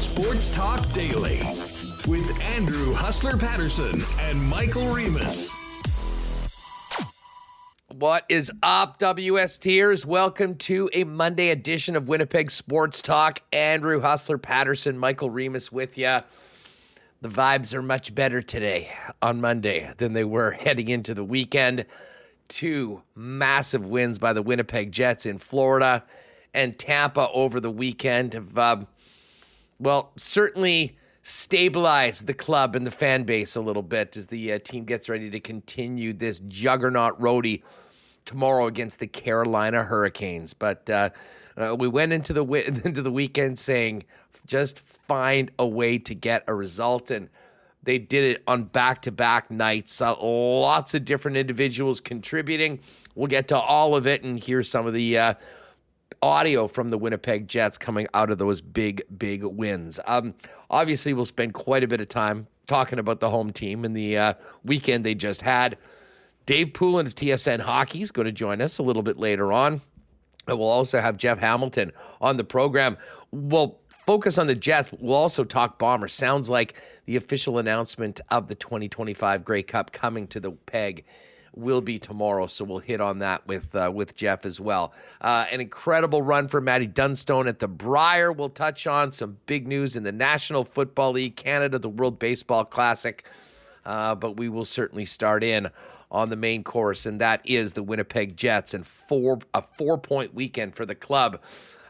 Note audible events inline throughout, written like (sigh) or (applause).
Sports Talk Daily with Andrew Hustler Paterson and Michael Remis. What is up, WSTers? Welcome to a Monday edition of Winnipeg Sports Talk. Andrew Hustler Paterson, Michael Remis with you. The vibes are much better today on Monday than they were heading into the weekend. Two massive wins by the Winnipeg Jets in Florida and Tampa over the weekend have, um, well, certainly stabilize the club and the fan base a little bit as the uh, team gets ready to continue this juggernaut roadie tomorrow against the Carolina Hurricanes. But uh, uh, we went into the (laughs) into the weekend saying just find a way to get a result and. They did it on back to back nights. Uh, lots of different individuals contributing. We'll get to all of it and hear some of the uh, audio from the Winnipeg Jets coming out of those big, big wins. Um, obviously, we'll spend quite a bit of time talking about the home team and the uh, weekend they just had. Dave Poulin of TSN Hockey is going to join us a little bit later on. And we'll also have Jeff Hamilton on the program. We'll focus on the Jets. We'll also talk Bombers. Sounds like the official announcement of the 2025 Grey Cup coming to the peg will be tomorrow. So we'll hit on that with uh, with Jeff as well. Uh, an incredible run for Maddie Dunstone at the Brier. We'll touch on some big news in the National Football League, Canada, the World Baseball Classic. Uh, but we will certainly start in on the main course, and that is the Winnipeg Jets and four a four point weekend for the club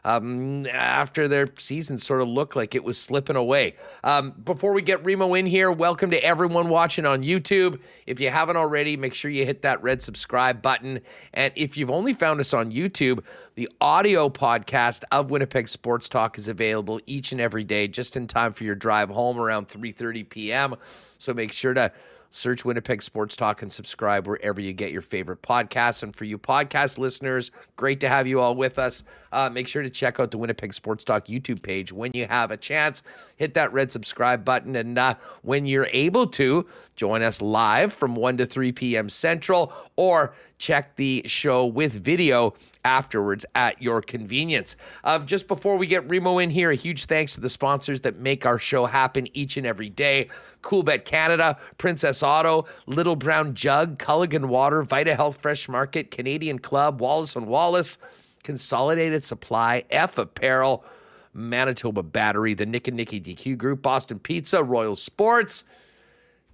um, after their season sort of looked like it was slipping away. Um, before we get Remo in here, welcome to everyone watching on YouTube. If you haven't already, make sure you hit that red subscribe button. And if you've only found us on YouTube, the audio podcast of Winnipeg Sports Talk is available each and every day, just in time for your drive home around 3:30 p.m. So make sure to Search Winnipeg Sports Talk and subscribe wherever you get your favorite podcasts. And for you podcast listeners, great to have you all with us. Uh, make sure to check out the Winnipeg Sports Talk YouTube page when you have a chance. Hit that red subscribe button. And uh, when you're able to, join us live from 1 to 3 p.m. Central or check the show with video afterwards at your convenience. Uh, just before we get Remo in here, a huge thanks to the sponsors that make our show happen each and every day Coolbet Canada, Princess Auto, Little Brown Jug, Culligan Water, Vita Health Fresh Market, Canadian Club, Wallace and Wallace, Consolidated Supply, F Apparel. Manitoba Battery, the Nick and Nicky DQ Group, Boston Pizza, Royal Sports,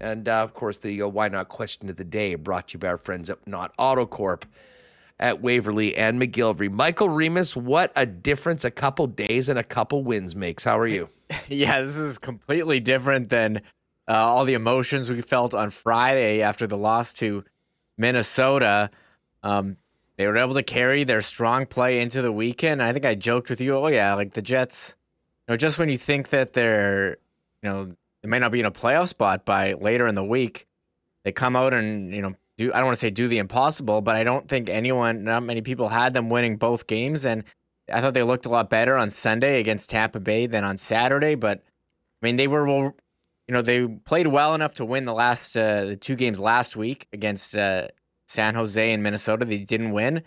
and uh, of course the uh, Why Not question of the day brought to you by our friends at Not Auto Corp at Waverly and McGillivray. Michael Remis, what a difference a couple days and a couple wins makes. How are you? (laughs) yeah, this is completely different than uh, all the emotions we felt on Friday after the loss to Minnesota. Um, they were able to carry their strong play into the weekend. I think I joked with you, oh yeah, like the Jets. You know, just when you think that they're, you know, they may not be in a playoff spot by later in the week, they come out and you know do I don't want to say do the impossible, but I don't think anyone, not many people had them winning both games, and I thought they looked a lot better on Sunday against Tampa Bay than on Saturday. But I mean, they were, you know, they played well enough to win the last uh, the two games last week against uh, San Jose and Minnesota. They didn't win,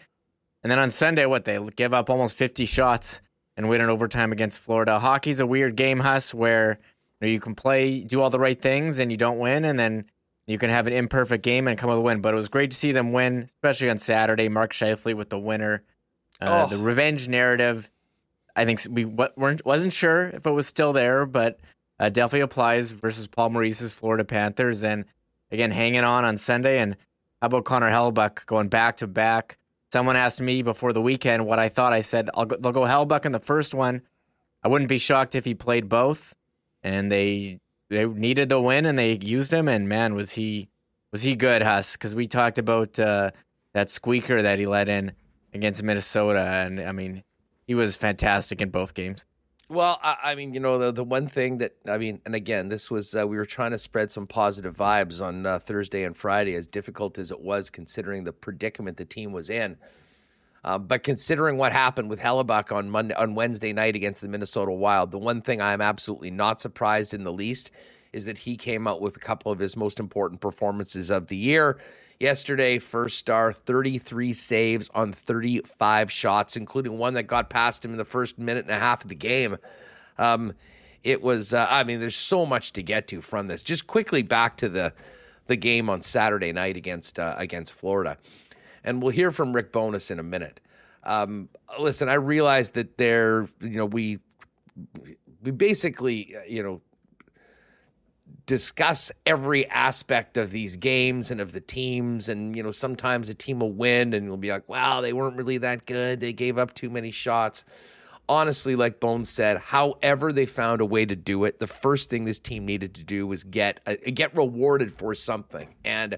and then on Sunday, what they give up almost fifty shots and win in overtime against Florida. Hockey's a weird game, Huss, where you, know, you can play, do all the right things, and you don't win, and then you can have an imperfect game and come with a win. But it was great to see them win, especially on Saturday. Mark Scheifele with the winner. Uh, oh. The revenge narrative. I think we weren't wasn't sure if it was still there, but uh, definitely applies versus Paul Maurice's Florida Panthers. And again, hanging on on Sunday. And how about Connor Hellebuyck going back to back? Someone asked me before the weekend what I thought. I said I'll go, they'll go Hellebuyck in the first one. I wouldn't be shocked if he played both. And they they needed the win and they used him. And man, was he was he good, Huss? Because we talked about uh, that squeaker that he let in against Minnesota, and I mean, he was fantastic in both games. Well, I, I mean, you know, the the one thing that I mean, and again, this was uh, we were trying to spread some positive vibes on uh, Thursday and Friday, as difficult as it was, considering the predicament the team was in. Um, but considering what happened with Hellebuyck on Monday on Wednesday night against the Minnesota Wild, the one thing I'm absolutely not surprised in the least is that he came out with a couple of his most important performances of the year. Yesterday, first star, 33 saves on 35 shots, including one that got past him in the first minute and a half of the game. Um, it was. Uh, I mean, there's so much to get to from this. Just quickly back to the the game on Saturday night against uh, against Florida, and we'll hear from Rick Bowness in a minute. Um, listen, I realize that there, you know, we we basically, uh, you know, discuss every aspect of these games and of the teams. And, you know, sometimes a team will win and you'll be like, wow, they weren't really that good. They gave up too many shots. Honestly, like Bones said, however they found a way to do it, the first thing this team needed to do was get uh, get rewarded for something. And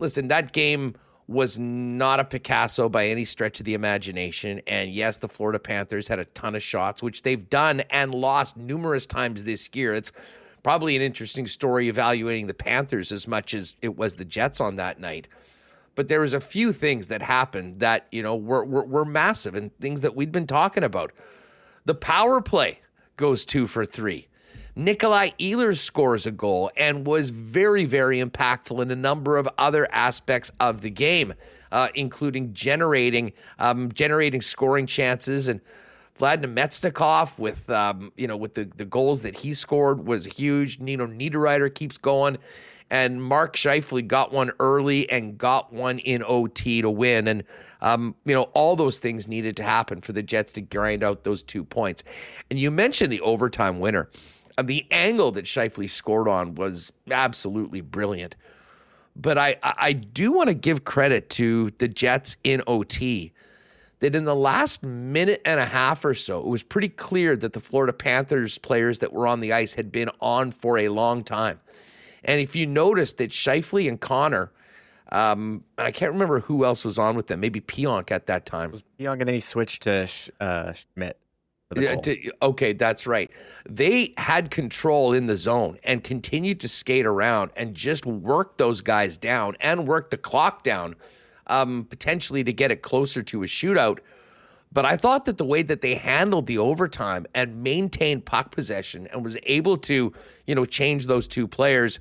listen, that game was not a Picasso by any stretch of the imagination. And yes, the Florida Panthers had a ton of shots, which they've done and lost numerous times this year. It's probably an interesting story evaluating the Panthers as much as it was the Jets on that night. But there was a few things that happened that, you know, were, were, were massive and things that we'd been talking about. The power play goes two for three. Nikolai Ehlers scores a goal and was very, very impactful in a number of other aspects of the game, uh, including generating um, generating scoring chances and. Vlad Namestnikov with um, you know with the, the goals that he scored was huge. Nino Niederreiter keeps going, and Mark Scheifele got one early and got one in OT to win. And um, you know all those things needed to happen for the Jets to grind out those two points. And you mentioned the overtime winner. Uh, the angle that Scheifele scored on was absolutely brilliant. But I, I do want to give credit to the Jets in OT that in the last minute and a half or so, it was pretty clear that the Florida Panthers players that were on the ice had been on for a long time. And if you notice that Scheifele and Connor, um, and I can't remember who else was on with them, maybe Pionk at that time. It was Pionk, and then he switched to uh, Schmidt. Okay, that's right. They had control in the zone and continued to skate around and just work those guys down and work the clock down, um, potentially to get it closer to a shootout. But I thought that the way that they handled the overtime and maintained puck possession and was able to, you know, change those two players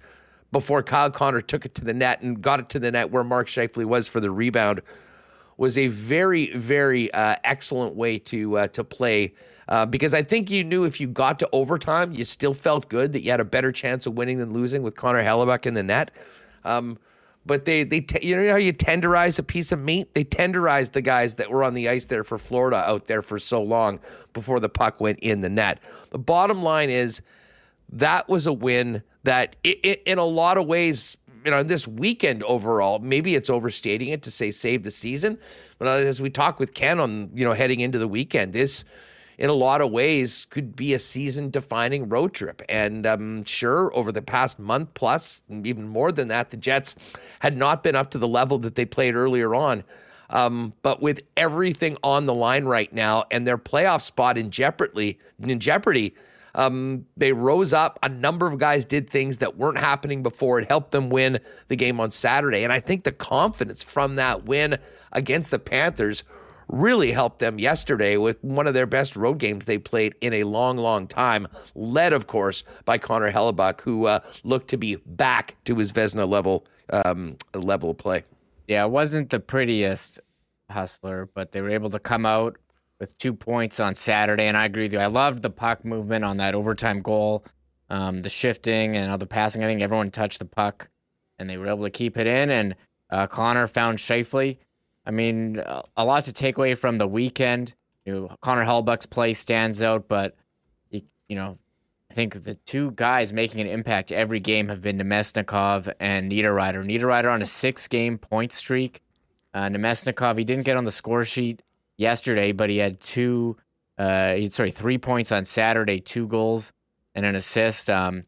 before Kyle Connor took it to the net and got it to the net where Mark Scheifele was for the rebound was a very, very uh, excellent way to uh, to play uh, because I think you knew if you got to overtime, you still felt good that you had a better chance of winning than losing with Connor Hellebuyck in the net. Um, but they they te- you know how you tenderize a piece of meat? They tenderized the guys that were on the ice there for Florida out there for so long before the puck went in the net. The bottom line is that was a win that it, it, in a lot of ways you know this weekend overall maybe it's overstating it to say save the season but as we talk with ken on you know heading into the weekend this in a lot of ways could be a season defining road trip. And I'm sure over the past month plus, even more than that, the Jets had not been up to the level that they played earlier on. Um, but with everything on the line right now and their playoff spot in jeopardy, in jeopardy, um, they rose up. A number of guys did things that weren't happening before. It helped them win the game on Saturday. And I think the confidence from that win against the Panthers really helped them yesterday with one of their best road games they played in a long, long time, led, of course, by Connor Hellebuyck, who uh, looked to be back to his Vezina level um, level play. Yeah, it wasn't the prettiest hustler, but they were able to come out with two points on Saturday. And I agree with you. I loved the puck movement on that overtime goal, um, the shifting and all the passing. I think everyone touched the puck and they were able to keep it in. And uh, Connor found Scheifele I mean, a lot to take away from the weekend. You know, Connor Hellebuyck's play stands out, but you, you know, I think the two guys making an impact every game have been Namestnikov and Niederreiter. Niederreiter on a six-game point streak. Uh, Namestnikov, he didn't get on the score sheet yesterday, but he had two, uh, sorry, three points on Saturday, two goals and an assist. Um,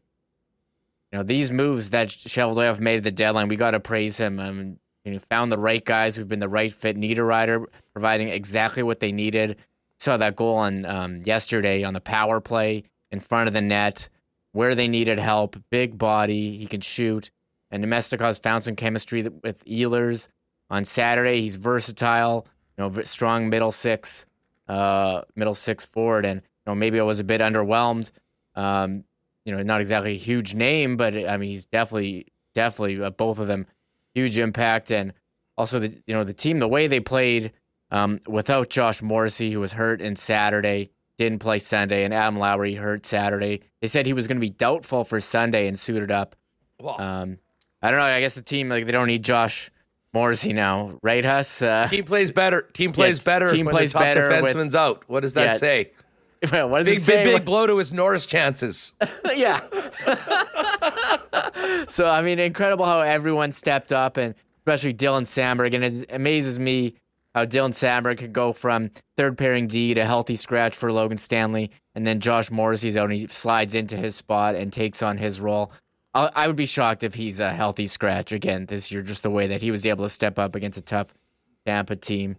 you know, these moves that Cheveldayoff made at the deadline, we got to praise him. I mean, you found the right guys who've been the right fit. Niederreiter providing exactly what they needed. Saw that goal on um, yesterday on the power play in front of the net where they needed help. Big body, he can shoot. And Namestnikov's found some chemistry with Ehlers on Saturday. He's versatile, you know, strong middle six, uh, middle six forward. And you know, maybe I was a bit underwhelmed. Um, you know, not exactly a huge name, but I mean, he's definitely, definitely uh, both of them huge impact. And also the you know the team, the way they played um, without Josh Morrissey, who was hurt in Saturday, didn't play Sunday, and Adam Lowry hurt Saturday. They said he was going to be doubtful for Sunday and suited up. Well, Um, I don't know. I guess the team like they don't need Josh Morrissey now, right, Huss? Uh, team plays better. Team plays it's- better. team plays better with- out. What does that Yeah. say? (laughs) what does Big, it say? big, big blow to his Norris chances. (laughs) yeah. (laughs) so I mean, incredible how everyone stepped up, and especially Dylan Samberg, and it amazes me how Dylan Samberg could go from third pairing D to healthy scratch for Logan Stanley, and then Josh Morrissey's out and he slides into his spot and takes on his role. I, I would be shocked if he's a healthy scratch again this year, just the way that he was able to step up against a tough Tampa team.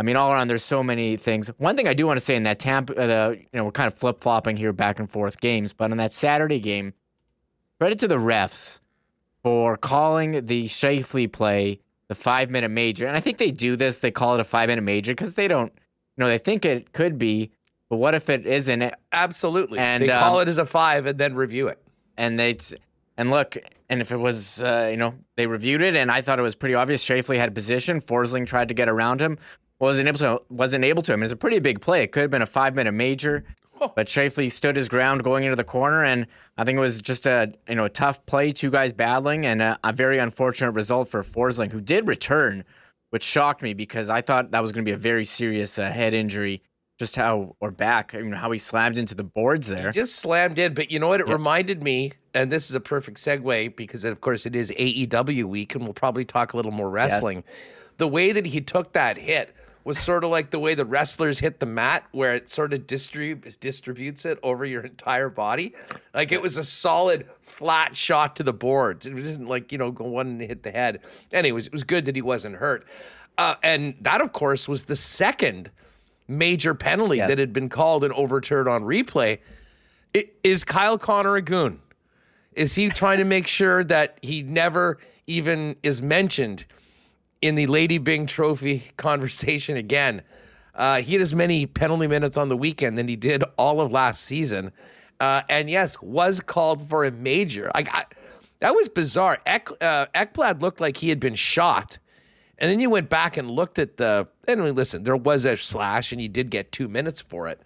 I mean, all around, there's so many things. One thing I do want to say in that Tampa, uh, the you know, we're kind of flip flopping here, back and forth games, but on that Saturday game, credit to the refs for calling the Scheifele play the five minute major, and I think they do this. They call it a five minute major because they don't, you know, they think it could be, but what if it isn't? Absolutely. And, they call um, it as a five and then review it. and they and look and if it was uh, you know they reviewed it and I thought it was pretty obvious Scheifele had a position Forsling tried to get around him wasn't able to wasn't able to him it's a pretty big play it could have been a five minute major Oh. but Scheifele stood his ground going into the corner and I think it was just a you know a tough play two guys battling and a, a very unfortunate result for Forsling who did return which shocked me because I thought that was going to be a very serious uh, head injury just how or back you know how he slammed into the boards there Just slammed in. But you know what? It reminded me, and this is a perfect segue because, of course, it is AEW week, and we'll probably talk a little more wrestling. The way that he took that hit was sort of like the way the wrestlers hit the mat, where it sort of distrib- distributes it over your entire body. Like it was a solid, flat shot to the boards. It wasn't like, you know, go one and hit the head. Anyways, it was good that he wasn't hurt. Uh, and that, of course, was the second major penalty Yes. that had been called and overturned on replay. I- Is Kyle Connor a goon? Is he trying to make sure that he never even is mentioned in the Lady Byng Trophy (laughs) conversation again? Uh, he had as many penalty minutes on the weekend than he did all of last season. Uh, and yes, was called for a major. I, that was bizarre. Ek, uh, Ekblad looked like he had been shot. And then you went back and looked at the. Anyway, listen, there was a slash, and he did get two minutes for it.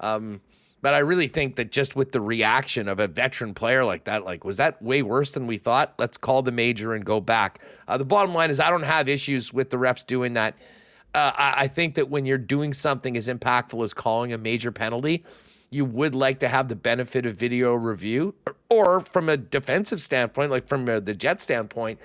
Um, but I really think that just with the reaction of a veteran player like that, like, was that way worse than we thought? Let's call the major and go back. Uh, the bottom line is, I don't have issues with the refs doing that. Uh, I, I think that when you're doing something as impactful as calling a major penalty, you would like to have the benefit of video review, or, or from a defensive standpoint, like from uh, the Jet standpoint,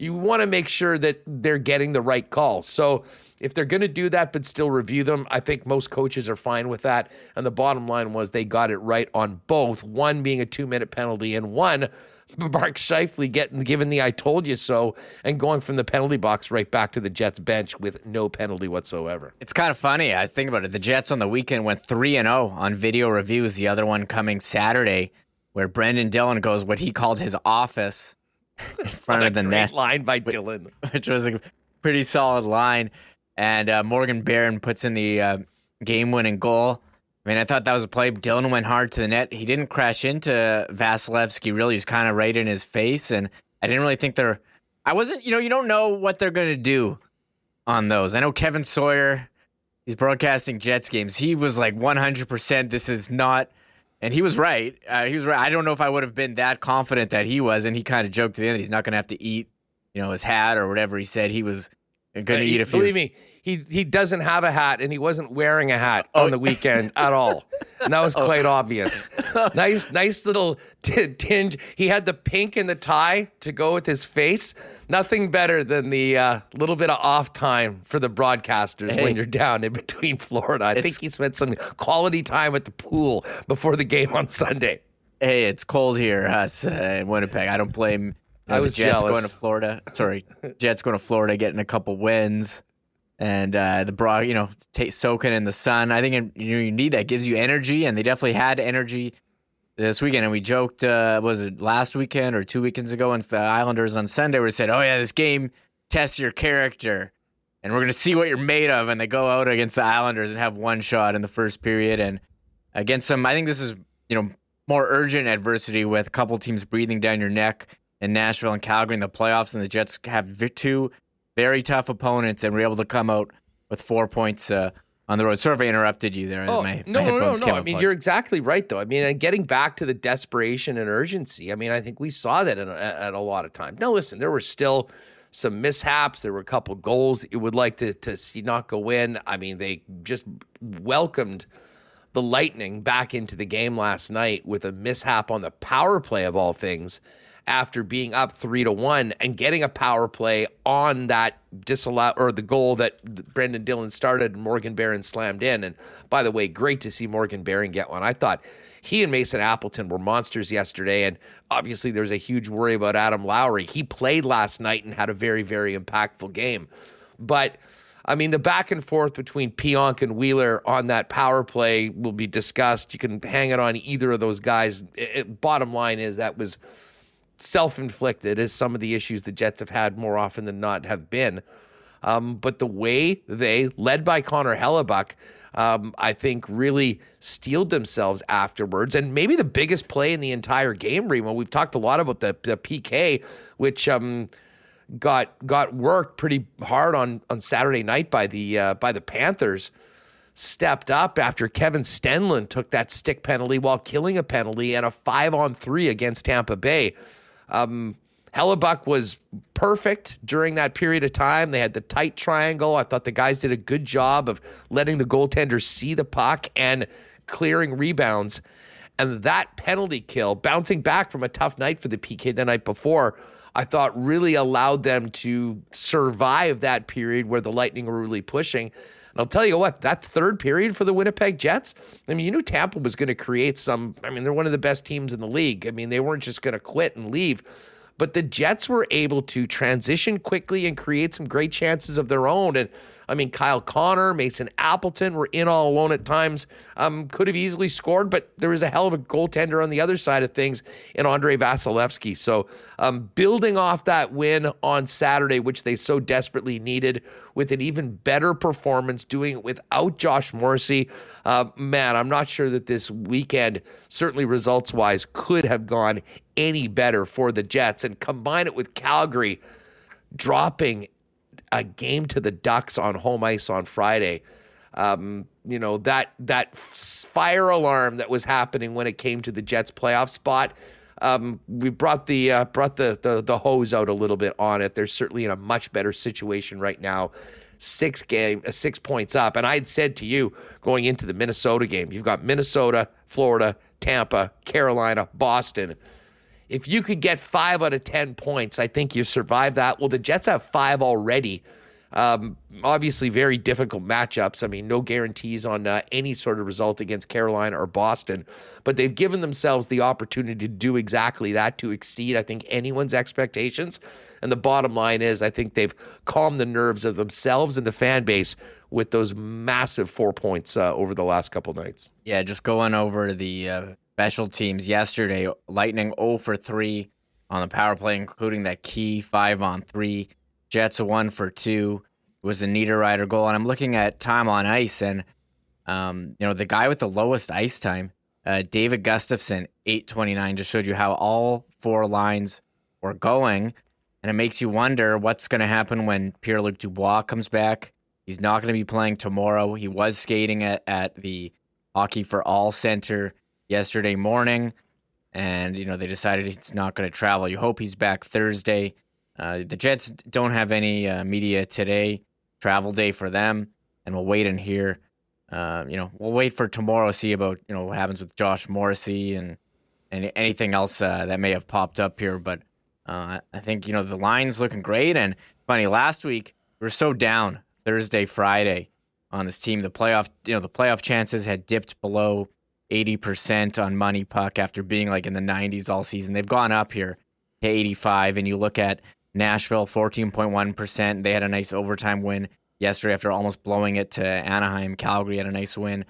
you want to make sure that they're getting the right call. So if they're going to do that but still review them, I think most coaches are fine with that. And the bottom line was they got it right on both, one being a two minute penalty and one (laughs) Mark Scheifele getting given the I told you so and going from the penalty box right back to the Jets bench with no penalty whatsoever. It's kind of funny. I think about it. The Jets on the weekend went 3 and 0 on video reviews. The other one coming Saturday, where Brendan Dillon goes what he called his office (laughs) in front of the Great net, line by Dylan. which was a pretty solid line. And uh, Morgan Barron puts in the uh, game winning goal. I mean, I thought that was a play. Dylan went hard to the net. He didn't crash into Vasilevskiy, really. He's kind of right in his face. And I didn't really think they're. I wasn't, you know, you don't know what they're going to do on those. I know Kevin Sawyer, he's broadcasting Jets games. He was like 100%. This is not. And he was right. Uh, he was right. I don't know if I would have been that confident that he was. And he kind of joked to the end that he's not going to have to eat, you know, his hat or whatever he said he was going to Uh, eat if believe was. me, he he doesn't have a hat, and he wasn't wearing a hat Oh. on the weekend at all, and that was (laughs) quite obvious. (laughs) Nice, nice little t- tinge. He had the pink in the tie to go with his face. Nothing better than the uh, little bit of off time for the broadcasters Hey. when you're down in between Florida. I think he spent some quality time at the pool before the game on Sunday. Hey, it's cold here, us uh, in Winnipeg. I don't blame I the was Jets jealous. going to Florida. Sorry, Jets going to Florida, getting a couple wins, and uh, the broad, you know, ta soaking in the sun. I think it, you, you need that. Gives you energy, and they definitely had energy this weekend. And we joked, uh, was it last weekend or two weekends ago, against the Islanders on Sunday, we said, "Oh yeah, this game tests your character." And we're gonna see what you're made of, and they go out against the Islanders and have one shot in the first period, and against some. I think this is you know more urgent adversity with a couple teams breathing down your neck in Nashville and Calgary in the playoffs, and the Jets have two very tough opponents, and we were able to come out with four points uh, on the road. Sorry if I interrupted you there. Oh, my, no, my no, no, no. I mean, you're exactly right, though. I mean, and getting back to the desperation and urgency, I mean, I think we saw that in a, at a lot of times. Now, listen, there were still some mishaps. There were a couple goals that you would like to, to see not go in. I mean, they just welcomed the Lightning back into the game last night with a mishap on the power play of all things after being up three to one and getting a power play on that disallow or the goal that Brendan Dillon started and Morgan Barron slammed in. And by the way, great to see Morgan Barron get one. I thought he and Mason Appleton were monsters yesterday. And obviously there's a huge worry about Adam Lowry. He played last night and had a very, very impactful game. But I mean, the back and forth between Pionk and Wheeler on that power play will be discussed. You can hang it on either of those guys. It, bottom line is that was self inflicted, as some of the issues the Jets have had more often than not have been. Um, but the way they, led by Connor Hellebuyck, um, I think really steeled themselves afterwards. And maybe the biggest play in the entire game, Remo. We've talked a lot about the, the PK, which um, got got worked pretty hard on on Saturday night by the uh, by the Panthers. Stepped up after Kevin Stenlund took that stick penalty while killing a penalty and a five on three against Tampa Bay. Um, Hellebuyck was perfect during that period of time. They had the tight triangle. I thought the guys did a good job of letting the goaltender see the puck and clearing rebounds. And that penalty kill, bouncing back from a tough night for the PK the night before, I thought really allowed them to survive that period where the Lightning were really pushing. And I'll tell you what, that third period for the Winnipeg Jets, I mean, you knew Tampa was going to create some. I mean, they're one of the best teams in the league. I mean, they weren't just going to quit and leave. But the Jets were able to transition quickly and create some great chances of their own. And I mean, Kyle Connor, Mason Appleton were in all alone at times. Um, could have easily scored, but there was a hell of a goaltender on the other side of things in Andrei Vasilevskiy. So, um, building off that win on Saturday, which they so desperately needed, with an even better performance, doing it without Josh Morrissey. Uh, man, I'm not sure that this weekend, certainly results wise, could have gone any better for the Jets. And combine it with Calgary dropping a game to the Ducks on home ice on Friday. Um, you know that that fire alarm that was happening when it came to the Jets playoff spot. Um, we brought the uh, brought the, the the hose out a little bit on it. They're certainly in a much better situation right now. Six game, uh, six points up, and I had said to you going into the Minnesota game, you've got Minnesota, Florida, Tampa, Carolina, Boston if you could get five out of 10 points, I think you survive that. Well, the Jets have five already. Um, obviously, very difficult matchups. I mean, no guarantees on uh, any sort of result against Carolina or Boston, but they've given themselves the opportunity to do exactly that, to exceed, I think, anyone's expectations. And the bottom line is, I think they've calmed the nerves of themselves and the fan base with those massive four points uh, over the last couple nights. Yeah, just going over the uh, special teams yesterday. Lightning 0 for 3 on the power play, including that key 5 on 3. Jets 1 for 2 it was a Niederreiter goal. And I'm looking at time on ice, and um, you know the guy with the lowest ice time, uh, David Gustafson, 8:29, just showed you how all four lines were going, and it makes you wonder what's going to happen when Pierre Luc Dubois comes back. He's not going to be playing tomorrow. He was skating at, at the Hockey for All Center yesterday morning, and you know they decided he's not going to travel. You hope he's back Thursday. Uh, the Jets don't have any uh, media today, travel day for them, and we'll wait and hear. Uh, you know, we'll wait for tomorrow, see about you know what happens with Josh Morrissey and and anything else uh, that may have popped up here. But uh, I think you know the line's looking great. And funny, last week we were so down Thursday, Friday on this team. The playoff, you know, the playoff chances had dipped below 80% on MoneyPuck after being like in the 90s all season. They've gone up here to 85 and you look at Nashville 14.1%. They had a nice overtime win yesterday after almost blowing it to Anaheim. Calgary had a nice win.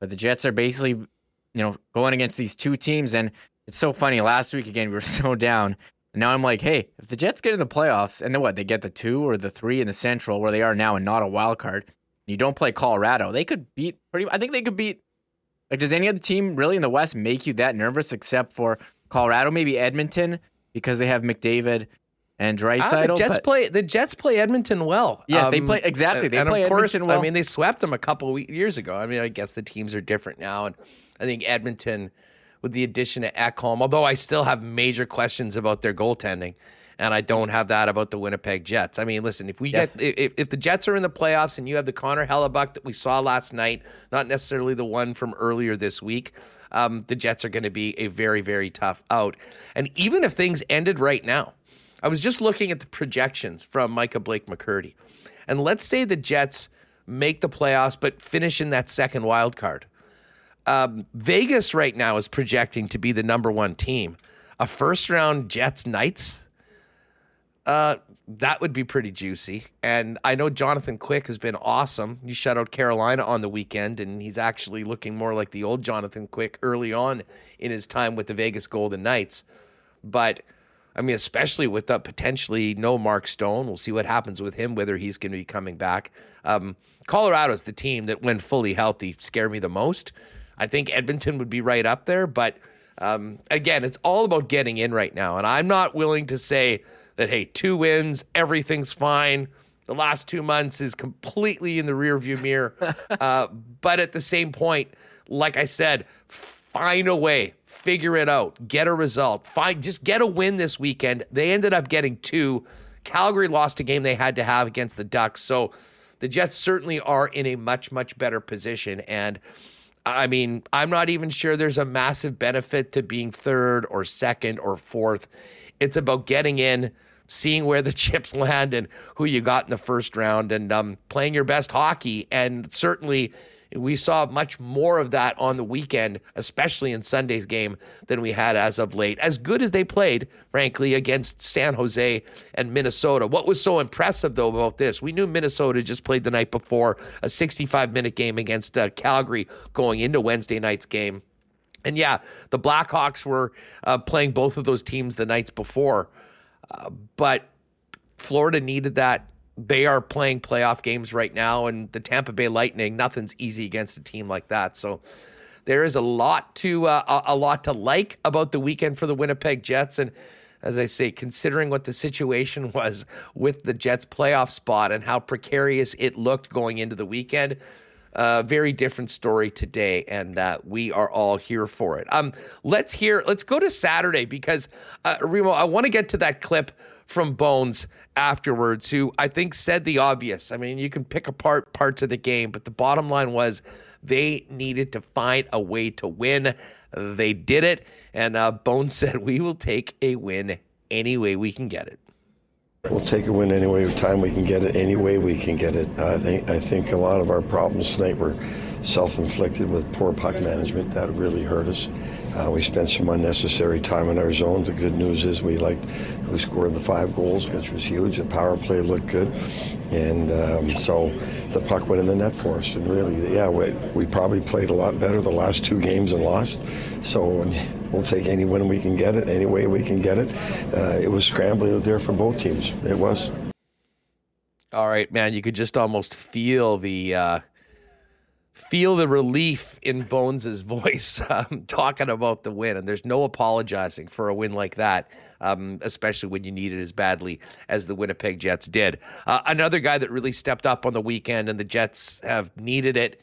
But the Jets are basically, you know, going against these two teams and it's so funny. Last week again we were (laughs) so down. And now I'm like, hey, if the Jets get in the playoffs and then what, they get the 2 or the 3 in the Central where they are now and not a wild card. You don't play Colorado. They could beat pretty I think they could beat like, does any other team really in the West make you that nervous except for Colorado? Maybe Edmonton because they have McDavid and Ah, Draisaitl. the Jets but- play the Jets play Edmonton well. Yeah, they Um, play- exactly, they and play of course, Edmonton well. I mean, they swept them a couple of years ago. I mean, I guess the teams are different now, and I think Edmonton, with the addition of Ekholm, although I still have major questions about their goaltending, and I don't have that about the Winnipeg Jets. I mean, listen, if we Yes. get if, if the Jets are in the playoffs and you have the Connor Hellebuyck that we saw last night, not necessarily the one from earlier this week. Um, the Jets are going to be a very, very tough out. And even if things ended right now, I was just looking at the projections from Micah Blake McCurdy. And let's say the Jets make the playoffs but finish in that second wild card. Um, Vegas right now is projecting to be the number one team. A first round Jets Knights, uh, that would be pretty juicy. And I know Jonathan Quick has been awesome. He shut out Carolina on the weekend, and he's actually looking more like the old Jonathan Quick early on in his time with the Vegas Golden Knights. But I mean, especially with the potentially no Mark Stone, we'll see what happens with him, whether he's going to be coming back. Um, Colorado's the team that, when fully healthy, scare me the most. I think Edmonton would be right up there, but um, again, it's all about getting in right now, and I'm not willing to say that hey, two wins, everything's fine. The last two months is completely in the rearview mirror, (laughs) uh, but at the same point, like I said, find a way, figure it out, get a result, find just get a win this weekend. They ended up getting two. Calgary lost a game they had to have against the Ducks, so the Jets certainly are in a much much better position. And I mean, I'm not even sure there's a massive benefit to being third or second or fourth. It's about getting in, seeing where the (laughs) chips land and who you got in the first round, and um, playing your best hockey. And certainly, we saw much more of that on the weekend, especially in Sunday's game, than we had as of late. As good as they played, frankly, against San Jose and Minnesota. What was so impressive, though, about this? We knew Minnesota just played the night before a 65 minute game against uh, Calgary going into Wednesday night's game. And yeah, the Blackhawks were uh, playing both of those teams the nights before, uh, but Florida needed that. They are playing playoff games right now, and the Tampa Bay Lightning. Nothing's easy against a team like that. So there is a lot to uh, a, a lot to like about the weekend for the Winnipeg Jets, and as I say, considering what the situation (laughs) was with the Jets' playoff spot and how precarious it looked going into the weekend, uh, very different story today, and uh, we are all here for it. Um, let's hear. Let's go to Saturday because uh, Remo, I want to get to that clip from Bones afterwards, who I think said the obvious. I mean, you can pick apart parts of the game, but the bottom line was they needed to find a way to win. They did it, and uh, Bones (laughs) said, "We will take a win any way we can get it." We'll take a win any way of time we can get it, any way we can get it. I think I think a lot of our problems tonight were self-inflicted with poor puck management. That really hurt us. Uh, we spent some unnecessary time in our zone. The good news is we liked who scored the five goals, which was huge, and power play looked good. And um, so the puck went in the net for us. And really, yeah, we, we probably played a lot better the last two games and lost. So (laughs) we'll take any win we can get it, any way we can get it. Uh, it was scrambling there for both teams. It was. All right, man. You could just almost feel the uh, feel the relief in Bones's voice (laughs) um, talking about the win, and there's no apologizing for a win like that, um, especially when you need it as badly as the Winnipeg Jets did. Uh, another guy that really stepped up on the weekend, and the Jets have needed it.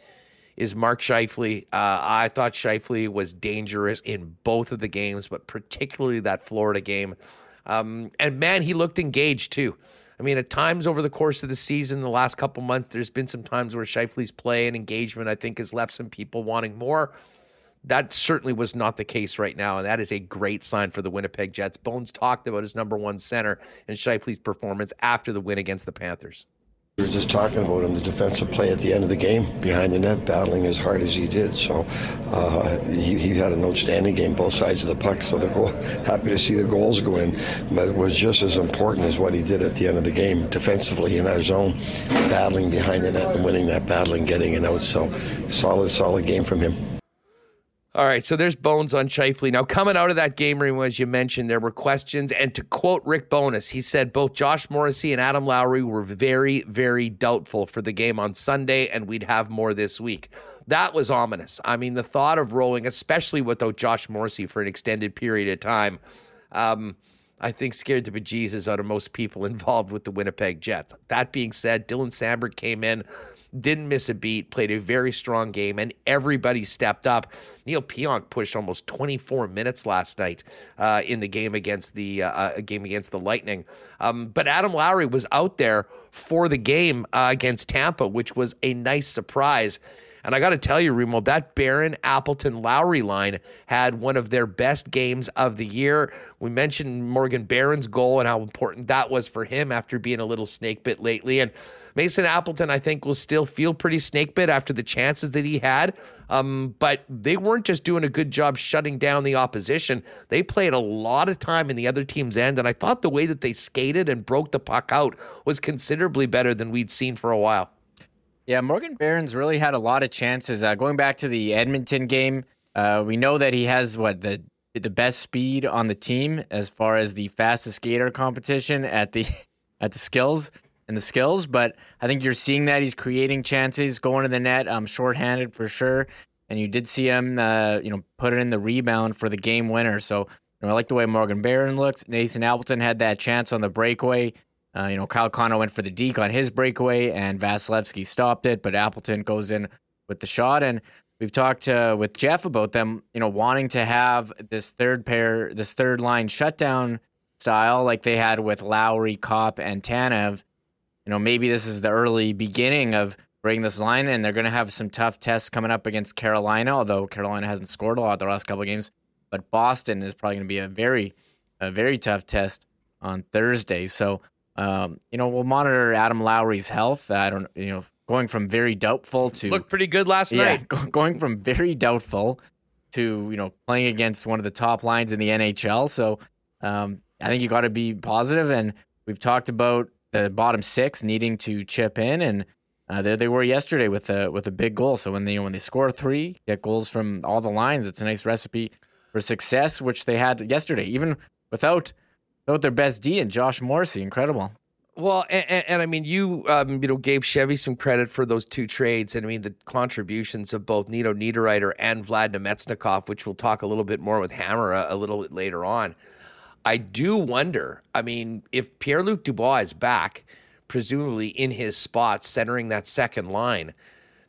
Is Mark Scheifele. Uh, I thought Scheifele was dangerous in both of the games, but particularly that Florida game. Um, and man, he looked engaged too. I mean, at times over the course of the season, the last couple months, there's been some times where Scheifele's play and engagement, I think, has left some people wanting more. That certainly was not the case right now, and that is a great sign for the Winnipeg Jets. Bones talked about his number one center and Scheifele's performance after the win against the Panthers. We were just talking about him, the defensive play at the end of the game, behind the net, battling as hard as he did. So uh, he, he had an outstanding game, both sides of the puck. So they're (laughs) happy to see the goals go in. But it was just as important as what he did at the end of the game, defensively in our zone, battling behind the net and winning that battle and getting it out. So solid, solid game from him. All right, so there's Bones on Scheifele. Now, coming out of that game room, as you mentioned, there were questions. And to quote Rick Bowness, he said both Josh Morrissey and Adam Lowry were very, very doubtful for the game on Sunday, and we'd have more this week. That was ominous. I mean, the thought of rolling, especially without Josh Morrissey for an extended period of time. Um, I think scared the bejesus out of most people (laughs) involved with the Winnipeg Jets. That being said, Dylan Samberg came in, didn't miss a beat, played a very strong game, and everybody stepped up. Neil Pionk pushed almost 24 minutes last night uh, in the game against the uh, uh, game against the Lightning. Um, but Adam Lowry was out there for the game uh, against Tampa, which was a nice surprise. And I got to tell you, Remo, that Barron Appleton Lowry line had one of their best games of the year. We mentioned Morgan Barron's goal and how important that was for him after being a little snake bit lately. And Mason Appleton, I think, will still feel pretty snake bit after the chances that he had. Um, but they weren't just doing a good job shutting down the opposition. They played a lot of time in the other team's end. And I thought the way that they skated and broke the puck out was considerably better than we'd seen for a while. Yeah, Morgan Barron's really had a lot of chances. Uh, going back to the Edmonton game, uh, we know that he has what the the best speed on the team as far as the fastest skater competition at the (laughs) at the skills and the skills. But I think you're seeing that he's creating chances, going to the net, um, shorthanded for sure. And you did see him, uh, you know, put it in the rebound for the game winner. So you know, I like the way Morgan Barron looks. Nathan Appleton had that chance on the breakaway. Uh, you know, Kyle Connor went for the deke on his breakaway, and Vasilevskiy stopped it, but Appleton goes in with the shot. And we've talked uh, with Jeff about them, you know, wanting to have this third pair, this third line shutdown style like they had with Lowry, Copp, and Tanev. You know, maybe this is the early beginning of bringing this line, and they're going to have some tough tests coming up against Carolina, although Carolina hasn't scored a lot the last couple of games. But Boston is probably going to be a very, a very tough test on Thursday. So um, you know, we'll monitor Adam Lowry's health. I don't, you know, going from very doubtful to looked pretty good last yeah, night. (laughs) going from very doubtful to you know playing against one of the top lines in the NHL. So um, I think you got to be positive. And we've talked about the bottom six needing to chip in, and uh, there they were yesterday with a with a big goal. So when they when they score three, get goals from all the lines, it's a nice recipe for success, which they had yesterday, even without with their best D and Josh Morrissey, incredible. Well, and, and, and, I mean, you um, you know gave Chevy some credit for those two trades, and I mean the contributions of both Nino Niederreiter and Vlad Namestnikov, which we'll talk a little bit more with Hammer a, a little bit later on. I do wonder. I mean, if Pierre Luc Dubois is back, presumably in his spot, centering that second line,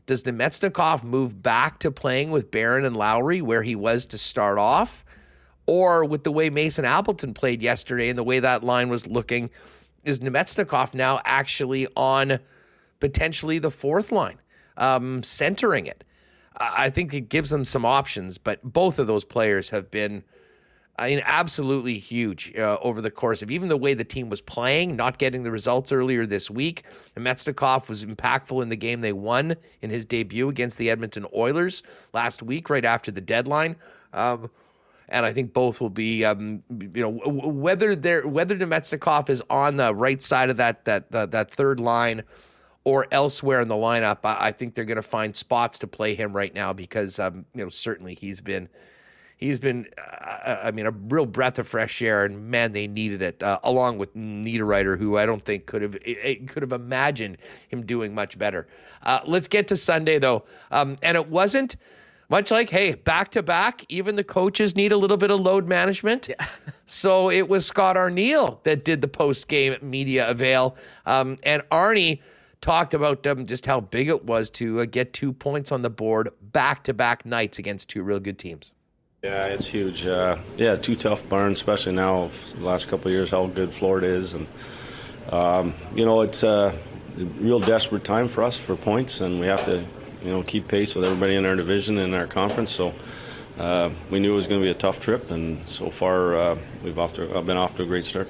does Namestnikov move back to playing with Barron and Lowry where he was to start off? or with the way Mason Appleton played yesterday and the way that line was looking, is Namestnikov now actually on potentially the fourth line, um, centering it? I think it gives them some options, but both of those players have been. I mean, absolutely huge uh, over the course of even the way the team was playing, not getting the results earlier this week. Namestnikov was impactful in the game they won in his debut against the Edmonton Oilers last week, right after the deadline. Um, and I think both will be, um, you know, whether they're whether Namestnikov is on the right side of that that that, that third line or elsewhere in the lineup, I, I think they're going to find spots to play him right now because, um, you know, certainly he's been. He's been, uh, I mean, a real breath of fresh air, and man, they needed it. Uh, along with Niederreiter, who I don't think could have could have imagined him doing much better. Uh, let's get to Sunday though, um, and it wasn't much like, hey, back to back, even the coaches need a little bit of load management. Yeah. (laughs) so it was Scott Arniel that did the post game media avail. Um, and Arnie talked about um, just how big it was to uh, get two points on the board back to back nights against two real good teams. Yeah, it's huge. Uh, yeah, two tough burns, especially now, the last couple of years, how good Florida is. And, um, you know, it's a real desperate time for us for points, and we have to you know keep pace with everybody in our division and our conference. So uh, we knew it was going to be a tough trip, and so far uh, we've off to, I've been off to a great start.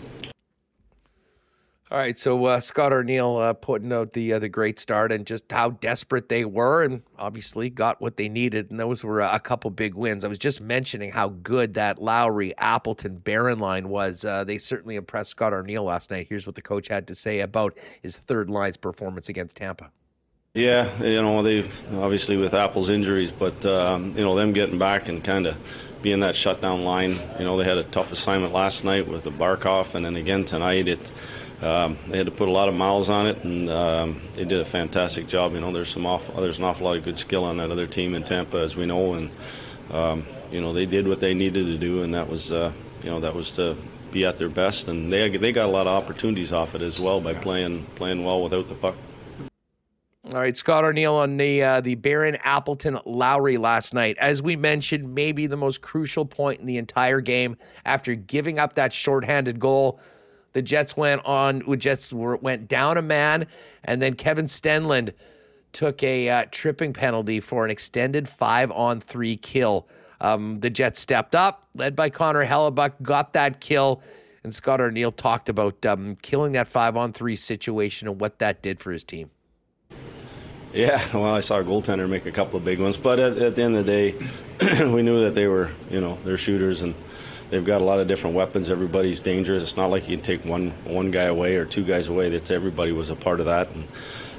All right, so uh, Scott Arniel uh, putting out the uh, the great start and just how desperate they were, and obviously got what they needed, and those were a couple big wins. I was just mentioning how good that Lowry, Appleton, Barron line was. Uh, they certainly impressed Scott Arniel last night. Here's what the coach had to say about his third line's performance against Tampa. Yeah, you know they obviously with Apple's injuries, but um, you know them getting back and kind of being that shutdown line. You know they had a tough assignment last night with the Barkov, and then again tonight it. Um, they had to put a lot of miles on it, and um, they did a fantastic job. You know, there's some there's an awful lot of good skill on that other team in Tampa, as we know, and um, you know they did what they needed to do, and that was uh, you know that was to be at their best, and they they got a lot of opportunities off it as well by playing playing well without the puck. All right, Scott Arniel on the uh, the Barron Appleton Lowry last night. As we mentioned, maybe the most crucial point in the entire game after giving up that shorthanded goal. The Jets went on. Jets were, went down a man, and then Kevin Stenlund took a uh, tripping penalty for an extended five on three kill. Um, the Jets stepped up, led by Connor Hellebuyck, got that kill. And Scott Arniel talked about um, killing that five on three situation and what that did for his team. Yeah, well, I saw a goaltender make a couple of big ones, but at, at the end of the day, (clears throat) we knew that they were, you know, they're shooters and they've got a lot of different weapons. Everybody's dangerous. It's not like you can take one one guy away or two guys away. That's everybody was a part of that. And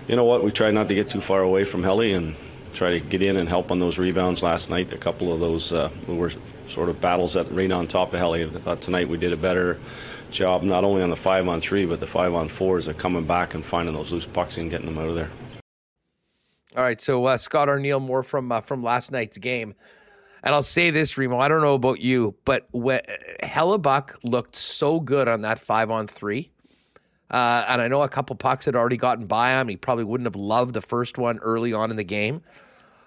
you know what? We tried not to get too far away from Helly and try to get in and help on those rebounds last night. A couple of those uh, were sort of battles that right on top of Helly. I thought tonight we did a better job not only on the five on three but the five on fours of coming back and finding those loose pucks and getting them out of there. All right, so uh, Scott Arniel, more from uh, from last night's game, and I'll say this, Remo. I don't know about you, but when, Hellebuyck looked so good on that five on three, uh, and I know a couple pucks had already gotten by him. He probably wouldn't have loved the first one early on in the game,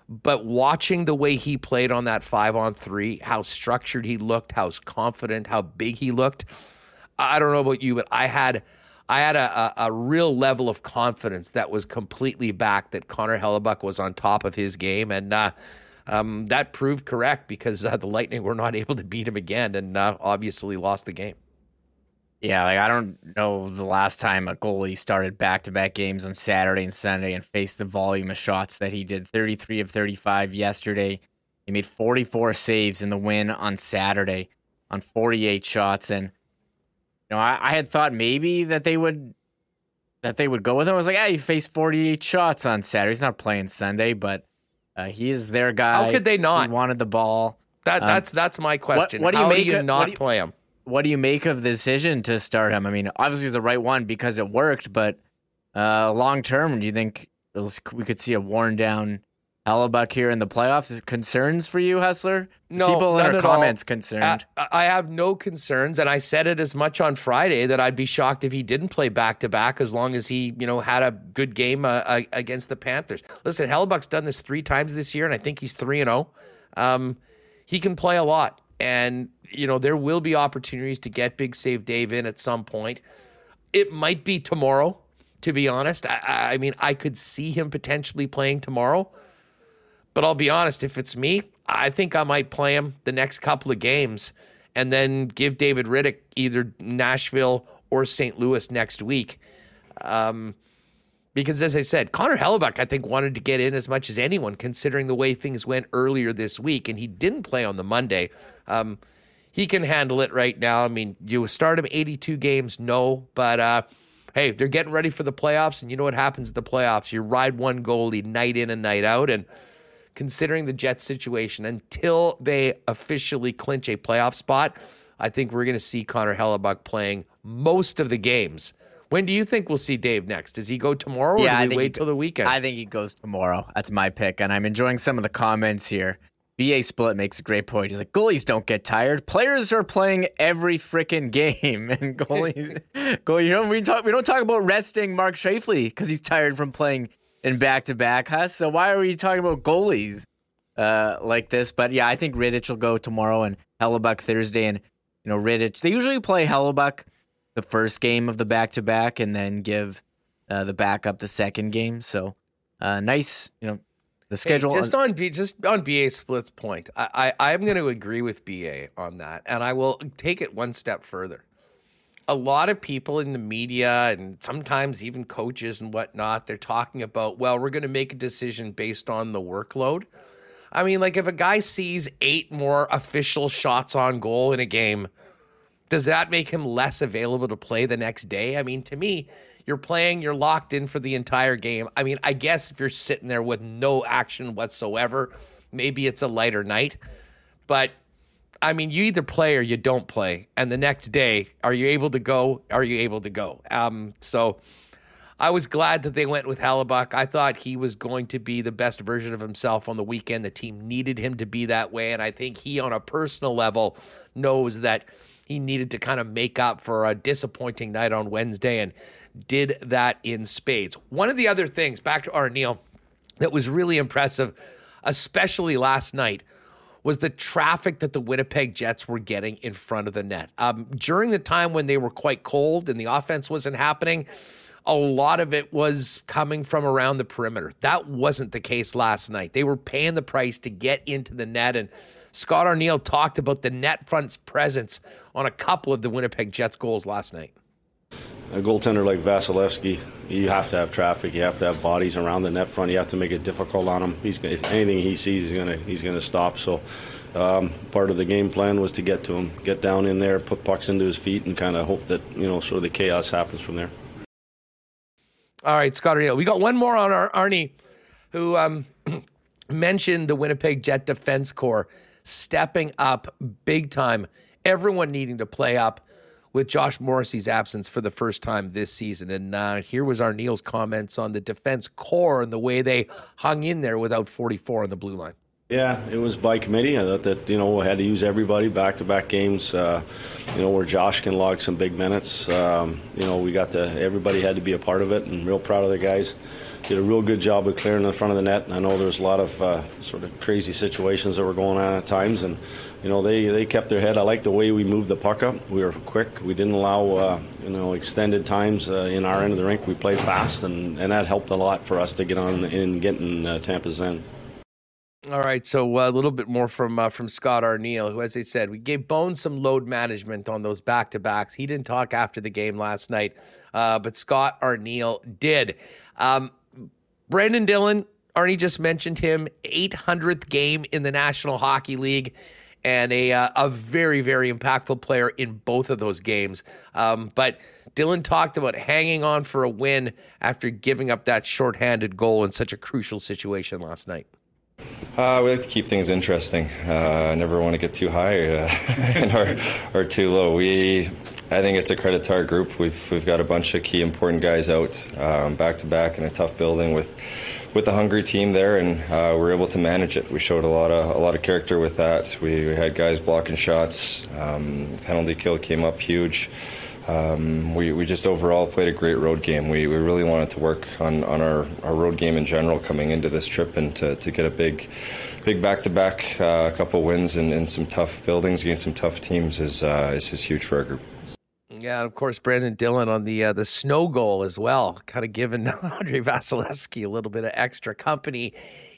but watching the way he played on that five on three, how structured he looked, how confident, how big he looked. I don't know about you, but I had I had a, a, a, real level of confidence that was completely back that Connor Hellebuyck was on top of his game. And uh, um, that proved correct because uh, the Lightning were not (laughs) able to beat him again and uh, obviously lost the game. Yeah, like I don't know the last time a goalie started back to back games on Saturday and Sunday and faced the volume of shots that he did 33 of 35 yesterday. He made 44 saves in the win on Saturday on 48 shots. And you know, I, I had thought maybe that they would that they would go with him. I was like, yeah, he faced 48 shots on Saturday. He's not playing Sunday, but uh, he is their guy. How could they not? He wanted the ball. That um, that's that's my question. What, what do you How make? Do you not you, play him? What do you make of the decision to start him? I mean, obviously it's the right one because it worked, but uh, long term, do you think was, we could see a worn down Hellebuyck here in the playoffs is concerns for you, Hustler? No, people in our comments all. concerned. I, I, have no concerns, and I said it as much on Friday that I'd be shocked if he didn't play back to back as long as he, you know, had a good game uh, against the Panthers. Listen, Hellebuyck's done this three times this year, and I think he's three and zero. Oh. Um, he can play a lot, and you know there will be opportunities to get Big Save Dave in at some point. It might be tomorrow, to be honest. I, I mean, I could see him potentially playing tomorrow. But I'll be honest, if it's me, I think I might play him the next couple of games and then give David Rittich either Nashville or St. Louis next week. Um, because as I said, Connor Hellebuyck, I think, wanted to get in as much as anyone, considering the way things went earlier this week, and he didn't play on the Monday. Um, he can handle it right now. I mean, you start him 82 games, no, but uh, hey, they're getting ready for the playoffs, and you know what happens at the playoffs? You ride one goalie night in and night out, and considering the Jets situation until they officially clinch a playoff spot. I think we're going to see Connor Hellebuyck playing most of the games. When do you think we'll see Dave next? Does he go tomorrow yeah, or do we wait till the weekend? I think he goes tomorrow. That's my pick. And I'm enjoying some of the comments here. BA Split makes a great point. He's like, goalies don't get tired. Players are playing every freaking game. (laughs) And goalies, (laughs) goalie, you know, we talk we don't talk about resting Mark Scheifele because he's tired from playing in back to back, huh? So why are we talking about goalies uh, like this? But yeah, I think Rittich will go tomorrow and Hellebuyck Thursday. And, you know, Rittich, they usually play Hellebuyck the first game of the back to back and then give uh, the backup the second game. So uh, nice, you know, the schedule. Hey, just on B, just on BA splits point, I, I I'm going to agree with BA on that, and I will take it one step further a lot of people in the media and sometimes even coaches and whatnot, they're talking about, well, we're going to make a decision based on the workload. I mean, like if a guy sees eight more official shots on goal in a game, does that make him less available to play the next day? I mean, to me, you're playing, you're locked in for the entire game. I mean, I guess if you're sitting there with no action whatsoever, maybe it's a lighter night. But I mean, you either play or you don't play. And the next day, are you able to go? Are you able to go? Um, so I was glad that they went with Hellebuyck. I thought he was going to be the best version of himself on the weekend. The team needed him to be that way. And I think he, on a personal level, knows that he needed to kind of make up for a disappointing night on Wednesday and did that in spades. One of the other things, back to Arniel, that was really impressive, especially last night, was the traffic that the Winnipeg Jets were getting in front of the net. Um, during the time when they were quite cold and the offense wasn't happening, a lot of it was coming from around the perimeter. That wasn't the case last night. They were paying the price to get into the net. And Scott Arniel talked about the net front's presence on a couple of the Winnipeg Jets goals last night. A goaltender like Vasilevskiy, you have to have traffic. You have to have bodies around the net front. You have to make it difficult on him. He's if anything he sees, he's gonna he's gonna stop. So um, part of the game plan was to get to him, get down in there, put pucks into his feet, and kind of hope that you know sort of the chaos happens from there. All right, Scott Arniel. We got one more on our Arnie, who um, (clears throat) mentioned the Winnipeg Jet Defense Corps stepping up big time. Everyone needing to play up with Josh Morrissey's absence for the first time this season. And uh, here was Arniel's comments on the defense core and the way they hung in there without 44 on the blue line. Yeah, it was by committee. I thought that you know we had to use everybody back-to-back games. Uh, you know where Josh can log some big minutes. Um, you know we got to everybody had to be a part of it, and real proud of the guys. Did a real good job of clearing the front of the net. I know there was a lot of uh, sort of crazy situations that were going on at times, and you know they, they kept their head. I like the way we moved the puck up. We were quick. We didn't allow uh, you know extended times uh, in our end of the rink. We played fast, and, and that helped a lot for us to get on in getting uh, Tampa's end. All right, so uh, a little bit more from uh, from Scott Arniel, who, as I said, we gave Bones some load management on those back to backs. He didn't talk after the game last night, uh, but Scott Arniel did. Um, Brenden Dillon, Arnie just mentioned him, 800th game in the National Hockey League, and a uh, a very very impactful player in both of those games. Um, but Dillon talked about hanging on for a win after giving up that shorthanded goal in such a crucial situation last night. Uh, we like to keep things interesting. Uh, never want to get too high uh, (laughs) or, or too low. We, I think it's a credit to our group. We've we've got a bunch of key important guys out um, back to back in a tough building with with a hungry team there, and uh, we're able to manage it. We showed a lot of a lot of character with that. We, we had guys blocking shots. Um, penalty kill came up huge um, we, we just overall played a great road game. We, we really wanted to work on, on our, our road game in general coming into this trip and to, to get a big big back to back couple wins in, in some tough buildings against some tough teams is, uh, is, is huge for our group. Yeah, and of course, Brenden Dillon on the uh, the snow goal as well, kind of giving (laughs) Andrei Vasilevskiy a little bit of extra company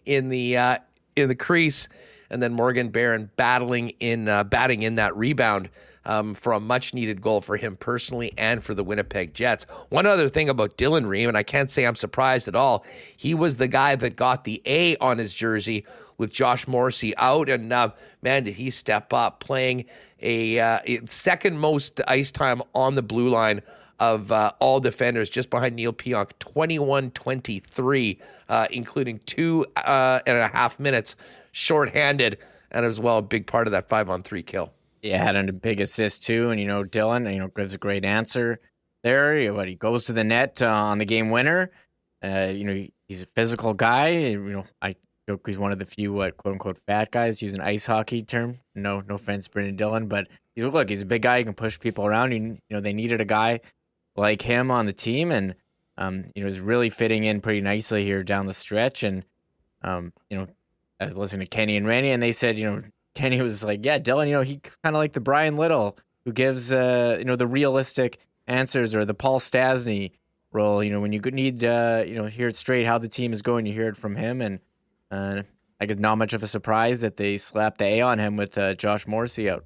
in the uh, in the crease, and then Morgan Barron battling in uh, batting in that rebound um, for a much needed goal for him personally and for the Winnipeg Jets. One other thing about Dillon Ream, and I can't say I'm surprised at all, he was the guy that got the A on his jersey with Josh Morrissey out. And uh, man, did he step up playing a uh, second most ice time on the blue line of uh, all defenders, just behind Neil Pionk, 21 23, uh, including two uh, and a half minutes shorthanded, and as well a big part of that five on three kill. Yeah, had a big assist too, and you know Dillon, you know gives a great answer there. But he goes to the net uh, on the game winner. You know he's a physical guy. You know I he's one of the few what quote unquote fat guys. Use an ice hockey term. No, no offense, Brenden Dillon, but he's look he's a big guy. He can push people around. You, you know they needed a guy like him on the team, and um, you know he's really fitting in pretty nicely here down the stretch. And um, you know I was listening to Kenny and Randy, and they said you know (laughs) Kenny was like, "Yeah, Dillon, you know, he's kind of like the Bryan Little who gives, uh, you know, the realistic answers, or the Paul Stastny role. You know, when you need, uh, you know, hear it straight how the team is going, you hear it from him, and uh, I guess not much of a surprise that they slapped the A on him with uh, Josh Morrissey out.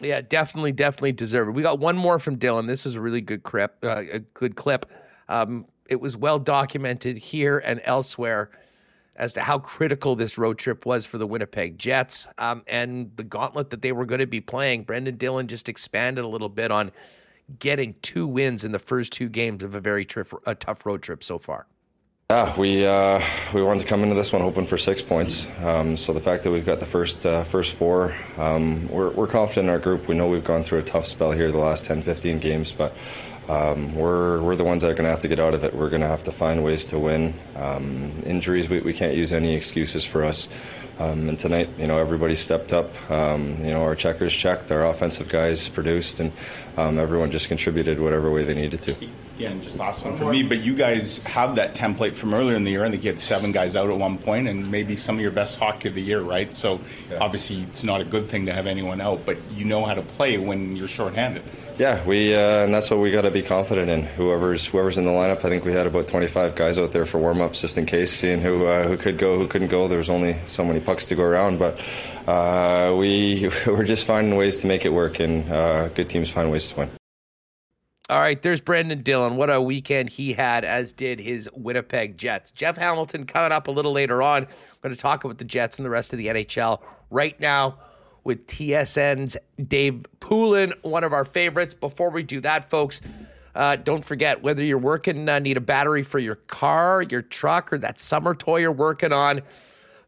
Yeah, definitely, definitely deserve it. We got one more from Dillon. This is a really good clip. Uh, a good clip. Um, it was well documented here and elsewhere as to how critical this road trip was for the Winnipeg Jets um, and the gauntlet that they were going to be playing. Brenden Dillon just expanded a little bit on getting two wins in the first two games of a very a tough road trip so far. Yeah, we uh, we wanted to come into this one hoping for six points. Um, so the fact that we've got the first uh, first four, um, we're, we're confident in our group. We know we've gone through a tough spell here the last 10, 15 games, but um, we're we're the ones that are going to have to get out of it. We're going to have to find ways to win. Um, injuries, we, we can't use any excuses for us. Um, and tonight, you know, everybody stepped up. Um, you know, our checkers checked, our offensive guys produced, and um, everyone just contributed whatever way they needed to. Yeah, and just last one for me. But you guys have that template from earlier in the year. I think you had seven guys out at one point, and maybe some of your best hockey of the year, right? So Yeah. obviously, it's not a good thing to have anyone out, but you know how to play when you're shorthanded. Yeah, we uh, and that's what we got to be confident in. Whoever's whoever's in the lineup, I think we had about 25 guys out there for warm ups just in case, seeing who uh, who could go, who couldn't go. There was only so many pucks to go around, but uh, we (laughs) we're just finding ways to make it work, and uh, good teams find ways to win. All right, there's Brenden Dillon. What a weekend he had, as did his Winnipeg Jets. Jeff Hamilton coming up a little later on. We're going to talk about the Jets and the rest of the NHL right now with TSN's Dave Poulin, one of our favorites. Before we do that, folks, uh, don't forget whether you're working, uh, need a battery for your car, your truck, or that summer toy you're working on.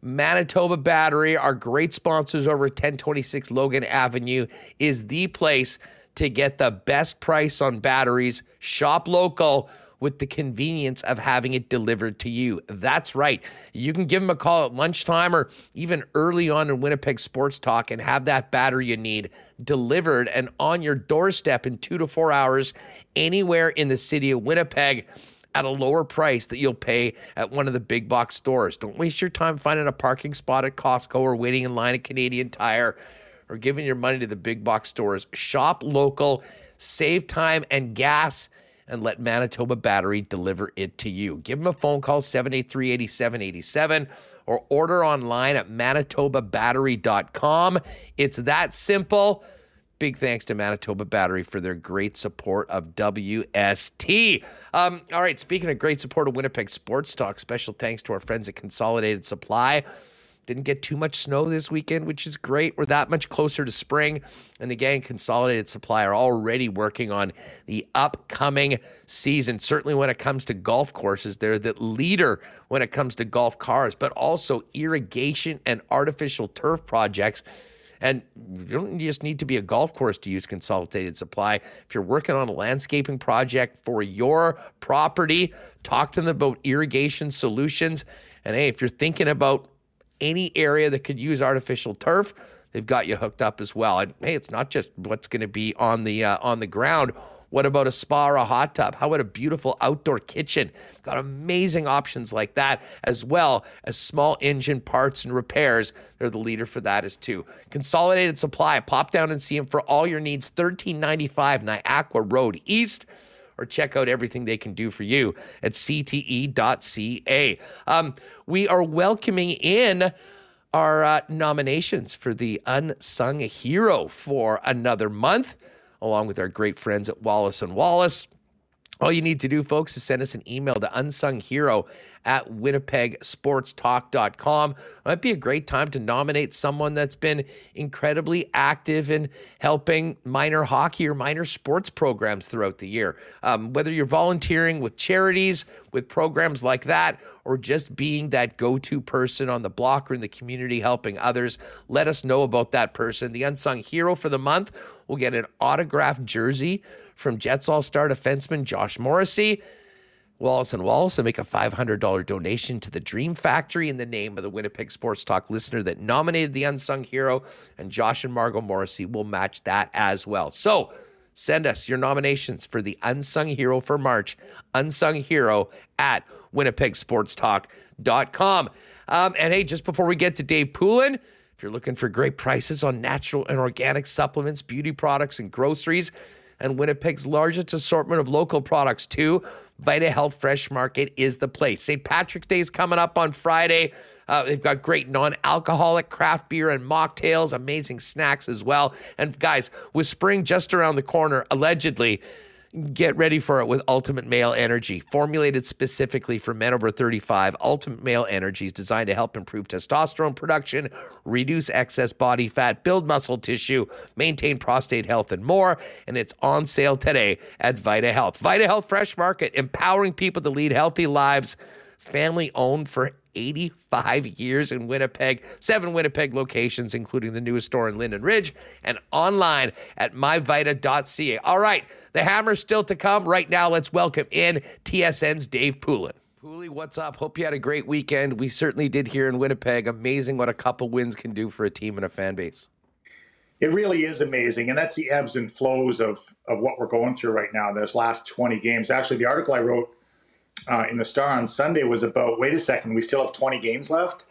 Manitoba Battery, our great sponsors over at 1026 Logan Avenue, is the place to get the best price on batteries. Shop local with the convenience of having it delivered to you. That's right. You can give them a call at lunchtime or even early on in Winnipeg Sports Talk and have that battery you need delivered and on your doorstep in two to four hours anywhere in the city of Winnipeg at a lower price that you'll pay at one of the big box stores. Don't waste your time finding a parking spot at Costco or waiting in line at Canadian Tire or giving your money to the big box stores. Shop local, save time and gas, and let Manitoba Battery deliver it to you. Give them a phone call, 783 8787, or order online at manitobabattery.com. It's that simple. Big thanks to Manitoba Battery for their great support of WST. Um, all right, speaking of great support of Winnipeg Sports Talk, special thanks to our friends at Consolidated Supply. Didn't get too much snow this weekend, which is great. We're that much closer to spring, and gang Consolidated Supply are already working on the upcoming season. Certainly, when it comes to golf courses, they're the leader when it comes to golf cars, but also irrigation and artificial turf projects. And you don't just need to be a golf course to use Consolidated Supply. If you're working on a landscaping project for your property, talk to them about irrigation solutions. And hey, if you're thinking about any area that could use artificial turf, they've got you hooked up as well. And hey, it's not just what's going to be on the uh, on the ground. What about a spa or a hot tub? How about a beautiful outdoor kitchen? Got amazing options like that, as well as small engine parts and repairs. They're the leader for that as too. Consolidated Supply. Pop down and see them for all your needs. 1395 Niagara Road East or check out everything they can do for you at cte.ca. Um, we are welcoming in our uh, nominations for the Unsung Hero for another month, along with our great friends at Wallace and Wallace. All you need to do, folks, is send us an email to unsunghero at winnipegsportstalk.com. Might be a great time to nominate someone that's been incredibly active in helping minor hockey or minor sports programs throughout the year. Um, whether you're volunteering with charities, with programs like that, or just being that go to person on the block or in the community helping others, let us know about that person. The unsung hero for the month will get an autographed jersey from Jets All Star defenseman Josh Morrissey. Wallace and Wallace will make a $500 donation to the Dream Factory in the name of the Winnipeg Sports Talk listener that nominated the unsung hero, and Josh and Margot Morrissey will match that as well. So send us your nominations for the unsung hero for March, unsung hero at winnipegsportstalk.com. Um, and hey, just before we get to Dave Poulin, if you're looking for great prices on natural and organic supplements, beauty products, and groceries, and Winnipeg's largest assortment of local products too. Vita Health Fresh Market is the place. St. Patrick's Day is coming up on Friday. Uh, they've got great non-alcoholic craft beer and mocktails, amazing snacks as well. And guys, with spring just around the corner, allegedly, get ready for it with Ultimate Male Energy. Formulated specifically for men over 35, Ultimate Male Energy is designed to help improve testosterone production, reduce excess body fat, build muscle tissue, maintain prostate health, and more. And it's on sale today at Vita Health. Vita Health Fresh Market, empowering people to lead healthy lives, family owned for 85 years in Winnipeg, seven Winnipeg locations, including the newest store in Linden Ridge, and online at myvita.ca. All right, the hammer's still to come. Right now, let's welcome in TSN's Dave Poulin. Pooley, what's up? Hope you had a great weekend. We certainly did here in Winnipeg. Amazing what a couple wins can do for a team and a fan base. It really is amazing, and that's the ebbs and flows of of what we're going through right now. In those last twenty games. Actually, the article I wrote uh, in the Star on Sunday was about. Wait a second, we still have twenty games left.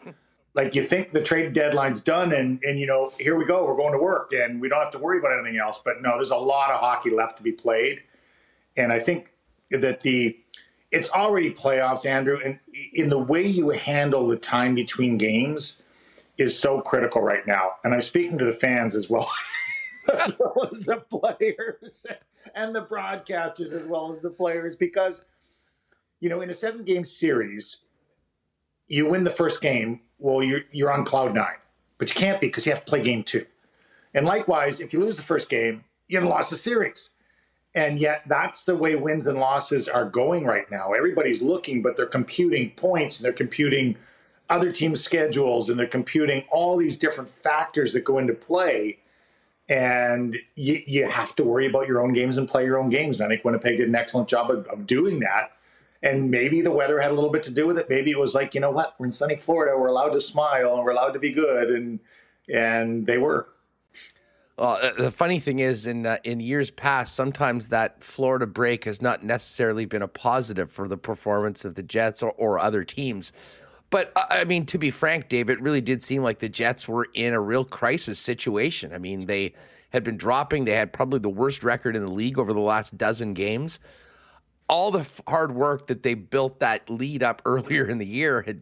Like you think the trade deadline's done, and and you know here we go, we're going to work, and we don't have to worry about anything else. But no, there's a lot of hockey left to be played, and I think that the it's already playoffs, Andrew, and in the way you handle the time between games is so critical right now. And I'm speaking to the fans as well, (laughs) as well as the players and the broadcasters as well as the players, because you know, in a seven game series, you win the first game, well, you're you're on cloud nine. But you can't be because you have to play game two. And likewise, if you lose the first game, you haven't lost the series. And yet that's the way wins and losses are going right now. Everybody's looking, but they're computing points and they're computing other teams' schedules and they're computing all these different factors that go into play. And you, you have to worry about your own games and play your own games. And I think Winnipeg did an excellent job of, of doing that. And maybe the weather had a little bit to do with it. Maybe it was like, you know what, we're in sunny Florida, we're allowed to smile and we're allowed to be good. And and they were. Well, uh, the funny thing is, in uh, in years past, sometimes that Florida break has not necessarily been a positive for the performance of the Jets or, or other teams. But uh, I mean, to be frank, Dave, it really did seem like the Jets were in a real crisis situation. I mean, they had been dropping. They had probably the worst record in the league over the last dozen games. All the hard work that they built that lead up earlier in the year had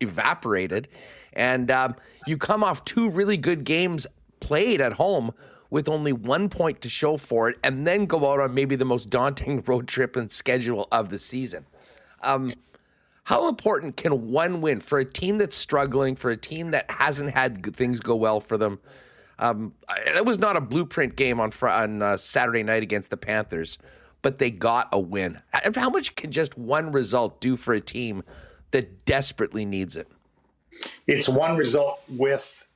evaporated. And um, you come off two really good games played at home with only one point to show for it, and then go out on maybe the most daunting (laughs) road trip and schedule of the season. Um, how important can one win for a team that's struggling, for a team that hasn't had things go well for them? Um, it was not a blueprint game on on uh, Saturday night against the Panthers, but they got a win. How much can just one result do for a team that desperately needs it? It's one result with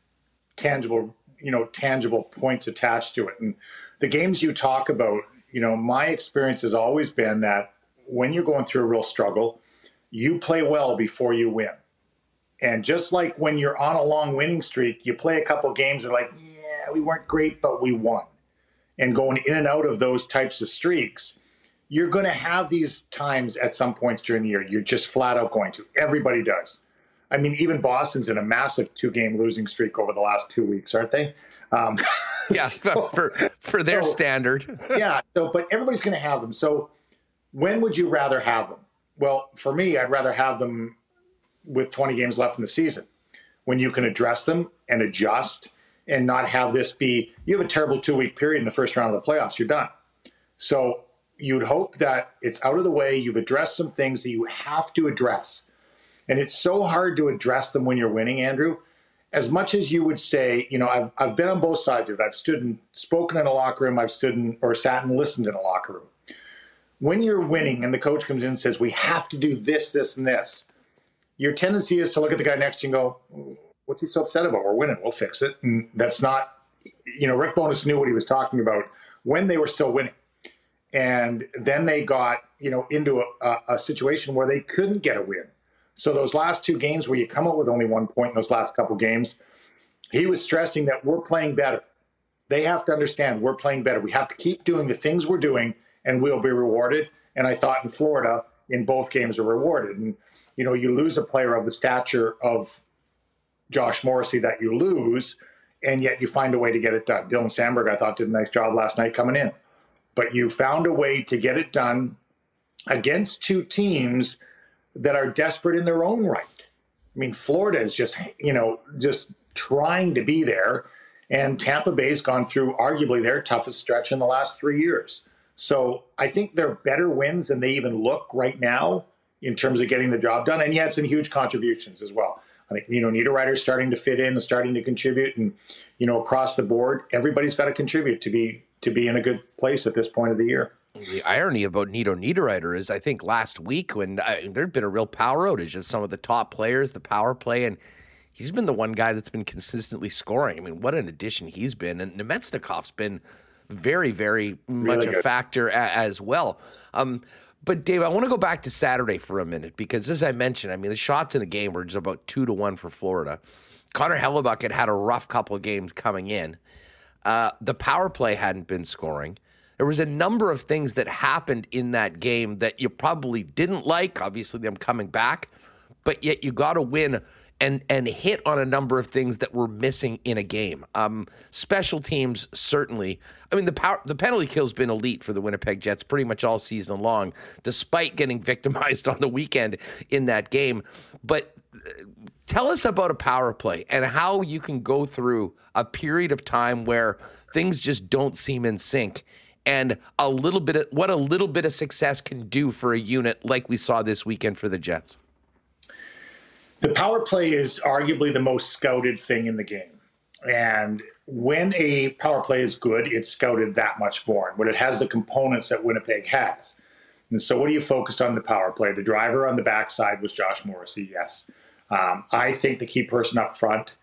tangible, you know, tangible points attached to it. And the games you talk about, you know, my experience has always been that when you're going through a real struggle, you play well before you win. And just like when you're on a long winning streak, you play a couple games, you're like, yeah, we weren't great, but we won. And going in and out of those types of streaks, you're going to have these times at some points during the year. You're just flat out going to. Everybody does. I mean, even Boston's in a massive two game losing streak over the last two weeks, aren't they? Um, (laughs) yeah, so, (laughs) for, for their so, standard. (laughs) yeah. So, but everybody's going to have them. So, when would you rather have them? Well, for me, I'd rather have them with 20 games left in the season when you can address them and adjust and not have this be you have a terrible two week period in the first round of the playoffs, you're done. So you'd hope that it's out of the way, you've addressed some things that you have to address. And it's so hard to address them when you're winning, Andrew. As much as you would say, you know, I've, I've been on both sides of it. I've stood and spoken in a locker room, I've stood in, or sat and listened in a locker room when you're winning and the coach comes in and says, we have to do this, this, and this, your tendency is to look at the guy next to you and go, what's he so upset about? We're winning. We'll fix it. And that's not, you know, Rick Bowness knew what he was talking about when they were still winning. And then they got, you know, into a, a situation where they couldn't get a win. So those last two games where you come up with only one point in those last couple games, he was stressing that we're playing better. They have to understand we're playing better. We have to keep doing the things we're doing and we'll be rewarded. And I thought in Florida, in both games, are rewarded. And you know, you lose a player of the stature of Josh Morrissey that you lose, and yet you find a way to get it done. Dylan Samberg, I thought, did a nice job last night coming in, but you found a way to get it done against two teams that are desperate in their own right. I mean, Florida is just, you know, just trying to be there. And Tampa Bay's gone through arguably their toughest stretch in the last three years. So I think they're better wins than they even look right now in terms of getting the job done. And he had some huge contributions as well. I think, you know, Niederreiter's starting to fit in and starting to contribute. And, you know, across the board, everybody's got to contribute to be to be in a good place at this point of the year. The irony about Nino Niederreiter is, I think last week when there'd been a real power outage of some of the top players, the power play, and he's been the one guy that's been consistently scoring. I mean, what an addition he's been, and Namestnikov's been very, very much Really a factor a- as well. Um, but Dave, I want to go back to Saturday for a minute because, as I mentioned, I mean the shots in the game were just about two to one for Florida. Connor Hellebuyck had had a rough couple of games coming in. Uh, the power play hadn't been scoring. There was a number of things that happened in that game that you probably didn't like. Obviously, them coming back, but yet you got to win and and hit on a number of things that were missing in a game. Um, special teams certainly. I mean, the power the penalty kill's been elite for the Winnipeg Jets pretty much all season long, despite getting (laughs) victimized on the weekend in that game. But tell us about a power play and how you can go through a period of time where things just don't seem in sync and a little bit of what a little bit of success can do for a unit like we saw this weekend for the Jets. The power play is arguably the most scouted thing in the game. And when a power play is good, it's scouted that much more. And When it has the components that Winnipeg has. And so, what are you focused on the power play? The driver on the backside was Josh Morrissey, yes. Um, I think the key person up front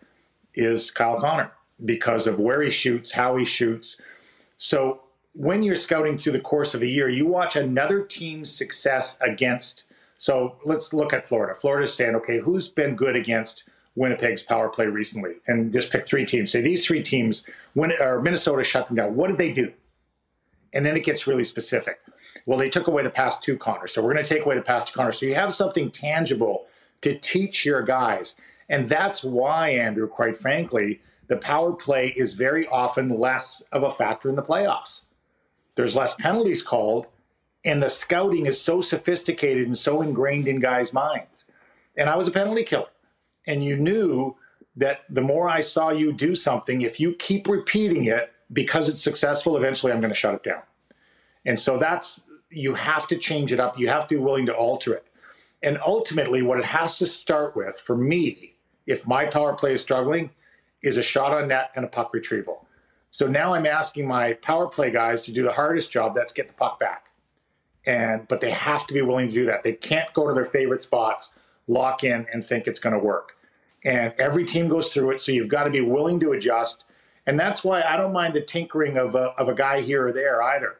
is Kyle Connor because of where he shoots, how he shoots. So, when you're scouting through the course of a year, you watch another team's success against. So let's look at Florida. Florida's saying, okay, who's been good against Winnipeg's power play recently? And just pick three teams. Say these three teams, when or Minnesota shut them down. What did they do? And then it gets really specific. Well, they took away the past two Connors, so we're going to take away the past two Connors. So you have something tangible to teach your guys, and that's why, Andrew, quite frankly, the power play is very often less of a factor in the playoffs there's less penalties called, and the scouting is so sophisticated and so ingrained in guys' minds. And I was a penalty killer, and you knew that the more I saw you do something, if you keep repeating it because it's successful, eventually I'm going to shut it down. And so that's you have to change it up. You have to be willing to alter it. And ultimately, what it has to start with for me, if my power play is struggling, is a shot on net and a puck retrieval. So now I'm asking my power play guys to do the hardest job, that's get the puck back. And but they have to be willing to do that. They can't go to their favorite spots, lock in, and think it's going to work. And every team goes through it, so you've got to be willing to adjust. And that's why I don't mind the tinkering of a, of a guy here or there either,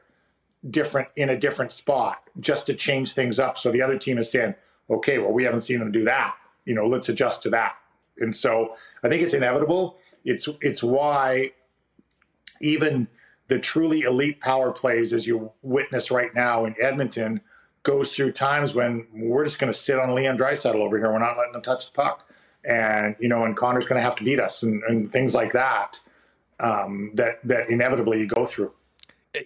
different in a different spot, just to change things up. So the other team is saying, okay, well, we haven't seen them do that. You know, let's adjust to that. And so I think it's inevitable. It's it's why even the truly elite power plays, as you witness right now in Edmonton, goes through times when we're just going to sit on Leon Draisaitl over here. We're not letting them touch the puck, and you know, and Connor's going to have to beat us, and, and things like that. Um, that that inevitably you go through.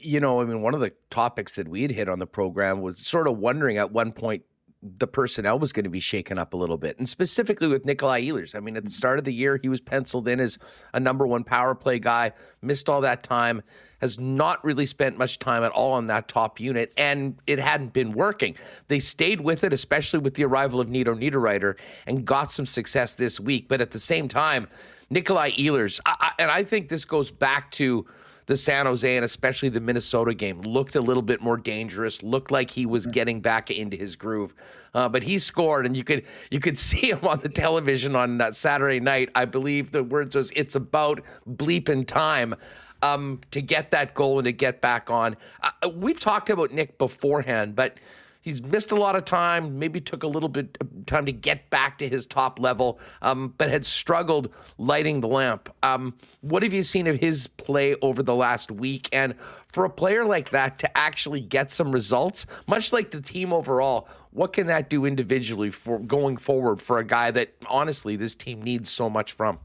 You know, I mean, one of the topics that we'd hit on the program was sort of wondering at one point the personnel was going to be shaken up a little bit, and specifically with Nikolai Ehlers. I mean, at the mm-hmm. start of the year, he was penciled in as a number one power play guy, missed all that time, has not really spent much time at all on that top unit, and it hadn't been working. They stayed with it, especially with the arrival of Nino Niederreiter, and got some success this week. But at the same time, Nikolai Ehlers, I, I, and I think this goes back to the San Jose and especially the Minnesota game looked a little bit more dangerous. Looked like he was getting back into his groove, uh, but he scored, and you could you could (laughs) see him on the television on uh, Saturday night. I believe the words was "It's about bleeping time." Um, to get that goal and to get back on. Uh, we've talked about Nick beforehand, but he's missed a lot of time. Maybe took a little bit of time to get back to his top level, um, but had struggled lighting the lamp. Um, what have you seen of his play over the last week? And for a player like that to actually get some results, much like the team overall, what can that do individually for going forward for a guy that honestly this team needs so much from?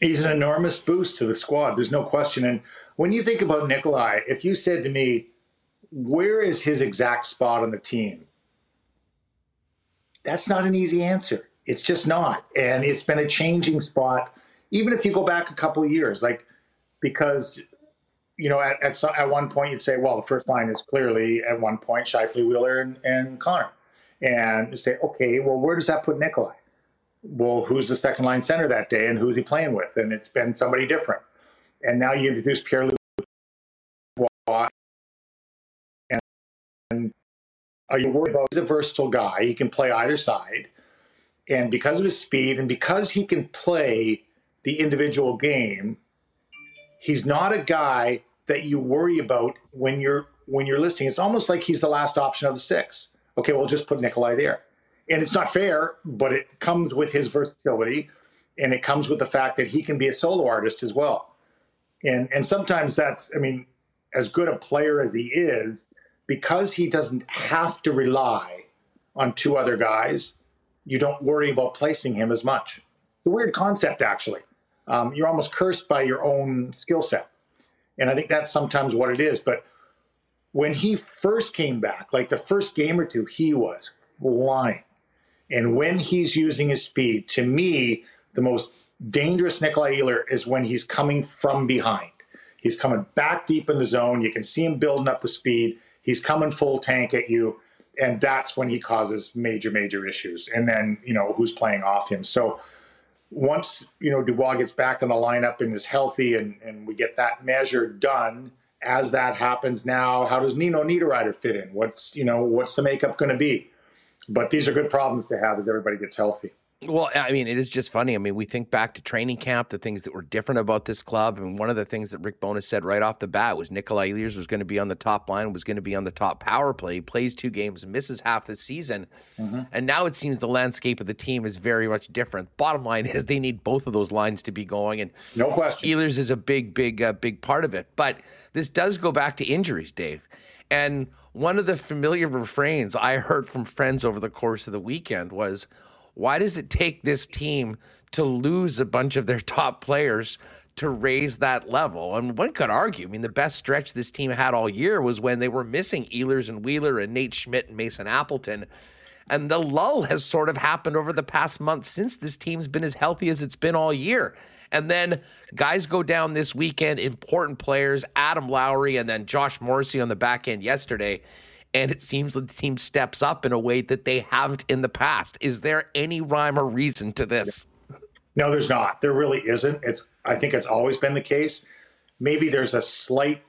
He's an enormous boost to the squad. There's no question. And when you think about Nikolai, if you said to me, where is his exact spot on the team? That's not an easy answer. It's just not. And it's been a changing spot, even if you go back a couple years, like because you know, at, at, at one point you'd say, well, the first line is clearly at one point Scheifele, Wheeler, and, and Connor. And you say, okay, well, where does that put Nikolai? Well, who's the second line center that day and who's he playing with? And it's been somebody different. And now you introduce Pierre Luc Are you worried about? He's a versatile guy. He can play either side, and because of his speed and because he can play the individual game, he's not a guy that you worry about when you're when you're listing. It's almost like he's the last option of the six. Okay, we'll just put Nikolai there. And it's not fair, but it comes with his versatility and it comes with the fact that he can be a solo artist as well. And and sometimes that's I mean, as good a player as he is, because he doesn't have to rely on two other guys, you don't worry about placing him as much. A weird concept, actually. Um, you're almost cursed by your own skill set. And I think that's sometimes what it is. But when he first came back, like the first game or two, he was flying. And when he's using his speed, to me, the most dangerous Nikolai Ehlers is when he's coming from behind. He's coming back deep in the zone. You can see him building up the speed. He's coming full tank at you. And that's when he causes major, major issues. And then, you know, who's playing off him. So once, you know, Dubois gets back in the lineup and is healthy and, and we get that measure done, as that happens now, how does Nino Niederreiter fit in? What's, you know, what's the makeup going to be? But these are good problems to have as everybody gets healthy. Well, I mean, it is just funny. I mean, we think back to training camp, the things that were different about this club. And one of the things that Rick Bowness said right off the bat was Nikolai Ehlers was going to be on the top line, was going to be on the top power play. He plays two games, misses half the season. Mm-hmm. And now it seems the landscape of the team is very much different. Bottom line is they need both of those lines to be going. And no question. Ehlers is a big, big, uh, big part of it. But this does go back to injuries, Dave. And one of the familiar refrains I heard from friends over the course of the weekend was, why does it take this team to lose a bunch of their (laughs) top players to raise that level? And one could argue, I mean, the best stretch this team had all year was when they were missing Ehlers and Wheeler and Nate Schmidt and Mason Appleton. And the lull has sort of happened over the past month since this team's been as healthy as it's been all year. And then guys go down this weekend, important players, Adam Lowry and then Josh Morrissey on the back end yesterday and it seems that the team steps up in a way that they haven't in the past. Is there any rhyme or reason to this? No, there's not. There really isn't. It's I think it's always been the case. Maybe there's a slight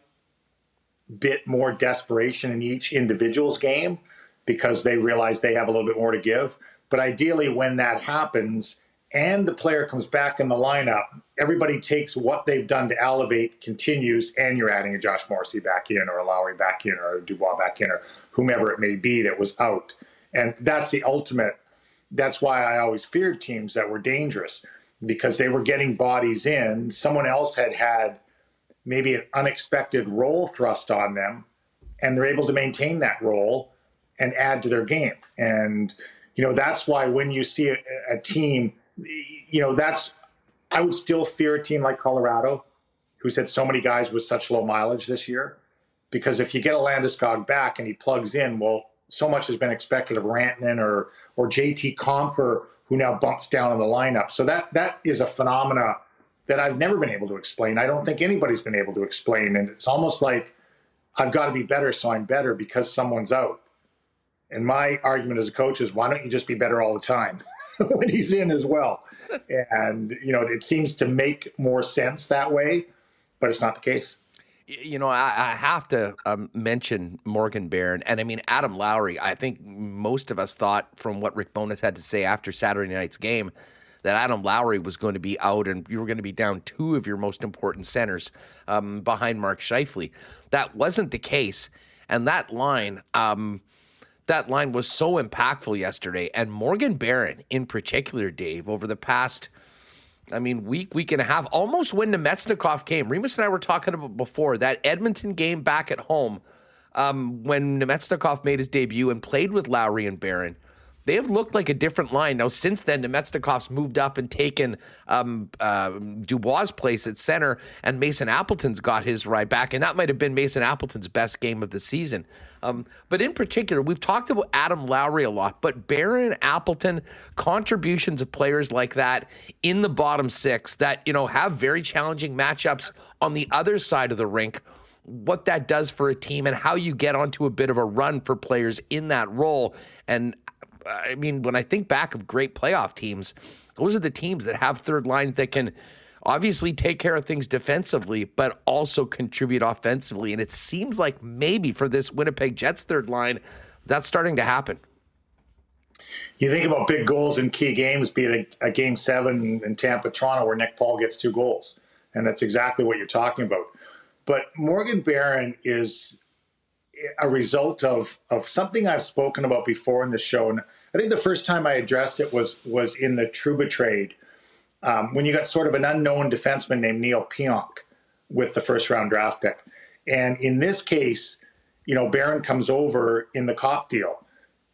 bit more desperation in each individual's game because they realize they have a little bit more to give. But ideally, when that happens, and the player comes back in the lineup, everybody takes what they've done to elevate, continues, and you're adding a Josh Morrissey back in, or a Lowry back in, or a Dubois back in, or whomever it may be that was out. And that's the ultimate. That's why I always feared teams that were dangerous because they were getting bodies in. Someone else had had maybe an unexpected role thrust on them, and they're able to maintain that role and add to their game. And, you know, that's why when you see a, a team you know, that's I would still fear a team like Colorado, who's had so many guys with such low mileage this year. Because if you get a Landeskog back and he plugs in, well, so much has been expected of Rantanen or or JT Compher, who now bumps down in the lineup. So that that is a phenomena that I've never been able to explain. I don't think anybody's been able to explain. And it's almost like I've got to be better, so I'm better because someone's out. And my argument as a coach is why don't you just be better all the time? (laughs) (laughs) when he's in as well. And, you know, it seems to make more sense that way, but it's not the case. You know, I, I have to um, mention Morgan Barron. And I mean, Adam Lowry, I think most of us thought from what Rick Bowness had to say after Saturday night's game that Adam Lowry was going to be out and you were going to be down two of your most important centers um, behind Mark Scheifele. That wasn't the case. And that line, um, that line was so impactful yesterday. And Morgan Barron, in particular, Dave, over the past, I mean, week, week and a half, almost when Namestnikov came. Remis and I were talking about before that Edmonton game back at home um, when Namestnikov made his debut and played with Lowry and Barron they have looked like a different line. Now, since then, Namestnikov's moved up and taken um, uh, Dubois' place at center, and Mason Appleton's got his right back. And that might have been Mason Appleton's best game of the season. Um, but in particular, we've talked about Adam Lowry a lot, but Barron Appleton, contributions of players like that in the bottom six that, you know, have very challenging matchups on the other side of the rink what that does for a team and how you get onto a bit of a run for players in that role. And I mean, when I think back of great playoff teams, those are the teams that have third lines that can obviously take care of things defensively, but also contribute offensively. And it seems like maybe for this Winnipeg Jets third line, That's starting to happen. You think about big goals in key games, be it a, a game seven in Tampa, Toronto, where Nick Paul gets two goals. And that's exactly what you're talking about. But Morgan Barron is a result of of something I've spoken about before in the show. And I think the first time I addressed it was was in the Trouba trade um, when you got sort of an unknown defenseman named Neil Pionk with the first round draft pick. And in this case, you know, Barron comes over in the Copp deal.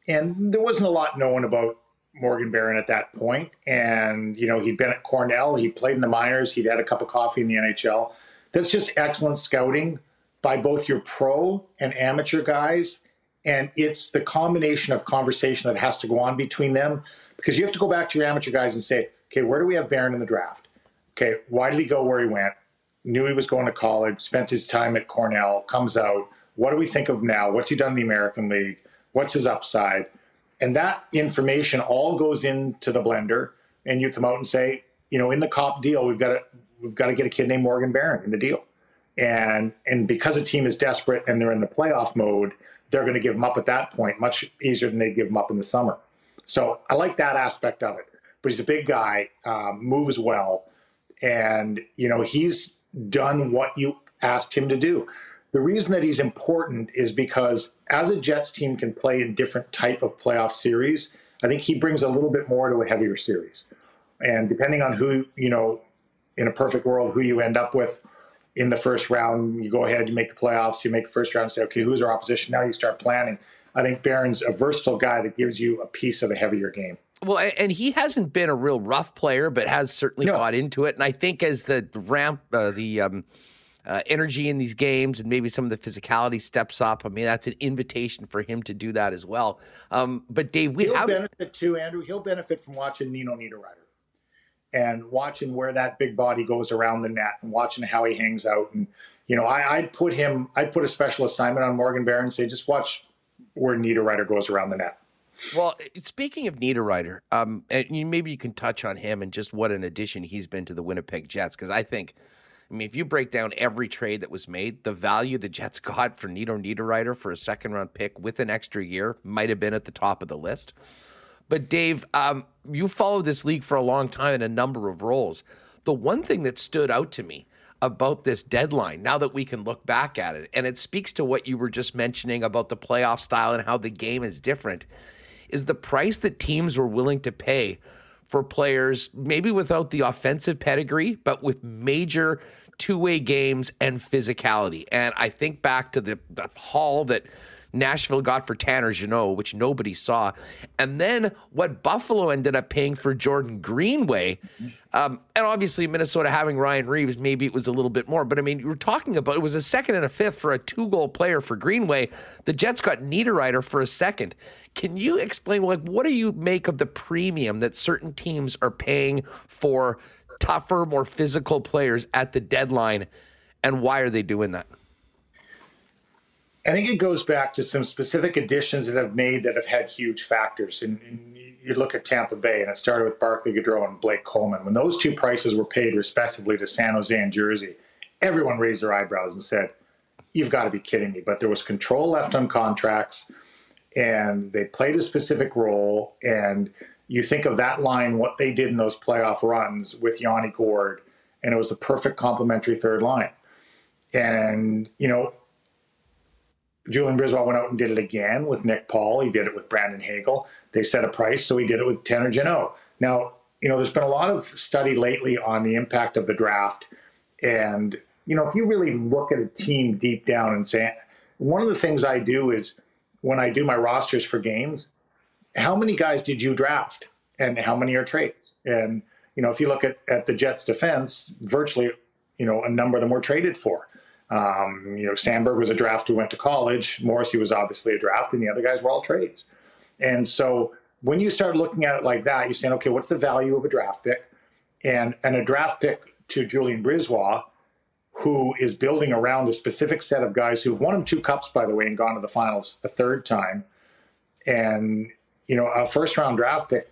And there wasn't a lot known about Morgan Barron at that point. And, you know, he'd been at Cornell, he played in the minors, he'd had a cup of coffee in the NHL. That's just excellent scouting by both your pro and amateur guys. And it's the combination of conversation that has to go on between them because you have to go back to your amateur guys and say, okay, where do we have Barron in the draft? Okay, why did he go where he went? Knew he was going to college, spent his time at Cornell, comes out. What do we think of now? What's he done in the American League? What's his upside? And that information all goes into the blender, and you come out and say, you know, in the cop deal, we've got to we've got to get a kid named Morgan Barron in the deal, and and because a team is desperate and they're in the playoff mode, they're going to give him up at that point much easier than they give him up in the summer. So I like that aspect of it. But he's a big guy, um, moves well, and you know he's done what you asked him to do. The reason that he's important is because as a Jets team can play in different type of playoff series, I think he brings a little bit more to a heavier series. And depending on who, you know, in a perfect world, who you end up with in the first round, you go ahead, you make the playoffs, you make the first round and say, okay, who's our opposition? Now you start planning. I think Barron's a versatile guy that gives you a piece of a heavier game. Well, and he hasn't been a real rough player, but has certainly no. got into it. And I think as the ramp, uh, the um, uh, energy in these games and maybe some of the physicality steps up. I mean, that's an invitation for him to do that as well. Um, but Dave, we he'll have benefit too, Andrew. He'll benefit from watching Nino Niederreiter and watching where that big body goes around the net and watching how he hangs out. And you know, I, would put him, I'd put a special assignment on Morgan Barron and say, just watch where Niederreiter goes around the net. Well, speaking of Niederreiter, um, and maybe you can touch on him and just what an addition he's been to the Winnipeg Jets because I think I mean, if you break down every trade that was made, the value the Jets got for Nino Niederreiter for a second round pick with an extra year might have been at the top of the list. But Dave, um, you followed this league for a long time in a number of roles. The one thing that stood out to me about this deadline, now that we can look back at it, and it speaks to what you were just mentioning about the playoff style and how the game is different, is the price that teams were willing to pay for players, maybe without the offensive pedigree, but with major two way games and physicality. And I think back to the, the haul that Nashville got for Tanner Jeannot, which nobody saw. And then what Buffalo ended up paying for Jordan Greenway. Um, and obviously, Minnesota having Ryan Reaves, maybe it was a little bit more. But I mean, you were talking about it was a second and a fifth for a two goal player for Greenway. The Jets got Niederreiter for a second. Can you explain, like, what do you make of the premium that certain teams are paying for tougher, more physical players at the deadline? And why are they doing that? I think it goes back to some specific additions that have made that have had huge factors. And, and you look at Tampa Bay, and it started with Barclay Goodrow and Blake Coleman. When those two prices were paid respectively to San Jose and Jersey, everyone raised their eyebrows and said, "You've got to be kidding me!" But there was control left on contracts, and they played a specific role. And you think of that line, what they did in those playoff runs with Yanni Gourde, and it was the perfect complementary third line. And you know, Julien BriseBois went out and did it again with Nick Paul. He did it with Brandon Hagel. They set a price, so he did it with Tanner Jeannot. Now, you know, there's been a lot of study lately on the impact of the draft. And, you know, if you really look at a team deep down and say, one of the things I do is when I do my rosters for games, how many guys did you draft and how many are trades? And, you know, if you look at, at the Jets defense, virtually, you know, a number of them were traded for. Um, you know, Samberg was a draft who went to college. Morrissey was obviously a draft, and the other guys were all trades. And so when you start looking at it like that, you're saying, okay, what's the value of a draft pick? And and a draft pick to Julien BriseBois, who is building around a specific set of guys who've won him two cups, by the way, and gone to the finals a third time. And you know, a first round draft pick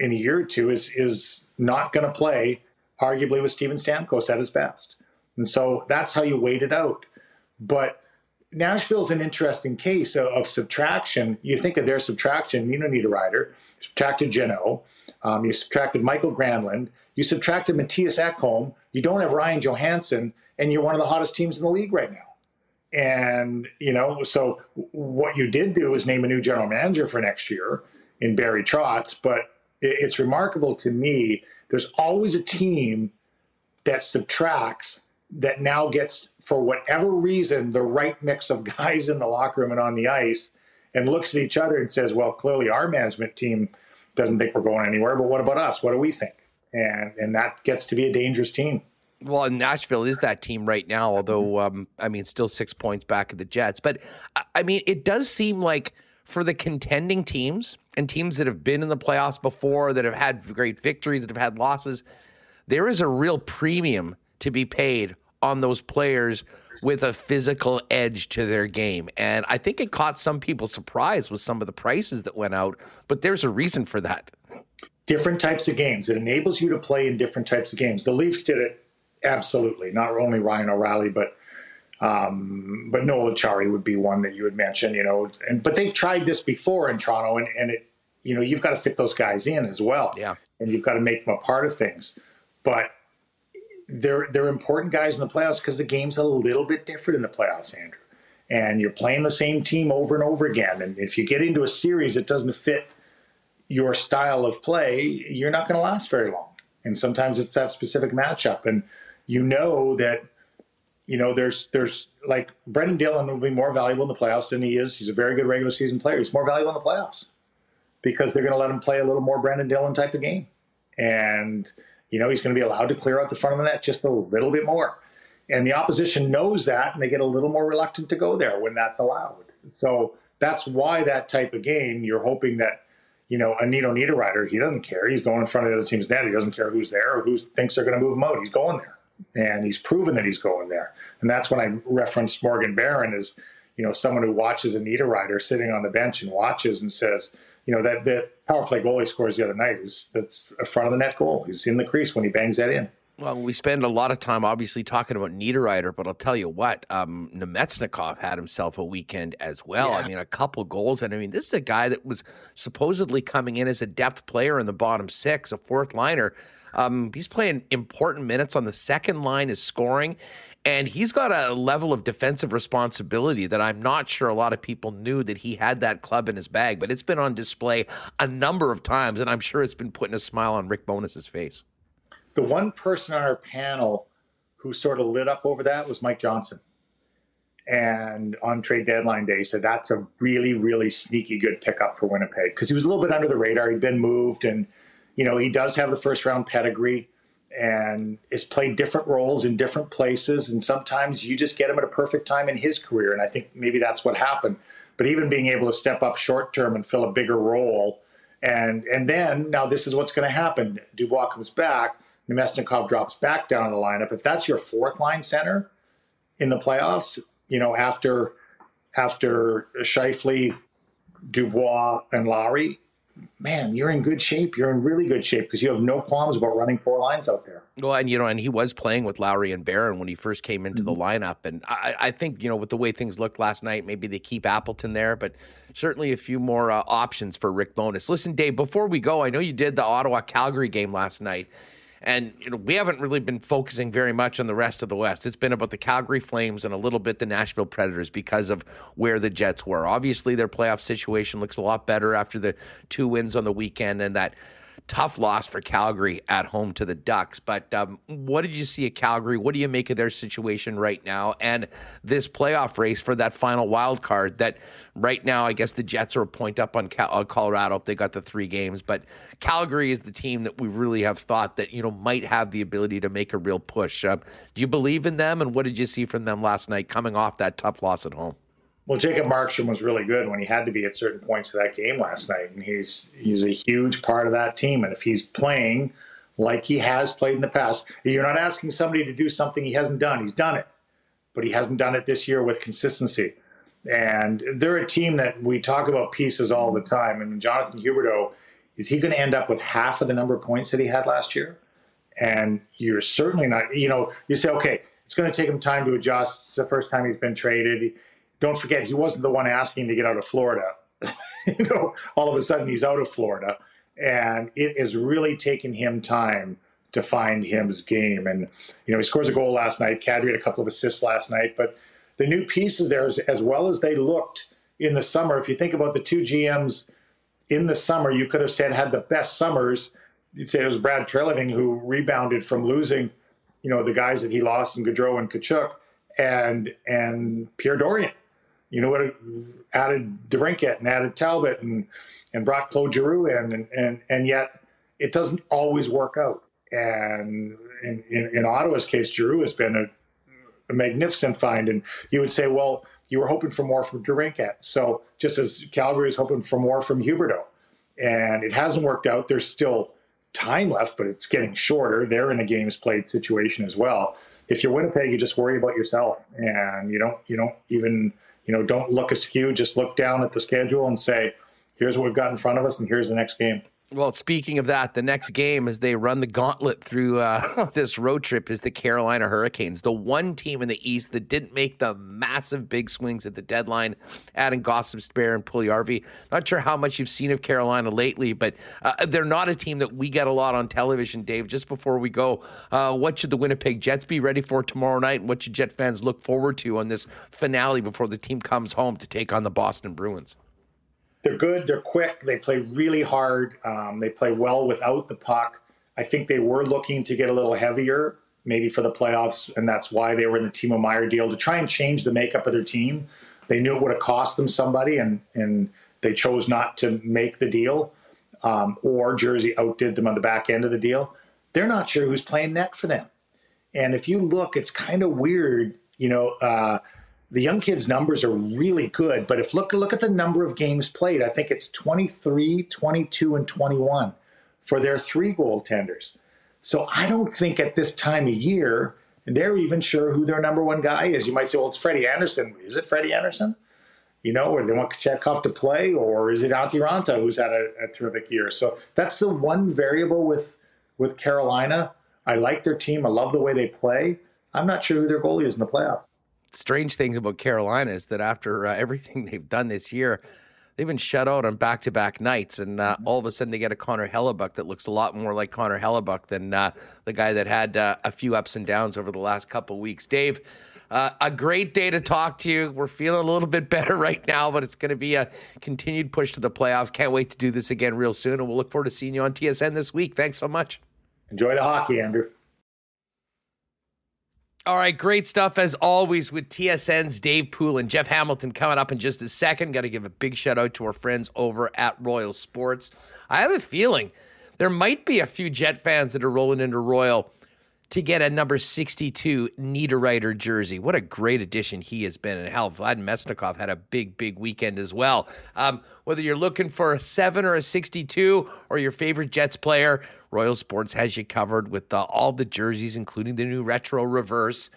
in a year or two is is not going to play, arguably, with Steven Stamkos at his best. And so that's how you wait it out. But Nashville's an interesting case of, of, subtraction. You think of their subtraction, you don't need a rider. Subtracted Jeannot, um, you subtracted Mikael Granlund, you subtracted Mattias Ekholm, you don't have Ryan Johansen, and you're one of the hottest teams in the league right now. And, you know, so what you did do is name a new general manager for next year in Barry Trotz. But it's remarkable to me, there's always a team that subtracts that now gets, for whatever reason, the right mix of (laughs) guys in the locker room and on the ice and looks at each other and says, well, clearly our management team doesn't think we're going anywhere, but what about us? What do we think? And, and that gets to be a dangerous team. Well, Nashville is that team right now, although, um, I mean, still six points back of the Jets. But, I mean, it does seem like for the contending teams and teams that have been in the playoffs before, that have had great victories, that have had losses, there is a real premium to be paid on those players with a physical edge to their game. And I think it caught some people surprised with some of the prices that went out, but there's a reason for that. Different types of games. It enables you to play in different types of games. The Leafs did it Absolutely, not only Ryan O'Reilly, but um, but Noel Acciari would be one that you would mention. You know, and but they've tried this before in Toronto, and and it you know you've got to fit those guys in as well. Yeah, and you've got to make them a part of things. But they're they're important guys in the playoffs because the game's a little bit different in the playoffs, Andrew. And you're playing the same team over and over again. And if you get into a series that doesn't fit your style of play, you're not going to last very long. And sometimes it's that specific matchup. And you know that you know there's there's like Brenden Dillon will be more valuable in the playoffs than he is. He's a very good regular season player. He's more valuable in the playoffs because they're going to let him play a little more Brenden Dillon type of game, and you know he's going to be allowed to clear out the front of the net just a little bit more. And the opposition knows that, and they get a little more reluctant to go there when that's allowed. So that's why that type of game, you're hoping that, you know, a Nino Niederreiter, he doesn't care. He's going in front of the other team's net. He doesn't care who's there or who thinks they're going to move him out. He's going there and he's proven that he's going there. And that's when I referenced Morgan Barron as, you know, someone who watches a Niederreiter sitting on the bench and watches and says, you know, that the power play goal he scores the other night is that's a front of the net goal. He's in the crease when he bangs that in. Well, we spend a lot of time obviously talking about Niederreiter, but I'll tell you what, um, Namestnikov had himself a weekend as well. Yeah. I mean, a couple goals. And I mean, this is a guy that was supposedly coming in as a depth player in the bottom six, a fourth liner. Um, he's playing important minutes on the second line, is scoring, and he's got a level of defensive responsibility that I'm not sure a lot of people knew that he had that club in his bag. But it's been on display a number of times, and I'm sure it's been putting a smile on Rick Bowness's face. The one person on our panel who sort of lit up over that was Mike Johnson. And on trade deadline day, said that's a really, really sneaky good pickup for Winnipeg because he was a little bit under the radar. He'd been moved and you know, he does have the first round pedigree and has played different roles in different places. And sometimes you just get him at a perfect time in his career. And I think maybe that's what happened. But even being able to step up short term and fill a bigger role. And and then now this is what's going to happen. Dubois comes back, Namestnikov drops back down in the lineup. If that's your fourth line center in the playoffs, you know, after after Scheifele, Dubois, and Lowry, man, you're in good shape. You're in really good shape because you have no qualms about running four lines out there. Well, and you know, and he was playing with Lowry and Barron when he first came into mm-hmm. the lineup, and I, I, think you know, with the way things looked last night, maybe they keep Appleton there, but certainly a few more uh, options for Rick Bowness. Listen, Dave, before we go, I know you did the Ottawa Calgary game last night. And you know, we haven't really been focusing very much on the rest of the West. It's been about the Calgary Flames and a little bit the Nashville Predators because of where the Jets were. Obviously, their playoff situation looks a lot better after the two wins on the weekend and that tough loss for Calgary at home to the Ducks. But um, what did you see at Calgary? What do you make of their situation right now and this playoff race for that final wild card? That right now, I guess the Jets are a point up on Cal- uh, Colorado if they got the three games, but Calgary is the team that we really have thought that you know might have the ability to make a real push. Uh, do you believe in them? And what did you see from them last night, coming off that tough loss at home? Well, Jacob Markstrom was really good when he had to be at certain points of that game last night, and he's he's a huge part of that team. And if he's playing like he has played in the past, you're not asking somebody to do something he hasn't done. He's done it, but he hasn't done it this year with consistency. And they're a team that we talk about pieces all the time. Mean, Jonathan Huberdeau, is he going to end up with half of the number of points that he had last year? And you're certainly not. You know, you say, okay, it's going to take him time to adjust. It's the first time he's been traded don't forget he wasn't the one asking to get out of Florida. (laughs) you know, all of a sudden he's out of Florida, and it has really taken him time to find his game. And you know, he scores a goal last night. Kadri had a couple of assists last night, but the new pieces there, as, as well as they looked in the summer. If you think about the two GMs in the summer, you could have said had the best summers. You'd say it was Brad Treliving who rebounded from losing, you know, the guys that he lost in Gaudreau and Tkachuk, and and Pierre Dorion. You know what? Added DeBrincat and added Talbot and and brought Claude Giroux in, and and and yet it doesn't always work out. And in, in, in Ottawa's case, Giroux has been a, a magnificent find. And you would say, well, you were hoping for more from DeBrincat. So just as Calgary is hoping for more from Huberdeau. And it hasn't worked out. There's still time left, but it's getting shorter. They're in a games played situation as well. If you're Winnipeg, you just worry about yourself and you don't you don't even you know don't look askew, just look down at the schedule and say, here's what we've got in front of us and here's the next game. Well, speaking of that, the next game as they run the gauntlet through uh, (laughs) this road trip is the Carolina Hurricanes, the one team in the East that didn't make the massive big swings at the deadline, adding Gostisbehere and Puljujarvi. Not sure how much you've seen of Carolina lately, but uh, they're not a team that we get a lot on television, Dave. Just before we go, uh, what should the Winnipeg Jets be ready for tomorrow night, and what should Jet fans look forward to on this finale before the team comes home to take on the Boston Bruins? They're good. They're quick. They play really hard. Um, they play well without the puck. I think they were looking to get a little heavier, maybe for the playoffs, and that's why they were in the Timo Meier deal to try and change the makeup of their team. They knew it would have cost them somebody, and and they chose not to make the deal. Um, or Jersey outdid them on the back end of the deal. They're not sure who's playing net for them. And if you look, it's kind of weird. You know, uh, the young kids' numbers are really good, but if look look at the number of games played, I think it's 23, 22, and 21 for their three goaltenders. So I don't think at this time of year they're even sure who their number one guy is. You might say, well, it's Freddie Andersen Is it Freddie Andersen You know, or they want Kochetkov to play, or is it Antti Raanta who's had a, a terrific year? So that's the one variable with with Carolina. I like their team. I love the way they play. I'm not sure who their goalie is in the playoffs strange things about Carolina is that after uh, (laughs) everything they've done this year, they've been shut out on back to back nights. And uh, all of a sudden, they get a Connor Hellebuyck that looks a lot more like Connor Hellebuyck than uh, the guy that had uh, a few ups and downs over the last couple weeks. Dave, uh, a great day to talk to you. We're feeling a little bit (laughs) better right now, but it's going to be a continued push to the playoffs. Can't wait to do this again real soon. And we'll look forward to seeing you on TSN this week. Thanks so much. Enjoy the hockey, Andrew. All right, great stuff as always with TSN's Dave Poulin and Jeff Hamilton coming up in just a second. Got to give a big shout out to our friends over at Royal Sports. I have a feeling there might be a few Jet fans that are rolling into Royal to get a number 62 Niederreiter jersey. What a great addition he has been. And hell, Vlad Namestnikov had a big, big weekend as well. Um, whether you're looking for a 7 or a 62 or your favorite Jets player, Royal Sports has you covered with all the jerseys, including the new retro reverse.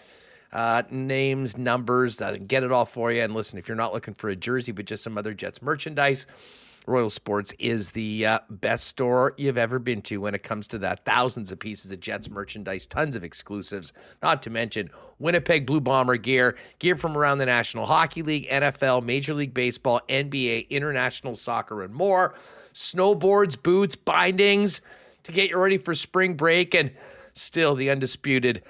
Uh, names, numbers, uh, get it all for you. And listen, if you're not looking for a jersey, but just some other Jets merchandise, Royal Sports is the uh, best store you've ever been to when it comes to that. Thousands of pieces of Jets merchandise, tons of exclusives, not to mention Winnipeg Blue Bomber gear, gear from around the National Hockey League, NFL, Major League Baseball, NBA, international soccer, and more. Snowboards, boots, bindings to get you ready for spring break, and still the undisputed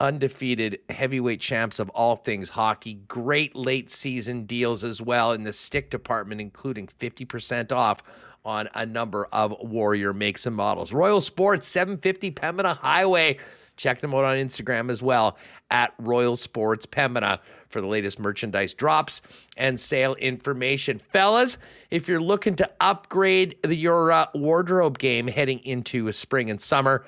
undefeated heavyweight champs of all things hockey. Great late season deals as well in the stick department, including 50% off on a number of Warrior makes and models. Royal Sports, 750 Pembina Highway. Check them out on Instagram as well at Royal Sports Pembina for the latest merchandise drops and sale information. Fellas, if you're looking to upgrade your uh, wardrobe game heading into spring and summer,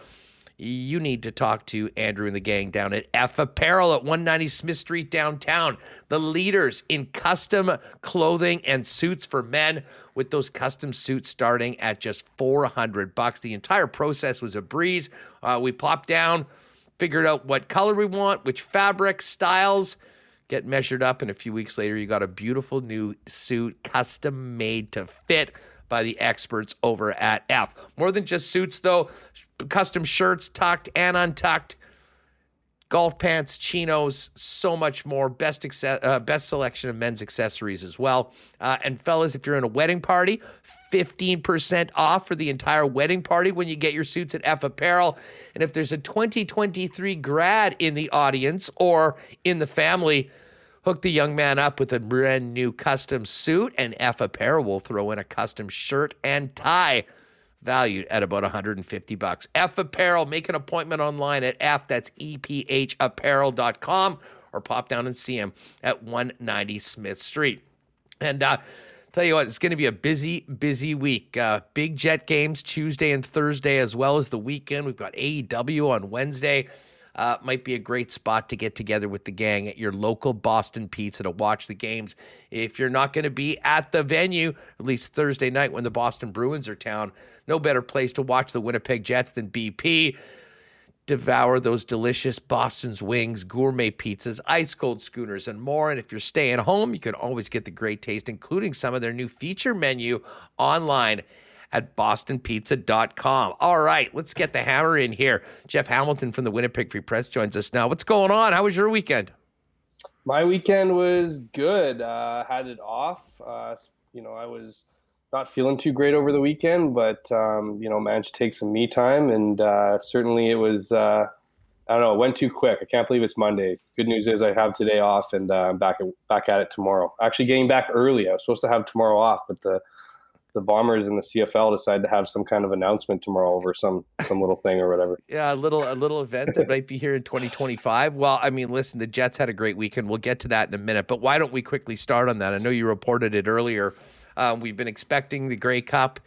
you need to talk to Andrew and the gang down at F Apparel at 190 Smith Street downtown. The leaders in custom clothing and suits for men with those custom suits starting at just 400 bucks. The entire process was a breeze. Uh, we popped down, figured out what color we want, which fabric, styles, get measured up, and a few weeks later, you got a beautiful new suit, custom made to fit by the experts over at F. More than just suits, though, custom shirts, tucked and untucked. golf pants, chinos, so much more. Best uh, best selection of men's accessories as well. Uh, and fellas, if you're in a wedding party, 15% off for the entire wedding party when you get your suits at F Apparel. And if there's a 2023 grad in the audience or in the family, hook the young man up with a brand new custom suit, and F Apparel will throw in a custom shirt and tie valued at about 150 bucks. F Apparel, make an appointment online at F, that's EPHapparel.com, or pop down and see him at 190 Smith Street. And uh, tell you what, it's going to be a busy, busy week. Uh, big jet games Tuesday and Thursday, as well as the weekend. We've got AEW on Wednesday. Uh, might be a great spot to get together with the gang at your local Boston Pizza to watch the games. If you're not going to be at the venue, at least Thursday night when the Boston Bruins are town, no better place to watch the Winnipeg Jets than BP. Devour those delicious Boston's wings, gourmet pizzas, ice cold schooners, and more. And if you're staying home, you can always get the great taste, including some of their new feature menu online at bostonpizza.com. All right, let's get the hammer in here. Jeff Hamilton from the Winnipeg Free Press joins us now. What's going on? How was your weekend? My weekend was good. Uh, had it off. Uh, you know, I was not feeling too great over the weekend, but um, you know, managed to take some me time, and uh, certainly it was. Uh, I don't know. It went too quick. I can't believe it's Monday. Good news is I have today off, and uh, I'm back at, back at it tomorrow. Actually, getting back early. I was supposed to have tomorrow off, but the the Bombers and the CFL decide to have some kind of announcement tomorrow over some some little thing or whatever. (laughs) Yeah, a little a little event that might be here in 2025. Well, I mean, listen, the Jets had a great weekend. We'll get to that in a minute, but why don't we quickly start on that? I know you reported it earlier. Um, we've been expecting the Grey Cup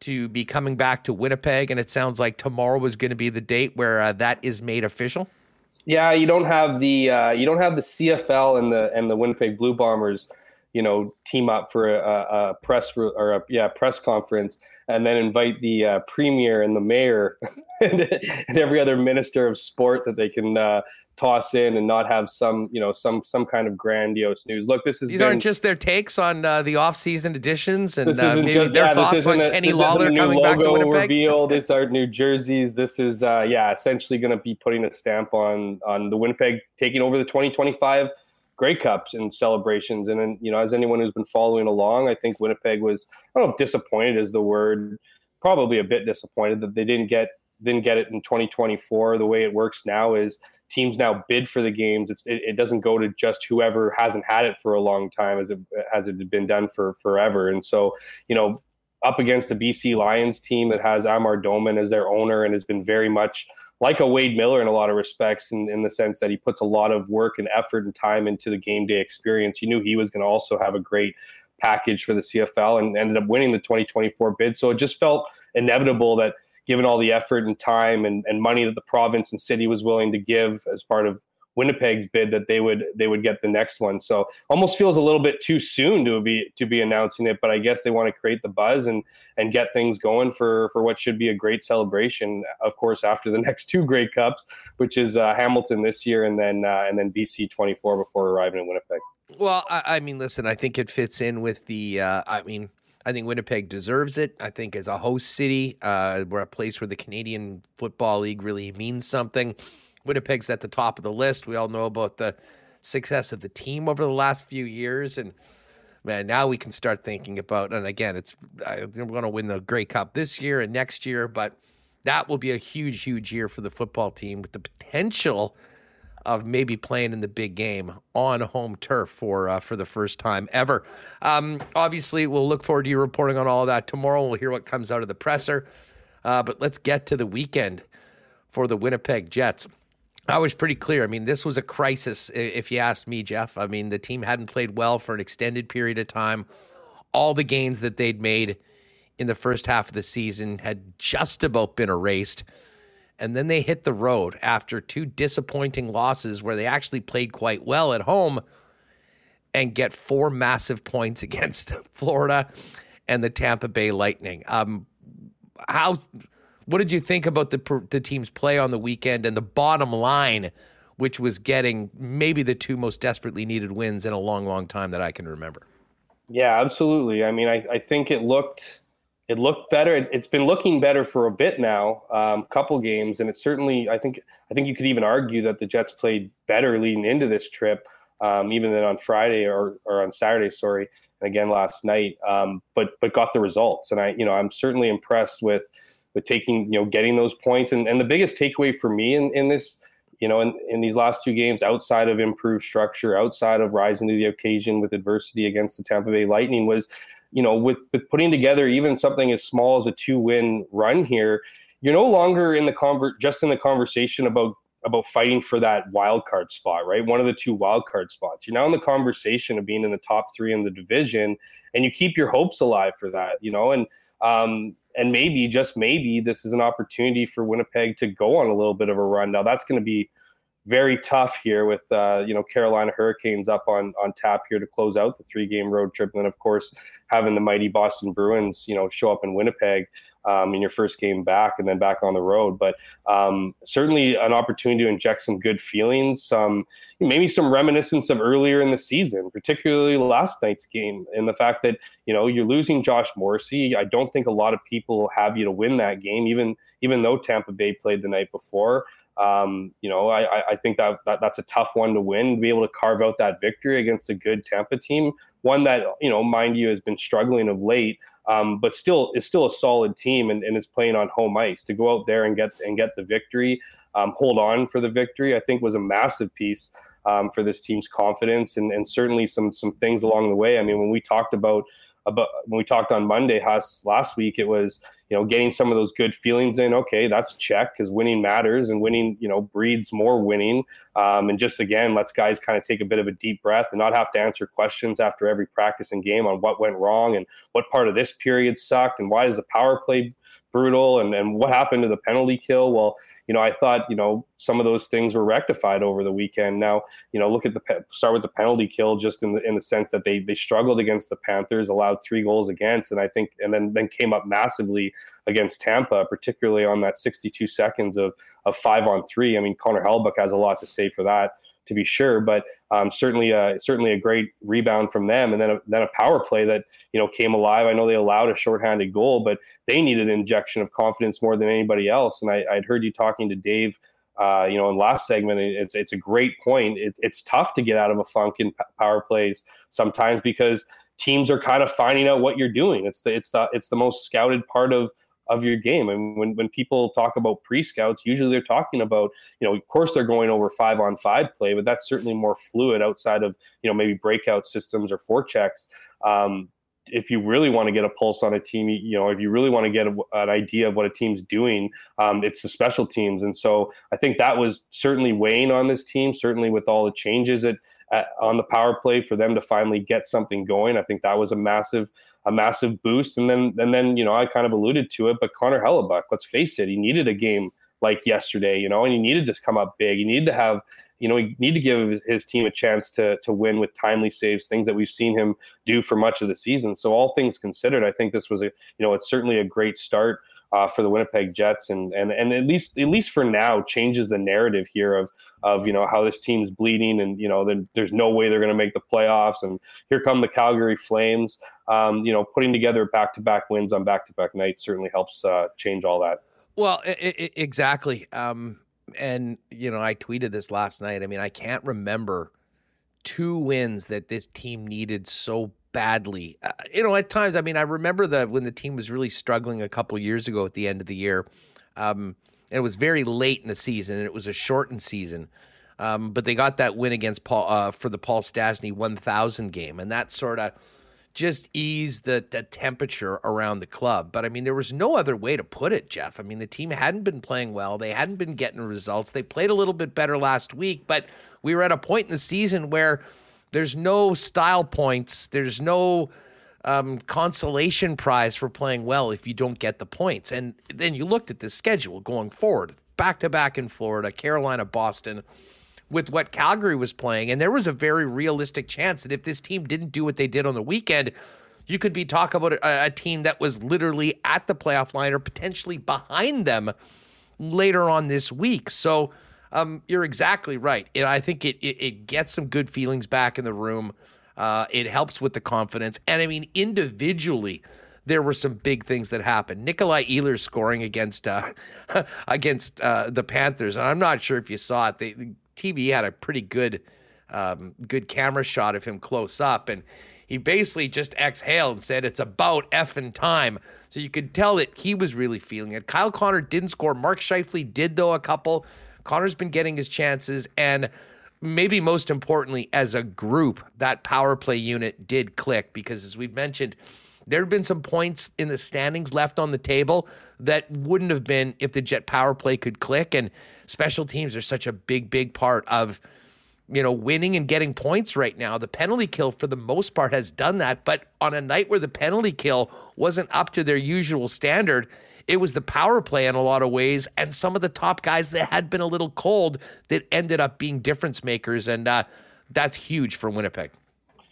to be coming back to Winnipeg, and it sounds like tomorrow was going to be the date where uh, that is made official. Yeah, you don't have the uh, you don't have the CFL and the and the Winnipeg Blue Bombers you know team up for a, a press or a yeah press conference and then invite the uh, premier and the mayor (laughs) and, and, every other minister of sport that they can uh, toss in and not have some you know some some kind of grandiose news. Look this is these been, aren't just their takes on uh, the off-season editions and uh, maybe just, their yeah, thoughts on a, kenny lawler coming back to winnipeg. reveal. (laughs) This are new jerseys. This is uh, yeah essentially going to be putting a stamp on on the winnipeg taking over the 2025 Grey Cups and celebrations. And then, you know, as anyone who's been following along, I think Winnipeg was, I don't know, disappointed is the word, probably a bit disappointed that they didn't get didn't get it in 2024. The way it works now is teams now bid for the games. It, it, doesn't go to just whoever hasn't had it for a long time as it has it been done for forever. And so, you know, up against the BC Lions team that has Amar Doman as their owner and has been very much like a Wade Miller in a lot of respects, in, in the sense that he puts a lot of work and effort and time into the game day experience. You knew he was going to also have a great package for the CFL and ended up winning the 2024 bid. So it just felt inevitable that given all the effort and time and, and money that the province and city was willing to give as part of Winnipeg's bid that they would they would get the next one. So almost feels a little bit too soon to be to be announcing it, but I guess they want to create the buzz and and get things going for for what should be a great celebration. Of course, after the (laughs) next two Grey Cups, which is uh, Hamilton this year and then uh, and then BC 24 before arriving in Winnipeg. Well, I, I, mean, listen, I think it fits in with the. Uh, I mean. I think Winnipeg deserves it. I think as a host city, uh, we're a place where the Canadian Football League really means something. Winnipeg's at the top of the list. We all know about the success of the team over the last few years, and man, now we can start thinking about. And again, it's we're going to win the Grey Cup this year and next year, but that will be a huge, huge year for the football team with the potential of maybe playing in the big game on home turf for uh, for the first time ever. Um, obviously, we'll look forward to you reporting on all of that tomorrow. We'll hear what comes out of the presser, uh, but let's get to the weekend for the Winnipeg Jets. I was pretty clear. I mean, this was a crisis, if you ask me, Jeff. I mean, the team hadn't played well for an extended period of time. All the gains that they'd made in the first half of the season had just about been erased. And then they hit the road after two disappointing losses where they actually played quite well at home and get four massive (laughs) points against (laughs) Florida and the Tampa Bay Lightning. Um, how what did you think about the the team's play on the weekend and the bottom line, which was getting maybe the two most desperately needed wins in a long, long time that I can remember? Yeah, absolutely. I mean, I, I think it looked it looked better. It, has been looking better for a bit now, um, couple games, and it certainly. I think. I think you could even argue that the Jets played better leading into this trip, um, even than on Friday or or on Saturday. Sorry, and again last night. Um, but but got the results, and I you know I'm certainly impressed with with taking you know getting those points. And and the biggest takeaway for me in in this you know, in, in these last two games, outside of improved structure, outside of rising to the occasion with adversity against the Tampa Bay Lightning, was, you know, with, with putting together even something as small as a two win run here, you're no longer in the convert just in the conversation about about fighting for that wild card spot, right? One of the two wild card spots. You're now in the conversation of being in the top three in the division, and you keep your hopes alive for that, you know. And um, and maybe just maybe this is an opportunity for Winnipeg to go on a little bit of a run. Now that's going to be very tough here with uh, you know Carolina Hurricanes up on on tap here to close out the three game road trip, and then of course having the mighty Boston Bruins you know show up in Winnipeg um, in your first game back, and then back on the road. But um, certainly an opportunity to inject some good feelings, some maybe some reminiscence of earlier in the season, particularly last night's game, and the fact that you know you're losing Josh Morrissey. I don't think a lot of people have you to win that game, even even though Tampa Bay played the night before. Um, you know, I, I think that, that that's a tough one to win, to be able to carve out that victory against a good Tampa team, one that, you know, mind you, has been struggling of late, um, but still is still a solid team and, and is playing on home ice. To go out there and get and get the victory, um, hold on for the victory, I think was a massive piece um, for this team's confidence and, and certainly some some things along the way. I mean, when we talked about about when we talked on Monday last week, it was you know getting some of those good feelings in. Okay, that's check because winning matters and winning you know breeds more winning. Um, and just again, lets guys kind of take a bit of a deep breath and not have to answer questions after every practice and game on what went wrong and what part of this period sucked and why does the power play brutal and, and what happened to the penalty kill? Well you know i thought you know some of those things were rectified over the weekend. Now you know look at the start with the penalty kill just in the in the sense that they they struggled against the panthers allowed three goals against and i think and then then came up massively against tampa particularly on that 62 seconds of of five on three. I mean connor hellebuyck has a lot to say for that to be sure, but um, certainly a, certainly a great rebound from them, and then a, then a power play that you know came alive. I know they allowed a shorthanded goal, but they needed an injection of confidence more than anybody else. And I, would heard you talking to Dave, uh, you know, in last segment. It's it's a great point. It, it's tough to get out of a funk in power plays sometimes because teams are kind of finding out what you're doing. It's the it's the it's the most scouted part of of your game. And when, when people talk about pre scouts, usually they're talking about, you know, of course they're going over five on five play, but that's certainly more fluid outside of, you know, maybe breakout systems or forechecks. Um, if you really want to get a pulse on a team, you know, if you really want to get a, an idea of what a team's doing, um, it's the special teams. And so I think that was certainly weighing on this team, certainly with all the changes at, at, on the power play for them to finally get something going. I think that was a massive a massive boost. And then and then you know I kind of alluded to it, but Connor Hellebuyck, let's face it, he needed a game like yesterday, you know, and he needed to come up big. He needed to have you know, he need to give his team a chance to to win with timely saves, things that we've seen him do for much of the season. So all things considered, I think this was a you know it's certainly a great start uh, for the Winnipeg Jets, and and and at least at least for now changes the narrative here of of you know how this team's bleeding, and you know there's no way they're going to make the playoffs, and here come the Calgary Flames. Um, you know, putting together back to back wins on back to back nights certainly helps uh, change all that. Well, exactly. Um, and you know, I tweeted this last night. I mean, I can't remember two wins that this team needed so badly. Uh, you know, at times, I mean, I remember the when the team was really struggling a couple years ago at the end of the year. Um, and it was very late in the season, and it was a shortened season. Um, but they got that win against Paul uh, for the Paul Stastny 1000 game, and that sort of just eased the, the temperature around the club. But I mean, there was no other way to put it, Jeff. I mean, the team hadn't been playing well. They hadn't been getting results. They played a little bit better last week, but we were at a point in the season where there's no style points. There's no um, consolation prize for playing well if you don't get the points. And then you looked at the schedule going forward, back to back in Florida, Carolina, Boston, with what Calgary was playing. And there was a very realistic chance that if this team didn't do what they did on the weekend, you could be talking about a, a team that was literally at the playoff line or potentially behind them later on this week. So, um, you're exactly right. And I think it, it, it gets some good feelings back in the room. Uh, it helps with the confidence, and I mean individually, there were some big things that happened. Nikolai Ehlers scoring against uh, (laughs) against uh, the Panthers, and I'm not sure if you saw it. the TV had a pretty good um, good camera shot of him close up, and he basically just exhaled and said, "It's about effing time." So you could tell that he was really feeling it. Kyle Connor didn't score. Mark Scheifele did though a couple. Connor's been getting his chances, and maybe most importantly, as a group, that power play unit did click because, as we've mentioned, there have been some points in the standings left on the table that wouldn't have been if the Jet power play could click. And special teams are such a big, big part of you know, winning and getting points right now. The penalty kill, for the most part, has done that. But on a night where the penalty kill wasn't up to their usual standard, it was the power play in a lot of ways, and some of the top guys that had been a little cold that ended up being difference makers, and uh, that's huge for Winnipeg.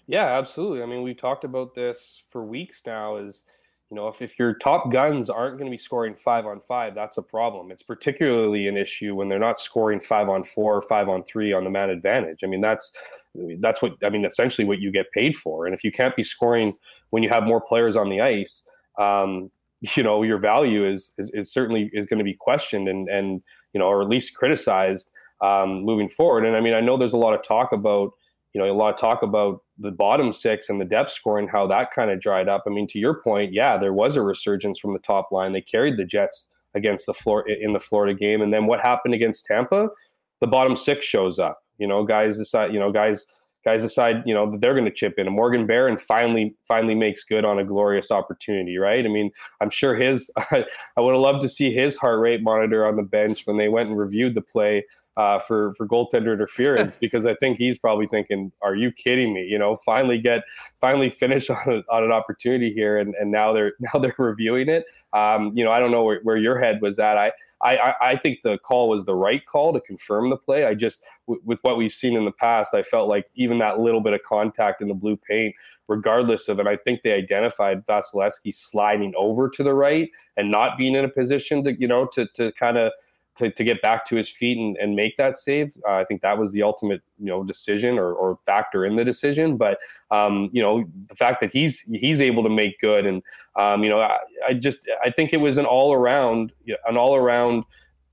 Yeah, absolutely. I mean, we've talked about this for weeks now. Is you know, if, if your top guns aren't going to be scoring five on five, that's a problem. It's particularly an issue when they're not scoring five on four or five on three on the man advantage. I mean, that's that's what I mean. Essentially, what you get paid for. And if you can't be scoring when you have more players on the ice, um, you know, your value is is, is certainly is going to be questioned and and you know, or at least criticized um, moving forward. And I mean, I know there's a lot of talk about you know, a lot of talk about the bottom six and the depth scoring, how that kind of dried up. I mean, to your point, yeah, there was a resurgence from the top line. They carried the Jets against the floor in the Florida game, and then what happened against Tampa? The bottom six shows up. You know, guys decide. You know, guys guys decide. You know that they're going to chip in. And Morgan Barron finally finally makes good on a glorious opportunity. Right? I mean, I'm sure his. (laughs) I would have loved to see his heart rate monitor on the bench when they went and reviewed the play uh, for for goaltender interference (laughs) because I think he's probably thinking, "Are you kidding me?" You know, finally get finally finish (laughs) on, a, on an opportunity here, and, and now they're (laughs) now they're reviewing it. Um, you know, I don't know where, where your head was at. I, I I think the call was the right call to confirm the play. I just w- with what we've seen in the past, I felt like even that little bit of contact in the blue paint regardless of, and I think they identified Vasilevskiy sliding over to the right and not being in a position to, you know, to to kind of to, to get back to his feet and, and make that save. Uh, I think that was the ultimate, you know, decision or, or factor in the decision. But um, you know, the fact that he's he's able to make good, and um, you know, I, I, just I think it was an all around an all around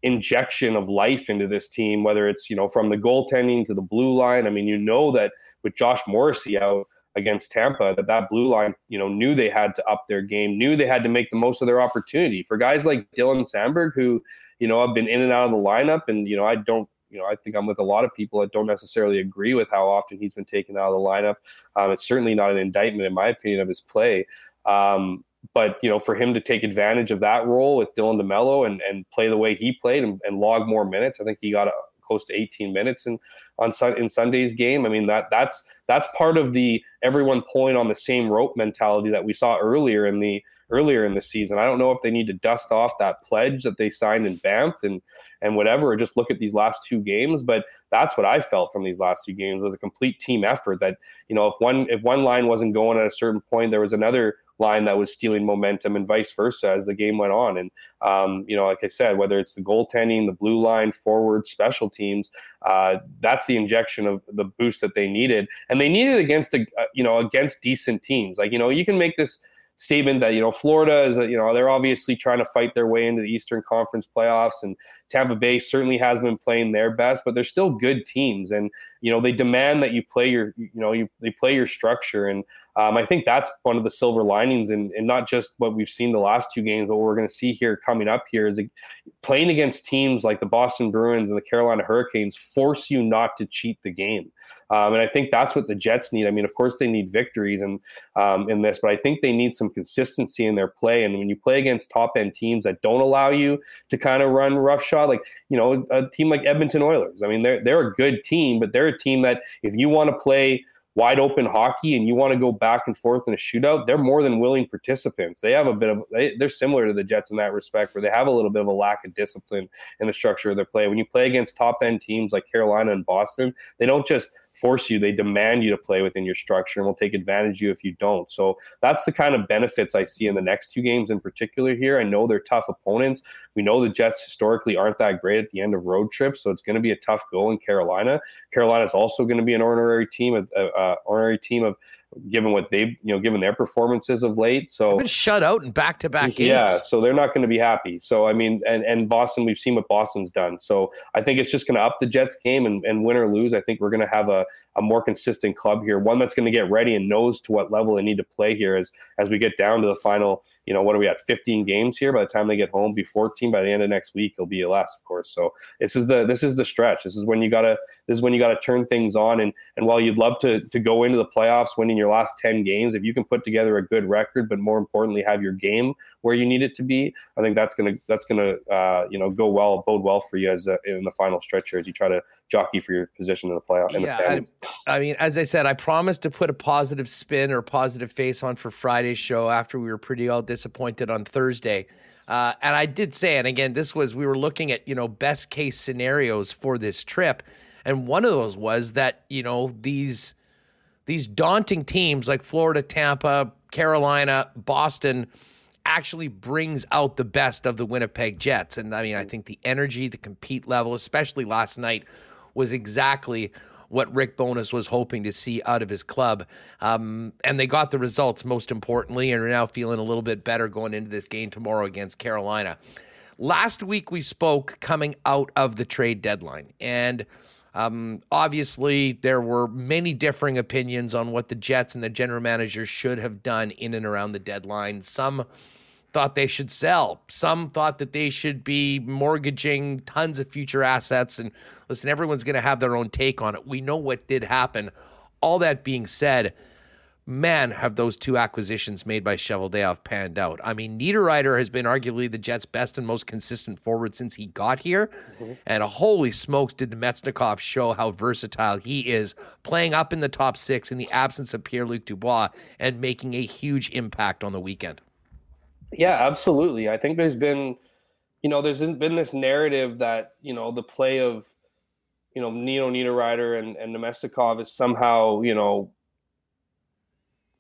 injection of life into this team. Whether it's you know from the goaltending to the blue line. I mean, you know that with Josh Morrissey out against Tampa that that blue line, you know, knew they had to up their game, knew they had to make the most of their opportunity. For guys like Dylan Samberg, who you know, I've been in and out of the lineup, and you know, I don't. You know, I think I'm with a lot of people that don't necessarily agree with how often he's been taken out of the lineup. Um, it's certainly not an indictment, in my opinion, of his play. Um, but you know, for him to take advantage of that role with Dylan DeMelo and, and play the way he played and, and log more minutes, I think he got a, close to 18 minutes in on in Sunday's game. I mean that that's that's part of the everyone pulling on the same rope mentality that we saw earlier in the earlier in the season. I don't know if they need to dust off that pledge that they signed in Banff and and whatever, or just look at these last two games. But that's what I felt from these last two games was a complete team effort. That you know, if one if one line wasn't going at a certain point, there was another line that was stealing momentum and vice versa as the game went on. And, um, you know, like I said, whether it's the goaltending, the blue line, forward, special teams, uh, that's the injection of the boost that they needed. And they needed against, a, uh, you know, against decent teams. Like, you know, you can make this – statement that you know Florida is you know they're obviously trying to fight their way into the Eastern Conference playoffs and Tampa Bay certainly has been playing their best but they're still good teams and you know they demand that you play your you know you they play your structure and um, I think that's one of the silver linings and, and not just what we've seen the last two games but what we're going to see here coming up here is playing against teams like the Boston Bruins and the Carolina Hurricanes force you not to cheat the game um, and I think that's what the Jets need. I mean, of course, they need victories and um, in this, but I think they need some consistency in their play. And when you play against top end teams that don't allow you to kind of run roughshod, like you know, a team like Edmonton Oilers. I mean, they're they're a good team, but they're a team that if you want to play wide open hockey and you want to go back and forth in a shootout, they're more than willing participants. They have a bit of they, they're similar to the Jets in that respect, where they have a little bit of a lack of discipline in the structure of their play. When you play against top end teams like Carolina and Boston, they don't just force you. They demand you to play within your structure and will take advantage of you if you don't. So that's the kind of benefits I see in the next two games in particular here. I know they're tough opponents. We know the Jets historically aren't that great at the end of road trips, so it's going to be a tough goal in Carolina. Carolina is also going to be an honorary team, a, a, a honorary team of given what they've you know given their performances of late. So been shut out and back to back games. yeah, so they're not going to be happy. So I mean, and and Boston, we've seen what Boston's done. So I think it's just going to up the Jets game and, and win or lose. I think we're going to have a, a more consistent club here, one that's going to get ready and knows to what level they need to play here as as we get down to the final. You know, what are we at? 15 games here. By the time they get home, be 14 by the end of next week. It'll be less, of course. So this is the this is the stretch. This is when you gotta this is when you gotta turn things on. And and while you'd love to to go into the playoffs winning your last 10 games, if you can put together a good record, but more importantly have your game where you need it to be, I think that's gonna that's gonna uh, you know go well, bode well for you as a, in the final stretch here as you try to jockey for your position in the playoff in the Yeah, standings. I mean, as I said, I promised to put a positive spin or positive face on for Friday's show after we were pretty all disappointed on Thursday. Uh, and I did say, and again, this was we were looking at you know best case scenarios for this trip, and one of those was that you know these these daunting teams like Florida, Tampa, Carolina, Boston actually brings out the best of the Winnipeg Jets. And I mean, I think the energy, the compete level, especially last night, was exactly what Rick Bowness was hoping to see out of his club. Um, and they got the results, most importantly, and are now feeling a little bit better going into this game tomorrow against Carolina. Last week, we spoke coming out of the trade deadline. And um, obviously, there were many differing opinions on what the Jets and the general manager should have done in and around the deadline. Some thought they should sell. Some thought that they should be mortgaging tons of future assets. And listen, everyone's going to have their own take on it. We know what did happen. All that being said, man, have those two acquisitions made by Cheveldayoff panned out. I mean, Niederreiter has been arguably the Jets' best and most consistent forward since he got here. Mm-hmm. And holy smokes, did Namestnikov show how versatile he is, playing up in the top six in the absence of Pierre Luc Dubois and making a huge impact on the weekend. Yeah, absolutely. I think there's been, you know, there's been this narrative that you know the play of, you know, Nino Niederreiter and and Namestnikov is somehow, you know,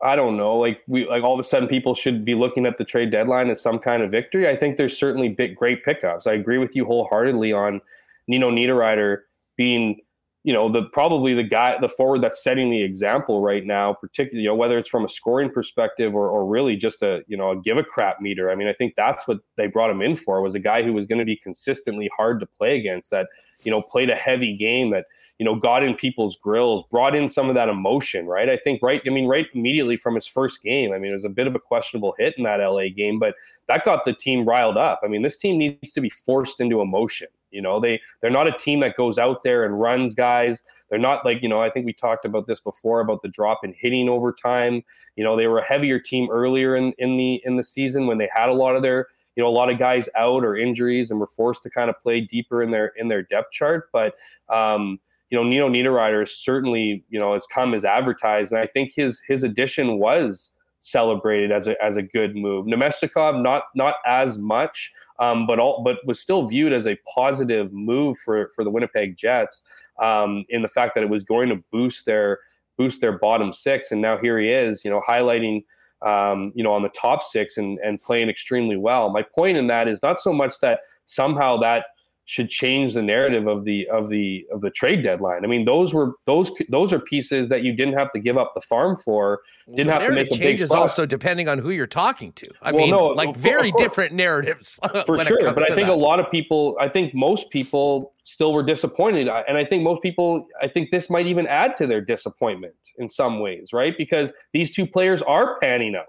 I don't know, like we like all of a sudden people should be looking at the trade deadline as some kind of victory. I think there's certainly big great pickups. I agree with you wholeheartedly on Nino Niederreiter being you know the probably the guy the forward that's setting the example right now particularly you know whether it's from a scoring perspective or, or really just a you know a give a crap meter. I mean i think that's what they brought him in for was a guy who was going to be consistently hard to play against that you know played a heavy game that you know got in people's grills brought in some of that emotion right? I think right i mean right immediately from his first game i mean it was a bit of a questionable hit in that la game but that got the team riled up. I mean this team needs to be forced into emotion you know, they they're not a team that goes out there and runs guys. They're not like, you know, I think we talked about this before about the drop in hitting over time. You know, they were a heavier team earlier in, in the in the season when they had a lot of their, you know, a lot of guys out or injuries and were forced to kind of play deeper in their in their depth chart. But um, you know, Nino Niederreiter certainly, you know, has come as advertised. And I think his his addition was celebrated as a as a good move. Namestnikov not not as much, um, but all but was still viewed as a positive move for for the Winnipeg Jets um, in the fact that it was going to boost their boost their bottom six, and now here he is, you know, highlighting. Um, you know, on the top six and, and playing extremely well. My point in that is not so much that somehow that should change the narrative of the of the of the trade deadline. I mean, those were those those are pieces that you didn't have to give up the farm for. Didn't the have to make a big changes also depending on who you're talking to. I Well, mean, no, like of- very (laughs) different narratives. (laughs) for sure. But I think that. a lot of people, I think most people still were disappointed. And I think most people, I think this might even add to their disappointment in some ways, right? Because these two players are panning out.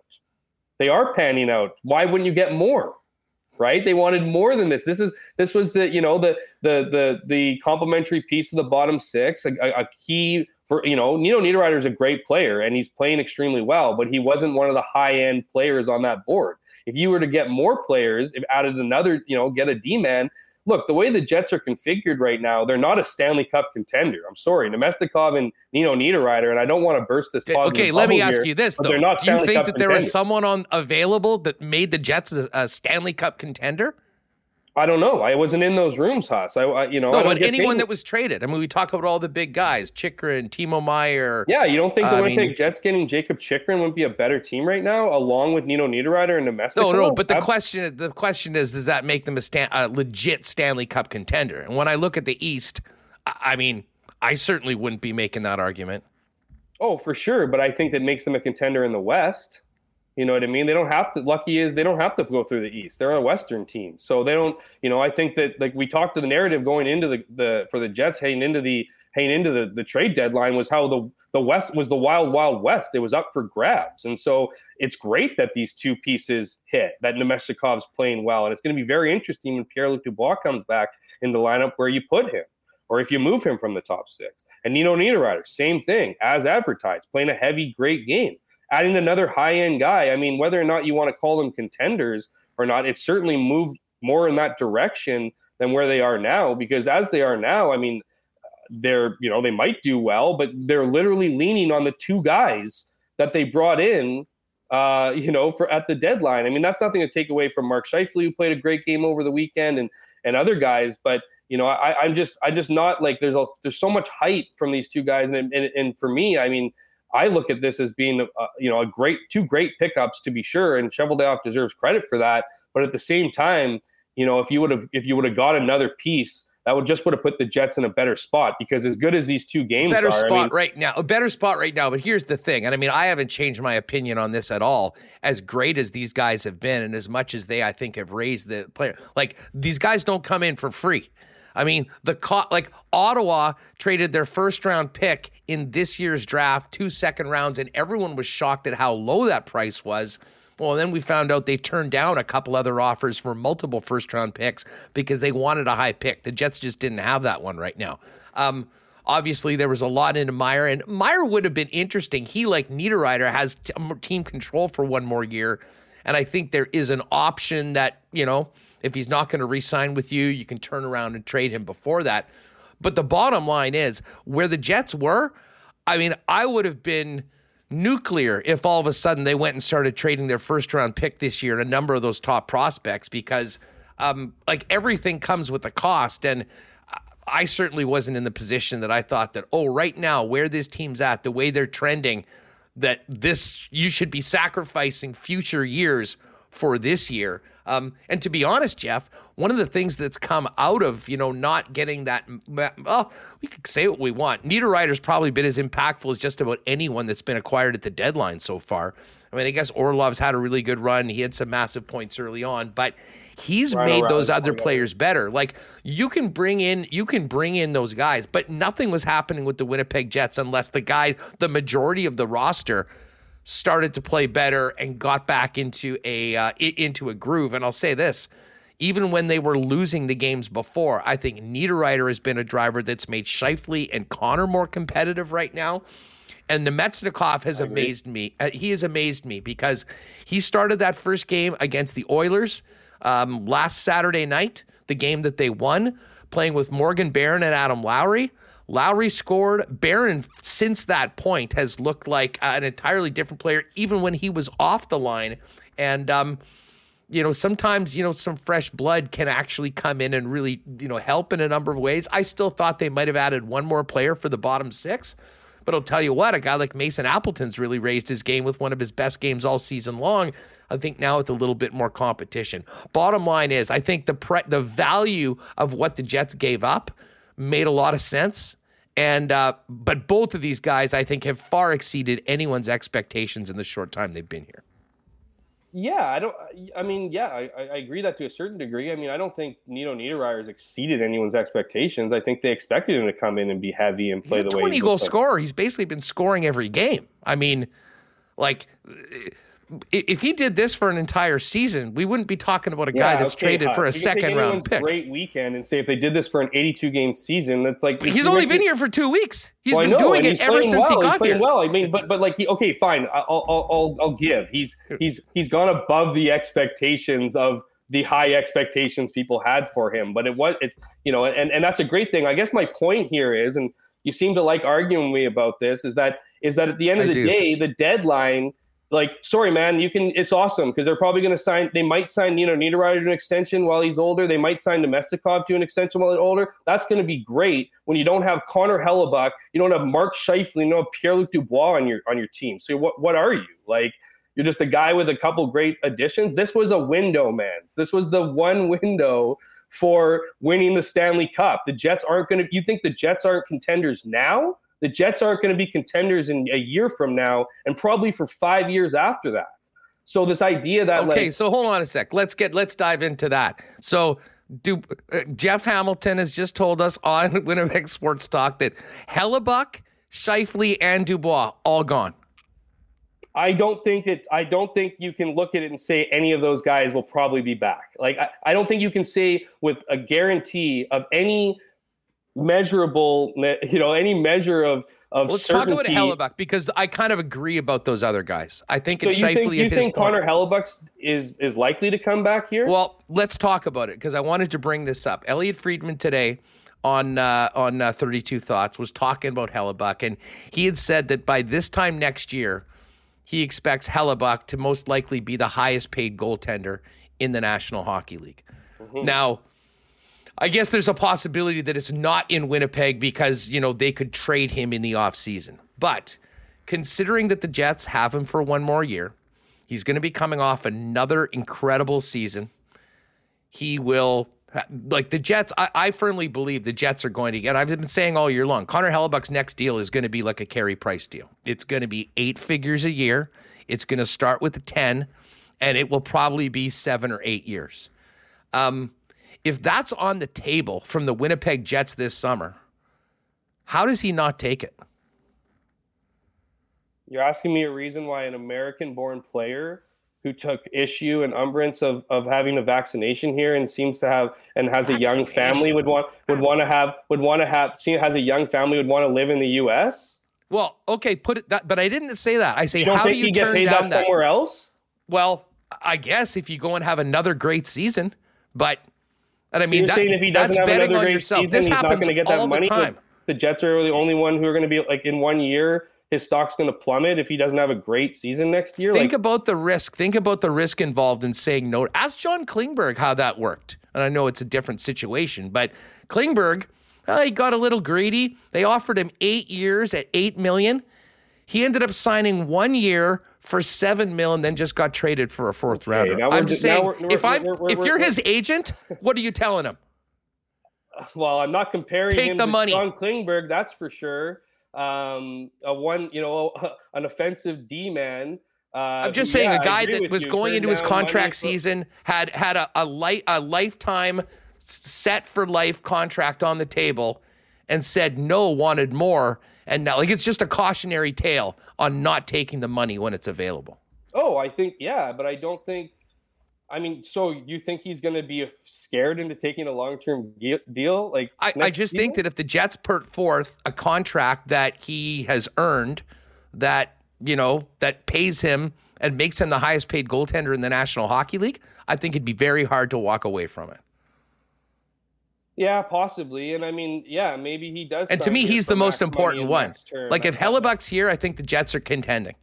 They are panning out. Why wouldn't you get more? Right? They wanted more than this. This is this was the you know the the the the complementary piece of the bottom six, a, a- a key for you know Nino Niederreiter is a great player and he's playing extremely well, but he wasn't one of the high end players on that board. If you were to get more players, if added another, you know, get a D man. Look, the way the Jets are configured right now, they're not a Stanley Cup contender. I'm sorry, Namestnikov and Nino Niederreiter, and I don't want to burst this. positive Okay, let me ask here, you this though: Do you think Cup that there was someone on available that made the Jets a, a Stanley Cup contender? I don't know. I wasn't in those rooms, Haas. I, I you know, No, but anyone paid- that was traded. I mean, we talk about all the big guys: Chychrun, Timo Meier. Yeah, you don't think the Winnipeg Jets getting Jacob Chychrun would be a better team right now, along with Nino Niederreiter and Namestnikov? No, no, but the question is, the question is, does that make them a, stan- a legit Stanley Cup contender? And when I look at the East, I, I mean, I certainly wouldn't be making that argument. Oh, for sure. But I think that makes them a contender in the West. You know what I mean? They don't have to. Lucky is they don't have to go through the East. They're a Western team, so they don't. You know, I think that like we talked to the narrative going into the the for the Jets heading into the heading into the the trade deadline was how the the West was the wild wild West. It was up for grabs, and so it's great that these two pieces hit. That Namestnikov's playing well, and it's going to be very interesting when Pierre Luc Dubois comes back in the lineup where you put him or if you move him from the top six. And Nino Niederreiter, same thing, as advertised, playing a heavy, great game. Adding another high end guy. I mean, whether or not you want to call them contenders or not, it's certainly moved more in that direction than where they are now. Because as they are now, I mean, they're, you know, they might do well, but they're literally leaning on the two guys that they brought in uh, you know, for at the deadline. I mean, that's nothing to take away from Mark Scheifele, who played a great game over the weekend, and and other guys. But you know, I, I'm just I'm just not like there's a there's so much hype from these two guys, and and, and for me, I mean, I look at this as being a, you know a great two great pickups to be sure, and Cheveldayoff deserves credit for that. But at the same time, you know, if you would have if you would have got another piece that would just would have put the Jets in a better spot because as good as these two games better are, spot I mean, right now, a better spot right now. But here's the thing, and I mean, I haven't changed my opinion on this at all. As great as these guys have been, and as much as they, I think, have raised the player, like these guys don't come in for free. I mean, the co- like Ottawa traded their first round pick in this year's draft, two second rounds, and everyone was shocked at how low that price was. Well, then we found out they turned down a couple other offers for multiple first round picks because they wanted a high pick. The Jets just didn't have that one right now. Um, obviously, there was a lot into Meier, and Meier would have been interesting. He, like Niederreiter, has t- team control for one more year. And I think there is an option that, you know, if he's not going to re sign with you, you can turn around and trade him before that. But the bottom line is where the Jets were, I mean, I would have been nuclear if all of a sudden they went and started trading their first round pick this year and a number of those top prospects because um, like everything comes with a cost and I certainly wasn't in the position that I thought that oh right now where this team's at the way they're trending that this you should be sacrificing future years for this year um, and to be honest, Jeff, one of the things that's come out of you know not getting that well, we could say what we want. Niederreiter's probably been as impactful as just about anyone that's been acquired at the deadline so far. I mean, I guess Orlov's had a really good run. He had some massive points early on, but he's right made those other players better. Like you can bring in you can bring in those guys, but nothing was happening with the Winnipeg Jets unless the guy, the majority of the roster started to play better and got back into a uh, into a groove. And I'll say this, even when they were losing the games before, I think Niederreiter has been a driver that's made Scheifele and Connor more competitive right now. And Namestnikov has amazed me. Uh, he has amazed me because he started that first game against the Oilers um, last Saturday night, the game that they won, playing with Morgan Barron and Adam Lowry. Lowry scored. Barron, since that point, has looked like an entirely different player, even when he was off the line. And, um, you know, sometimes, you know, some fresh blood can actually come in and really, you know, help in a number of ways. I still thought they might have added one more player for the bottom six. But I'll tell you what, a guy like Mason Appleton's really raised his game with one of his best games all season long. I think now with a little bit more competition. Bottom line is, I think the pre- the value of what the Jets gave up made a lot of sense. And uh, but both of these guys, I think, have far exceeded anyone's expectations in the short time they've been here. Yeah, I don't. I mean, yeah, I, I agree that to a certain degree. I mean, I don't think Nino Niederreiter has exceeded anyone's expectations. I think they expected him to come in and be heavy and play He's the way. Twenty goal scorer. He's basically been scoring every game. I mean, like if he did this for an entire season, we wouldn't be talking about a guy yeah, that's okay, traded Huss. for a second round pick. Great weekend, and say if they did this for an 82 game season, that's like he's only been here for two weeks. He's well, been know, doing it ever since well. he got he's playing here. Well, I mean, but but like, he, okay, fine, I'll, I'll I'll I'll give. He's he's he's gone above the expectations of the high expectations people had for him. But it was it's you know, and and that's a great thing. I guess my point here is, and you seem to like arguing with me about this, is that is that at the end of I the do. day, the deadline like, sorry, man, you can. It's awesome because they're probably going to sign. They might sign, you know, Niederreiter to an extension while he's older. They might sign Namestnikov to an extension while he's older. That's going to be great when you don't have Connor Hellebuyck, you don't have Mark Scheifele, you don't have Pierre Luc Dubois on your on your team. So what what are you like? You're just a guy with a couple great additions. This was a window, man. This was the one (laughs) window for winning the Stanley Cup. The Jets aren't going to. You think the Jets aren't contenders now? The Jets aren't going to be contenders in a year from now, and probably for five years after that. So this idea that okay, like, so hold on a sec. Let's get let's dive into that. So do uh, Jeff Hamilton has just told us on (laughs) Winnipeg Sports Talk that Hellebuyck, Scheifele, and Dubois all gone. I don't think it. I don't think you can look at it and say any of those guys will probably be back. Like I, I don't think you can say with a guarantee of any measurable, you know, any measure of of Let's certainty. talk about Hellebuyck because I kind of agree about those other guys. I think So it's you Scheifele think, you think. Connor Hellebuyck is is likely to come back here? Well, let's talk about it because I wanted to bring this up. Elliot Friedman today on uh, on uh, 32 Thoughts was talking about Hellebuyck, and he had said that by this time next year, he expects Hellebuyck to most likely be the highest paid goaltender in the National Hockey League. Now, I guess there's a possibility that it's not in Winnipeg because, you know, they could trade him in the offseason. But considering that the Jets have him for one more year, he's going to be coming off another incredible season. He will, like the Jets, I, I firmly believe the Jets are going to get, I've been saying all year long, Connor Hellebuyck's next deal is going to be like a Carey Price deal. It's going to be eight figures a year. It's going to start with a 10, and it will probably be seven or eight years. Um, if that's on the table from the Winnipeg Jets this summer, how does he not take it? You're asking me a reason why an American-born player who took issue and umbrance of, of having a vaccination here and seems to have and has a young family would want would want to have would want to have see has a young family would want to live in the U.S. Well, okay, put it that, but I didn't say that. I say You don't how think do you you get turn paid down that somewhere else? Well, I guess if you go and have another great season, but and I So mean you're that, saying if he doesn't have another great yourself. season, this he's not going to get that money. the. The Jets are the only one who are going to be like in one year. His stock's going to plummet if he doesn't have a great season next year. Think like, about the risk. Think about the risk involved in saying no. Ask John Klingberg how that worked. And I know it's a different situation, but Klingberg, uh, he got a little greedy. They offered him eight years at eight million. He ended up signing one year for seven mil and then just got traded for a fourth rounder. I'm ju- just saying, we're- we're- if I'm we're- if you're his agent, (laughs) what are you telling him? well, I'm not comparing Take him the to money. John Klingberg, that's for sure. Um, a one, you know, (laughs) an offensive D man. Uh, I'm just saying yeah, a guy that was you, going turned into his contract season had had a a, li- a lifetime set for life contract on the table and said no wanted more and now like it's just a cautionary tale on not taking the money when it's available. Oh, I think yeah, but I don't think. I mean, so you think he's going to be scared into taking a long term deal? Like I, I just think that if the Jets put forth a contract that he has earned, that you know that pays him and makes him the highest paid goaltender in the National Hockey League, I think it'd be very hard to walk away from it. Yeah, possibly. And I mean, yeah, maybe he does. And to me, he's the most important one. Like if Hellebuyck's here, I think the Jets are contending.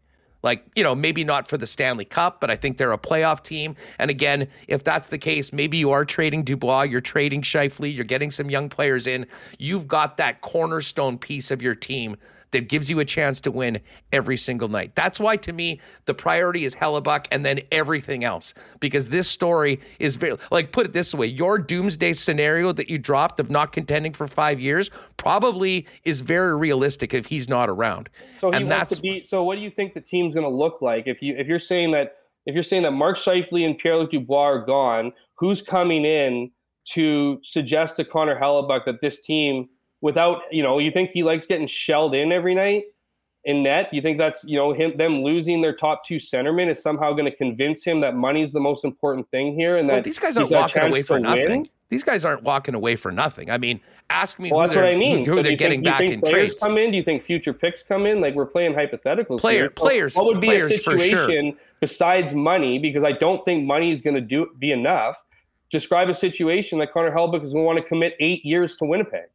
Like, you know, maybe not for the Stanley Cup, but I think they're a playoff team. And again, if that's the case, maybe you are trading Dubois, you're trading Scheifele, you're getting some young players in. You've got that cornerstone piece of your team that gives you a chance to win every single night. That's why, to me, the priority is Hellebuyck and then everything else. Because this story is very, like, put it this way your doomsday scenario that you dropped of not contending for five years probably is very realistic if he's not around. So he and wants that's to be. So what do you think the team's going to look like if you if you're saying that if you're saying that Mark Scheifele and Pierre Luc Dubois are gone, who's coming in to suggest to Connor Hellebuyck that this team, without you know, you think he likes getting shelled in every night in net? You think that's you know him them losing their top two centermen is somehow going to convince him that money's the most important thing here and that Well, these guys aren't walking away for win? nothing. These guys aren't walking away for nothing. I mean, ask me Well, who that's what they're, I mean. who So they're getting think, you back in players trades. come in? Do you think future picks come in? Like we're playing hypotheticals. Player- here. So players- What would be a for sure. situation besides money? Because I don't think money is going to do be enough. Describe a situation that Connor Hellebuyck is going to want to commit eight years to Winnipeg.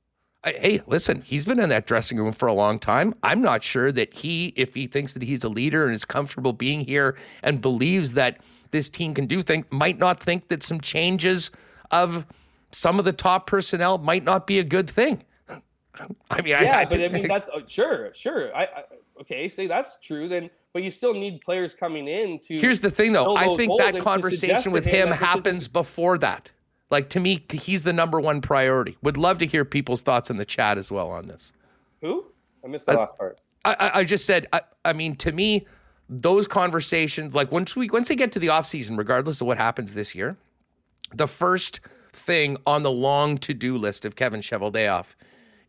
Hey, listen, he's been in that dressing room for a long time. I'm not sure that he, if he thinks that he's a leader and is comfortable being here and believes that this team can do things, might not think that some changes of some of the top personnel might not be a good thing. (laughs) I mean, Yeah, I, but I mean that's uh, sure, sure. I, I okay, say that's true. Then, but you still need players coming in to. Here's the thing, though. I think that conversation with him him happens before that. Like to me, he's the number one priority. Would love to hear people's thoughts in the chat as well on this. Who? I missed the last part. I, I just said, I, I mean, to me, those conversations, like once we once we get to the offseason, regardless of what happens this year, the first thing on the long to-do list of Kevin Cheveldayoff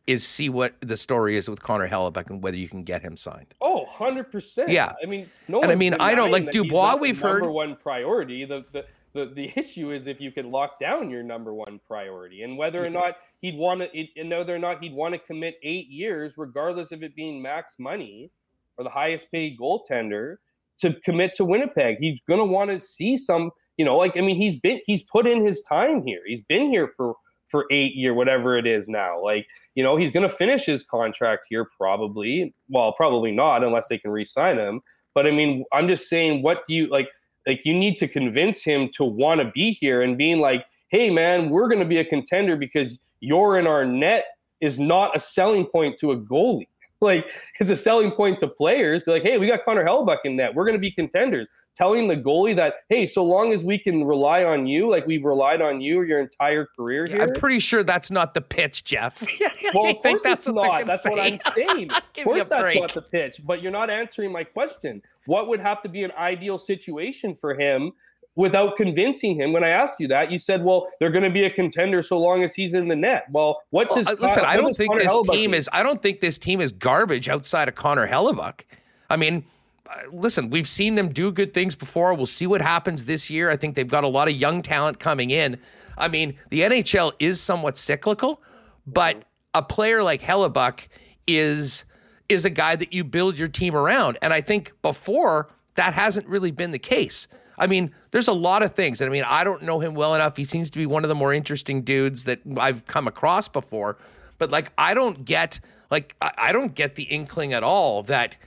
is see what the story is with Connor Hellebuyck and whether you can get him signed. Oh, 100%. Yeah. I mean, no And I mean, I don't- like Dubois, we've the number heard- one priority. The, the the the (laughs) issue is if you could lock down your number one priority and whether or mm-hmm. not he'd want to and whether or not he'd want to commit 8 years regardless of it being max money or the highest paid goaltender to commit to Winnipeg. He's going to want to see some, you know, like I mean he's been he's put in his time here. He's been here for for 8 year whatever it is now. Like, you know, he's going to finish his contract here probably. Well, probably not unless they can re-sign him. But I mean, I'm just saying what do you like like you need to convince him to want to be here and being like, "Hey man, we're going to be a contender because you're in our net is not a selling point to a goalie. (laughs) Like it's a selling point to players. Be like, hey, we got Connor Hellebuyck in net. We're going to be contenders. Telling the goalie that, hey, so long as we can rely on you, like we've relied on you your entire career here. I'm pretty sure that's not the pitch, Jeff. (laughs) well, I of think course that's it's what not. gonna That's what. I'm (laughs) saying. of course, that's break. not the pitch. But you're not answering my question. What would have to be an ideal situation for him without convincing him? When I asked you that, you said, "Well, they're going to be a contender so long as he's in the net." Well, what does uh, listen? Con- I don't think Connor this Hellebuyck team is. I don't think this team is garbage outside of Connor Hellebuyck. I mean, uh, listen, we've seen them do good things before. We'll see what happens this year. I think they've got a lot of young talent coming in. I mean, the NHL is somewhat cyclical, but a player like Hellebuyck is is a guy that you build your team around. And I think before that hasn't really been the case. I mean, there's a lot of things. And I mean, I don't know him well enough. He seems to be one of the more interesting dudes that I've come across before. But like, I don't get like I don't get the inkling at all that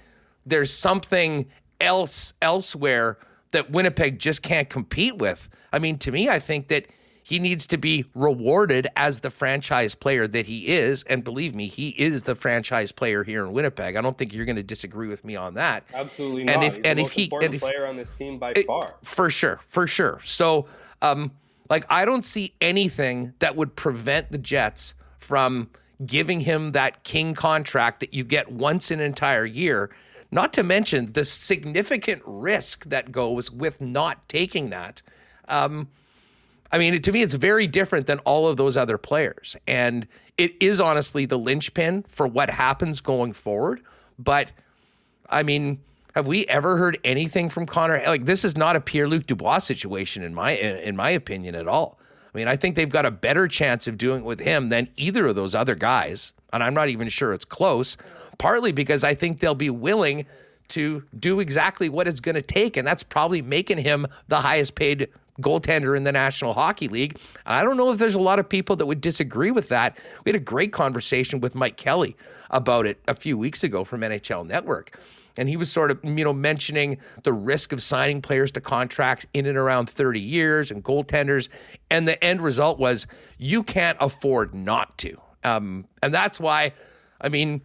there's something else elsewhere that Winnipeg just can't compete with. I mean, to me, I think that he needs to be rewarded as the franchise player that he is. And believe me, he is the franchise player here in Winnipeg. I don't think you're going to disagree with me on that. Absolutely And not. if- He's and the if most he- important and if- player on this team by It- far. For sure, for sure. So, um, like, I don't see anything that would prevent the Jets from giving him that king contract that you get once an entire year. Not to mention the significant risk that goes with not taking that. Um, I mean, to me, it's very different than all of those other players. And it is honestly the linchpin for what happens going forward. But I mean, have we ever heard anything from Connor? Like, this is not a Pierre Luc Dubois situation, in my in my opinion, at all. I mean, I think they've got a better chance of doing it with him than either of those other guys. And I'm not even sure it's close, partly because I think they'll be willing to do exactly what it's going to take. And that's probably making him the highest paid goaltender in the National Hockey League. And I don't know if there's a lot of people that would disagree with that. We had a great conversation with Mike Kelly about it a few weeks ago from NHL Network. And he was sort of, you know, mentioning the risk of signing players to contracts in and around 30 years and goaltenders. And the end result was you can't afford not to. Um, and that's why, I mean,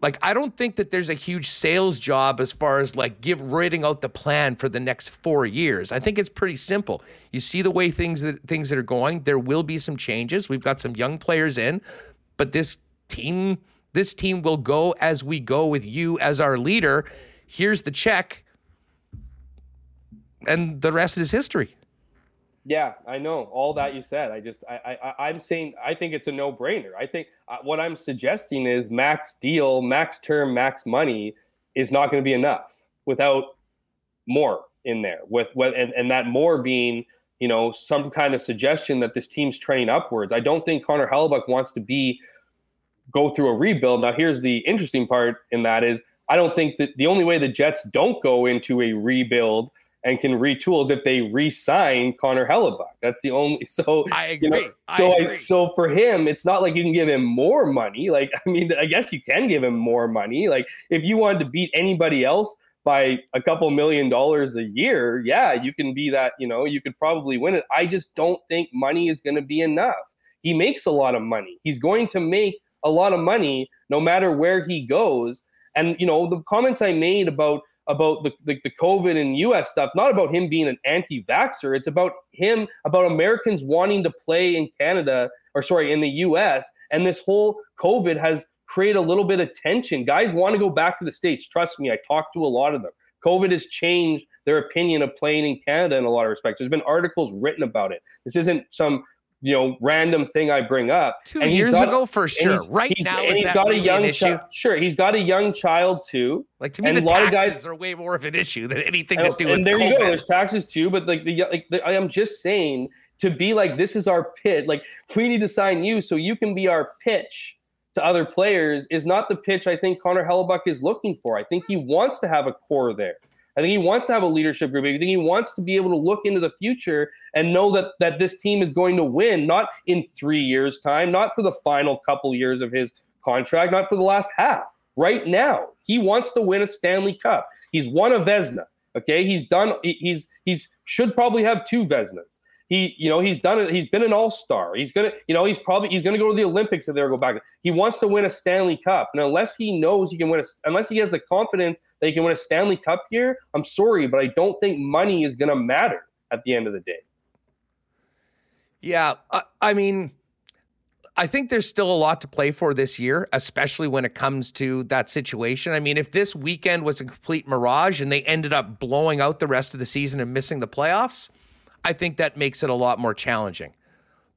like I don't think that there's a huge sales job as far as like give writing out the plan for the next four years. I think it's pretty simple. You see the way things that things that are going. There will be some changes. We've got some young players in, but this team this team will go as we go with you as our leader. Here's the check, and the rest is history. Yeah, I know all that you said. I just, I, I, I'm saying, I think it's a no-brainer. I think uh, what I'm suggesting is max deal, max term, max money is not going to be enough without more in there. With what, and, and that more being, you know, some kind of suggestion that this team's trending upwards. I don't think Connor Hellebuyck wants to be go through a rebuild. Now, here's the interesting part in that is I don't think that the only way the Jets don't go into a rebuild and can retool if they re-sign Connor Hellebuyck. That's the only. So I agree. You know, I so agree. so for him, it's not like you can give him more money. Like I mean, I guess you can give him more money. Like if you wanted to beat anybody else by a couple million dollars a year, yeah, you can be that. You know, you could probably win it. I just don't think money is going to be enough. He makes a lot of money. He's going to make a lot of money no matter where he goes. And you know, the comments I made about about the, the, the COVID and US stuff, not about him being an anti vaxxer. It's about him, about Americans wanting to play in Canada, or sorry, in the US. And this whole COVID has created a little bit of tension. Guys want to go back to the States. Trust me, I talked to a lot of them. COVID has changed their opinion of playing in Canada in a lot of respects. There's been articles written about it. This isn't some you know random thing I bring up. Two and years got, ago, for sure. Right now, and he's got a young child. Sure, he's got a young child too. Like to me, and the a lot taxes of guys are way more of an issue than anything and, to oh, do and with there COVID. you go. There's taxes too, but like the like the, I am just saying to be like this is our pit. Like we need to sign you so you can be our pitch to other players is not the pitch I think Connor Hellebuyck is looking for. I think he wants to have a core there. I think he wants to have a leadership group. I think he wants to be able to look into the future and know that that this team is going to win, not in three years' time, not for the final couple years of his contract, not for the last half. Right now, he wants to win a Stanley Cup. He's won a Vezina. Okay, he's done. He's he's should probably have two Vezinas. He, you know, he's done it. He's been an all star. He's gonna, you know, he's probably he's gonna go to the Olympics if they go back. He wants to win a Stanley Cup, and unless he knows he can win a, unless he has the confidence that he can win a Stanley Cup here, I'm sorry, but I don't think money is gonna matter at the end of the day. Yeah, I, I mean, I think there's still a lot to play for this year, especially when it comes to that situation. I mean, if this weekend was a complete mirage and they ended up blowing out the rest of the season and missing the playoffs I think that makes it a lot more challenging.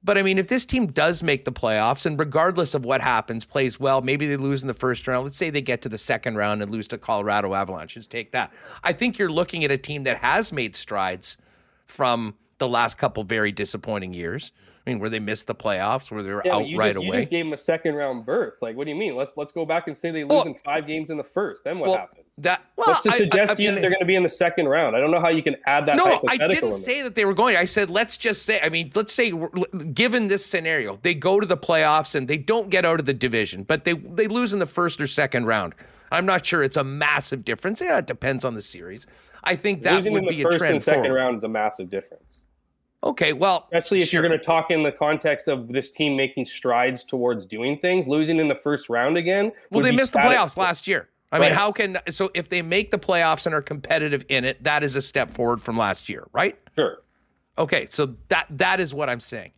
But I mean, if this team does make the playoffs and regardless of what happens, plays well, maybe they lose in the first round. Let's say they get to the second round and lose to Colorado Avalanche. Just take that. I think you're looking at a team that has made strides from the last couple very disappointing years. I mean, where they missed the playoffs, where they were yeah, out you right just, away. You just gave them a second round berth. Like, what do you mean? Let's let's go back and say they lose well, in five games in the first. Then what well, happens? That well, What's to suggest I, I, to you I mean, that they're going to be in the second round? I don't know how you can add that. No, I didn't say that they were going. I said let's just say. I mean, let's say given this scenario, they go to the playoffs and they don't get out of the division, but they they lose in the first or second round. I'm not sure it's a massive difference. Yeah, it depends on the series. I think that Losing would in the be first a trend and second forward. round is a massive difference. Okay, well, especially if sure. you're going to talk in the context of this team making strides towards doing things, losing in the first round again. Well, they missed the playoffs last year. I right. mean, how can so if they make the playoffs and are competitive in it, that is a step forward from last year, right? Sure. Okay, so that that is what I'm saying.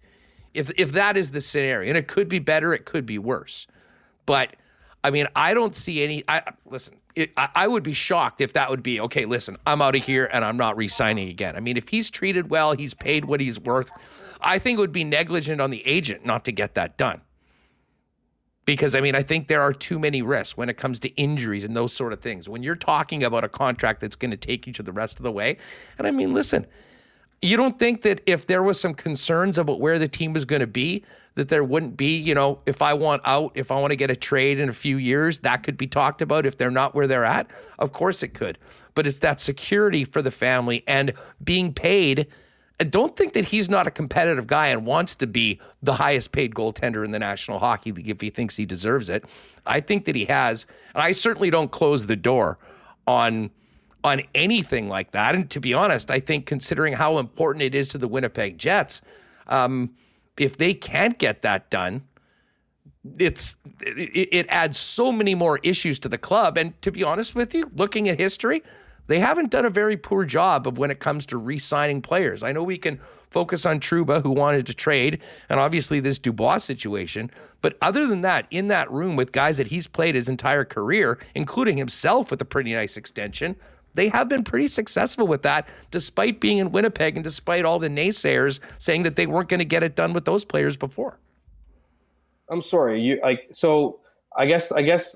If if that is the scenario, and it could be better, it could be worse, but I mean, I don't see any. I listen. It, I, I, would be shocked if that would be okay. Listen, I'm out of here and I'm not re-signing again. I mean, if he's treated well, he's paid what he's worth. I think it would be negligent on the agent not to get that done. Because I mean, I think there are too many risks when it comes to injuries and those sort of things. When you're talking about a contract that's going to take you to the rest of the way, and I mean, listen, you don't think that if there was some concerns about where the team was going to be, that there wouldn't be, you know, if I want out, if I want to get a trade in a few years, that could be talked about if they're not where they're at? Of course it could. But it's that security for the family and being paid. And don't think that he's not a competitive guy and wants to be the highest paid goaltender in the National Hockey League if he thinks he deserves it. I think that he has. And I certainly don't close the door on on anything like that. And to be honest, I think considering how important it is to the Winnipeg Jets, um, if they can't get that done, it's it, it, adds so many more issues to the club. And to be honest with you, looking at history, they haven't done a very poor job of when it comes to re-signing players. I know we can focus on Trouba, who wanted to trade, and obviously this Dubois situation. But other than that, in that room with guys that he's played his entire career, including himself with a pretty nice extension, they have been pretty successful with that, despite being in Winnipeg and despite all the naysayers saying that they weren't going to get it done with those players before. I'm sorry, you like so. I guess I guess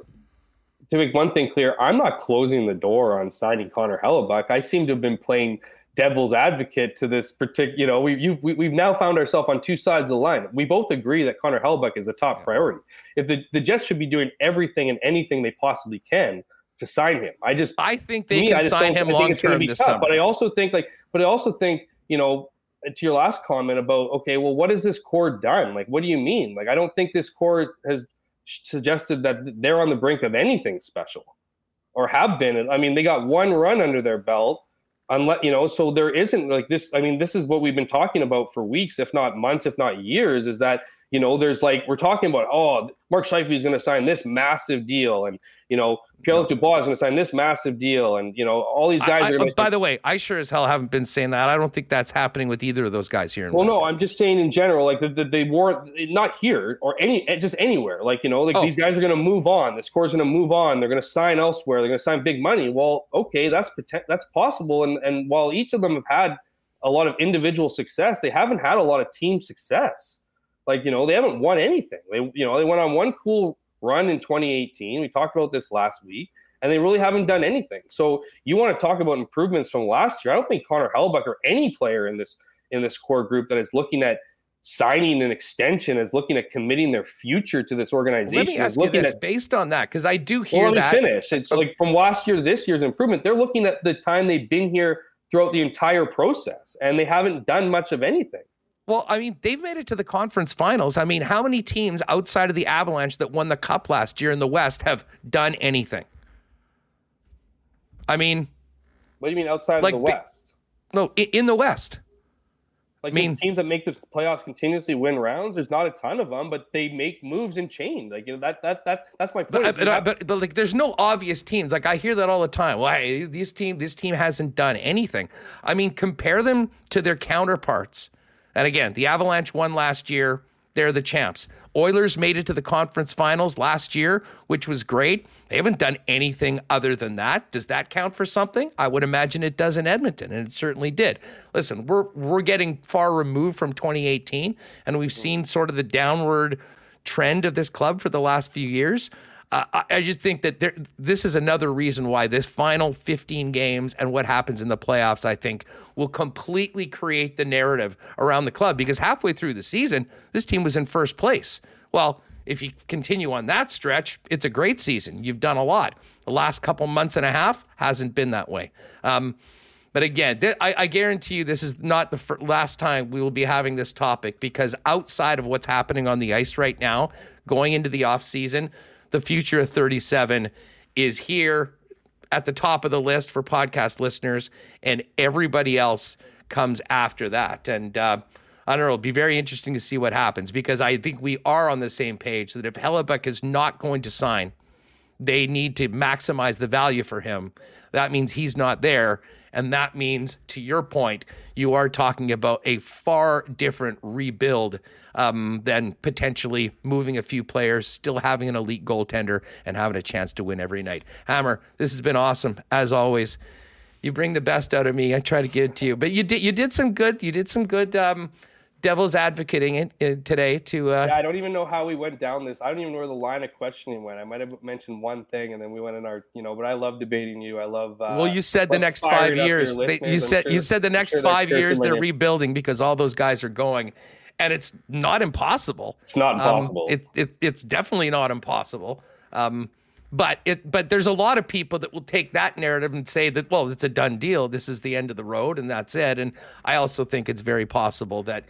to make one thing clear, I'm not closing the door on signing Connor Hellebuyck. I seem to have been playing devil's advocate to this particular. You know, we, you've, we, we've now found ourselves on two sides of the line. We both agree that Connor Hellebuyck is a top priority. If the, the Jets should be doing everything and anything they possibly can to sign him. I just I think they me, can sign him long term this tough. summer. But I also think like but I also think, you know, to your last comment about okay, well what has this core done? Like what do you mean? Like I don't think this core has suggested that they're on the brink of anything special or have been. I mean, they got one run under their belt unless you know so there isn't like this i mean this is what we've been talking about for weeks if not months if not years is that you know, there's like we're talking about, oh, Mark Scheifele is going to sign this massive deal, and you know, Pierre Dubois is going to sign this massive deal, and you know, all these guys I, are. I, oh, by the way, I sure as hell haven't been saying that. I don't think that's happening with either of those guys here. well, no, I'm just saying in general, like the, the, they weren't not here or any eh, just anywhere. Like you know, like oh. these guys are going to move on. This core's going to move on. They're going to sign elsewhere. They're going to sign big money. Well, okay, that's that's possible. And and while each of them have had a lot of individual success, they haven't had a lot of team success. Like, you know, they haven't won anything. They, you know, they went on one cool run in 2018. We talked about this last week, and they really haven't done anything. So you want to talk about improvements from last year? I don't think Connor Hellebuyck or any player in this in this core group that is looking at signing an extension is looking at committing their future to this organization. Well, let me ask you this, at, based on that, because I do hear well, that. finish. It's like from last year to this year's improvement. They're looking at the time they've been here throughout the entire process, and they haven't done much of anything. Well, I mean, they've made it to the conference finals. I mean, how many teams outside of the Avalanche that won the cup last year in the West have done anything? I mean, what do you mean outside like, of the West? No, in the West. Like I mean, teams that make the playoffs continuously win rounds. There's not a ton of them, but they make moves and change. Like you know that that that's that's my point. But, but, have, but, but, like, there's no obvious teams. Like I hear that all the time. Well, hey, this team this team hasn't done anything. I mean, compare them to their counterparts and again, the Avalanche won last year. They're the champs. Oilers made it to the conference finals last year, which was great. They haven't done anything other than that. Does that count for something? I would imagine it does in Edmonton, and it certainly did. Listen, we're we're getting far removed from 2018, and we've seen sort of the downward trend of this club for the last few years. Uh, I, just think that there, this is another reason why this final 15 games and what happens in the playoffs, I think, will completely create the narrative around the club because halfway through the season, this team was in first place. Well, if you continue on that stretch, it's a great season. You've done a lot. The last couple months and a half hasn't been that way. Um, but again, th- I, I, guarantee you this is not the fir- last time we will be having this topic because outside of what's happening on the ice right now, going into the off season, the future of 37 is here at the top of the list for podcast listeners, and everybody else comes after that. And uh, I don't know, it'll be very interesting to see what happens because I think we are on the same page that if Hellebuyck is not going to sign, they need to maximize the value for him. That means he's not there. And that means, to your point, you are talking about a far different rebuild um, than potentially moving a few players, still having an elite goaltender, and having a chance to win every night. Hammer, this has been awesome as always. You bring the best out of me. I try to give it to you, but you did you did some good. You did some good. Um, devil's advocating it, uh, today to. Uh, yeah, I don't even know how we went down this. I don't even know where the line of questioning went. I might have mentioned one thing, and then we went in our, you know. But I love debating you. I love. Uh, well, you said the next five years. They, you said sure, you said the next sure five years they're rebuilding because all those guys are going, and it's not impossible. It's not um, impossible. Um, it, it it's definitely not impossible. Um, but it but there's a lot of people that will take that narrative and say that well it's a done deal. This is the end of the road and that's it. And I also think it's very possible that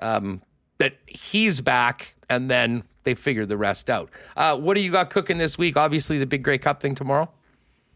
um, that he's back and then they figure the rest out. Uh, what do you got cooking this week? Obviously the big Grey Cup thing tomorrow.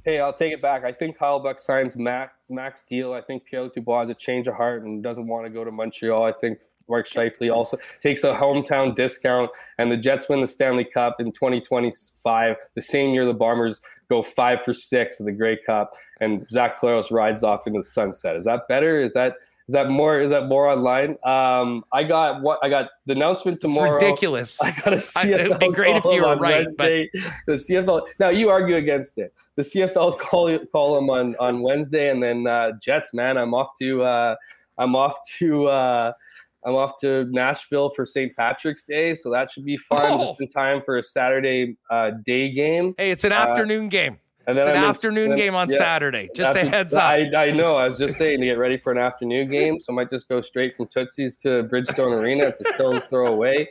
Hey, I'll take it back. I think Kyle Buck signs max max deal. I think Pierre Dubois has a change of heart and doesn't want to go to Montreal. I think Mark Scheifele also takes a hometown discount, and the Jets win the Stanley Cup in 2025, the same year the Bombers go five for six in the Grey Cup, and Zach Collaros rides off into the sunset. Is that better? Is that is that more? Is that more online? Um, I got what I got the announcement tomorrow. It's ridiculous. (laughs) I got a CFL. it'd be great if you were right, Wednesday. but the CFL. Now you argue against it. The CFL call column on on Wednesday, and then uh, Jets. Man, I'm off to. Uh, I'm off to. Uh, I'm off to Nashville for St. Patrick's Day, so that should be fun. Oh. Just in time for a Saturday uh, day game. Hey, it's an uh, afternoon game. And then it's an I'm afternoon in, game on yeah, Saturday. Just after, a heads up. I, I, know. I was just saying to get ready for an afternoon game, so I might just go straight from Tootsie's to Bridgestone Arena to Stones (laughs) Throw away.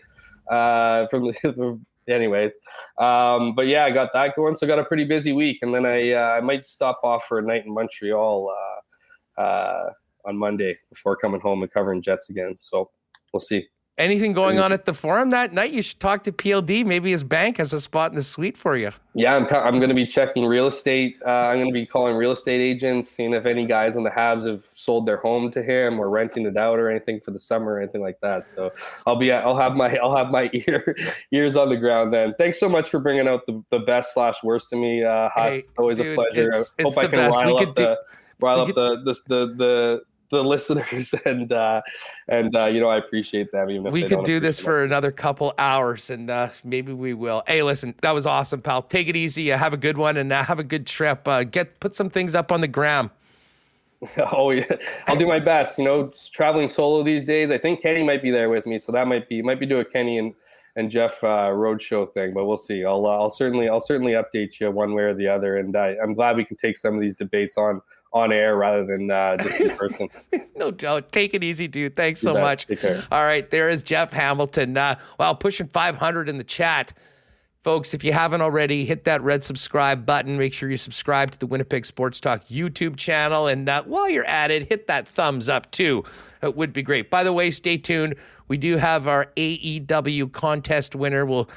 Uh, from the, (laughs) anyways, um, but yeah, I got that going. So I got a pretty busy week, and then I uh, I might stop off for a night in Montreal. Uh, uh on Monday before coming home and covering Jets again. So we'll see. Anything going on at the forum that night? You should talk to PLD. Maybe his bank has a spot in the suite for you. Yeah, I'm, I'm going to be checking real estate. Uh, I'm going to be calling real estate agents, seeing if any guys on the Habs have sold their home to him or renting it out or anything for the summer or anything like that. So I'll be I'll have my I'll have my (laughs) ear ears on the ground then. Thanks so much for bringing out the, the best slash worst to me, uh. Hey, always dude, a pleasure. It's, it's Hope I can best. rile up the rile up the, the the the the listeners (laughs) and uh and uh you know i appreciate them even we could do this for another couple hours and uh maybe we will. Hey listen that was awesome pal. Take it easy. Uh, have a good one and uh, have a good trip. Uh get put some things up on the gram. (laughs) Oh yeah. I'll do my best you know traveling solo these days. I think kenny might be there with me so that might be might be do a kenny and and Jeff uh, roadshow thing, but we'll see. I'll uh, I'll certainly I'll certainly update you one way or the other, and I, I'm glad we can take some of these debates on on air rather than uh, just in person. (laughs) no doubt. Take it easy, dude. Thanks so much. All right, there is Jeff Hamilton. Uh, well, pushing 500 in the chat. Folks, if you haven't already, hit that red subscribe button. Make sure you subscribe to the Winnipeg Sports Talk YouTube channel. And uh, while you're at it, hit that thumbs up too. It would be great. By the way, stay tuned. We do have our AEW contest winner. We'll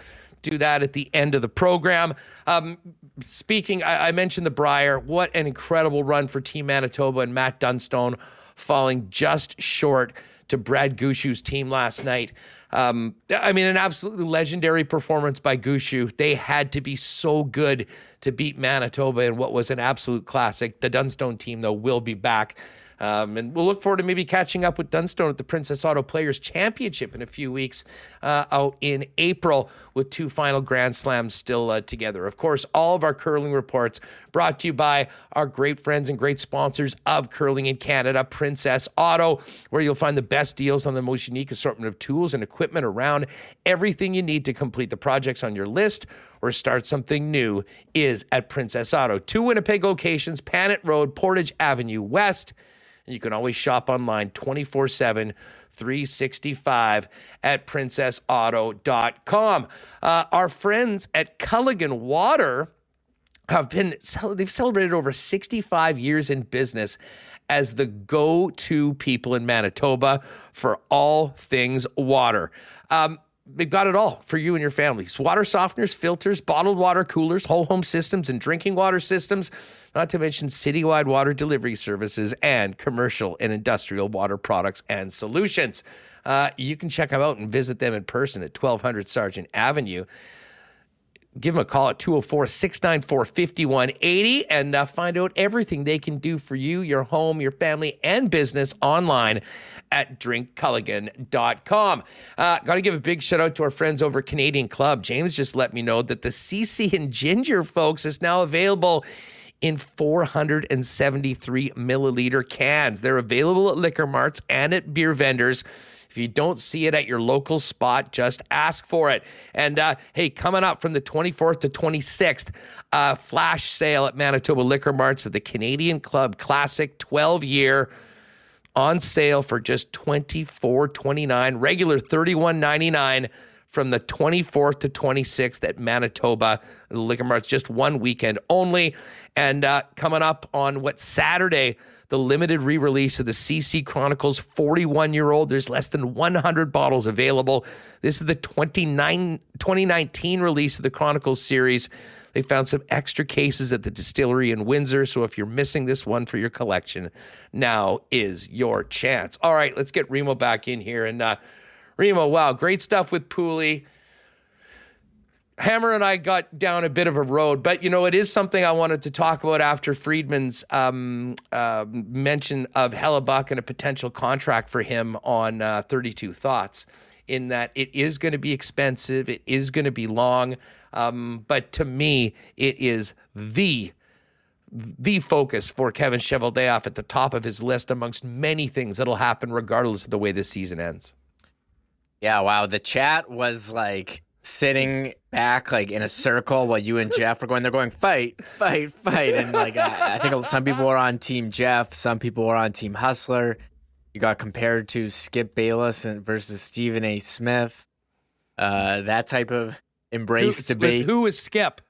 do that at the end of the program. Um, speaking, I, I, mentioned the Brier. What an incredible run for Team Manitoba and Matt Dunstone falling just short to Brad Gushue's team last night. Um, I mean, an absolutely legendary performance by Gushue. They had to be so good to beat Manitoba in what was an absolute classic. The Dunstone team, though, will be back um, and we'll look forward to maybe catching up with Dunstone at the Princess Auto Players Championship in a few weeks uh, out in April with two final Grand Slams still uh, together. Of course, all of our curling reports brought to you by our great friends and great sponsors of Curling in Canada, Princess Auto, where you'll find the best deals on the most unique assortment of tools and equipment around. Everything you need to complete the projects on your list or start something new is at Princess Auto. Two Winnipeg locations, Panet Road, Portage Avenue West. And you can always shop online 24 7. 365 at princessauto.com. Uh, our friends at Culligan Water have been they've celebrated over 65 years in business as the go-to people in Manitoba for all things water. Um, they've got it all for you and your families water softeners, filters, bottled water coolers, whole home systems, and drinking water systems not to mention citywide water delivery services and commercial and industrial water products and solutions. Uh, you can check them out and visit them in person at 1200 Sargent Avenue. Give them a call at 204 694 5180 and uh, find out everything they can do for you, your home, your family, and business online at drinkculligan.com. Uh, Got to give a big shout out to our friends over Canadian Club. James just let me know that the CC and Ginger, folks, is now available in 473 milliliter cans. They're available at liquor marts and at beer vendors. If you don't see it at your local spot, just ask for it. And uh, hey, coming up from the 24th to 26th, uh, flash sale at Manitoba Liquor Marts of the Canadian Club Classic 12 year on sale for just $24.29, regular $31.99 from the 24th to 26th at Manitoba Liquor Marts, just one weekend only. And uh, coming up on what Saturday, the limited re release of the CC Chronicles 41 year old. There's less than 100 bottles available. This is the 29, 2019 release of the Chronicles series. They found some extra cases at the distillery in Windsor. So if you're missing this one for your collection, now is your chance. All right, let's get Remo back in here. And uh, Remo, wow, great stuff with Pooley. Hammer and I got down a bit of a road, but you know, it is something I wanted to talk about after Friedman's um, uh, mention of Hellebuyck and a potential contract for him on uh, 32 Thoughts. In that it is going to be expensive, it is going to be long, um, but to me, it is the the focus for Kevin Cheveldayoff at the top of his list amongst many things that'll happen regardless of the way this season ends. Yeah, wow. The chat was like sitting back like in a circle while you and Jeff were going. They're going fight, fight, fight, and like I, I think some people were on Team Jeff, some people were on Team Hustler. You got compared to Skip Bayless and versus Stephen A. Smith. Uh, that type of embrace who, debate. Was, who was Skip?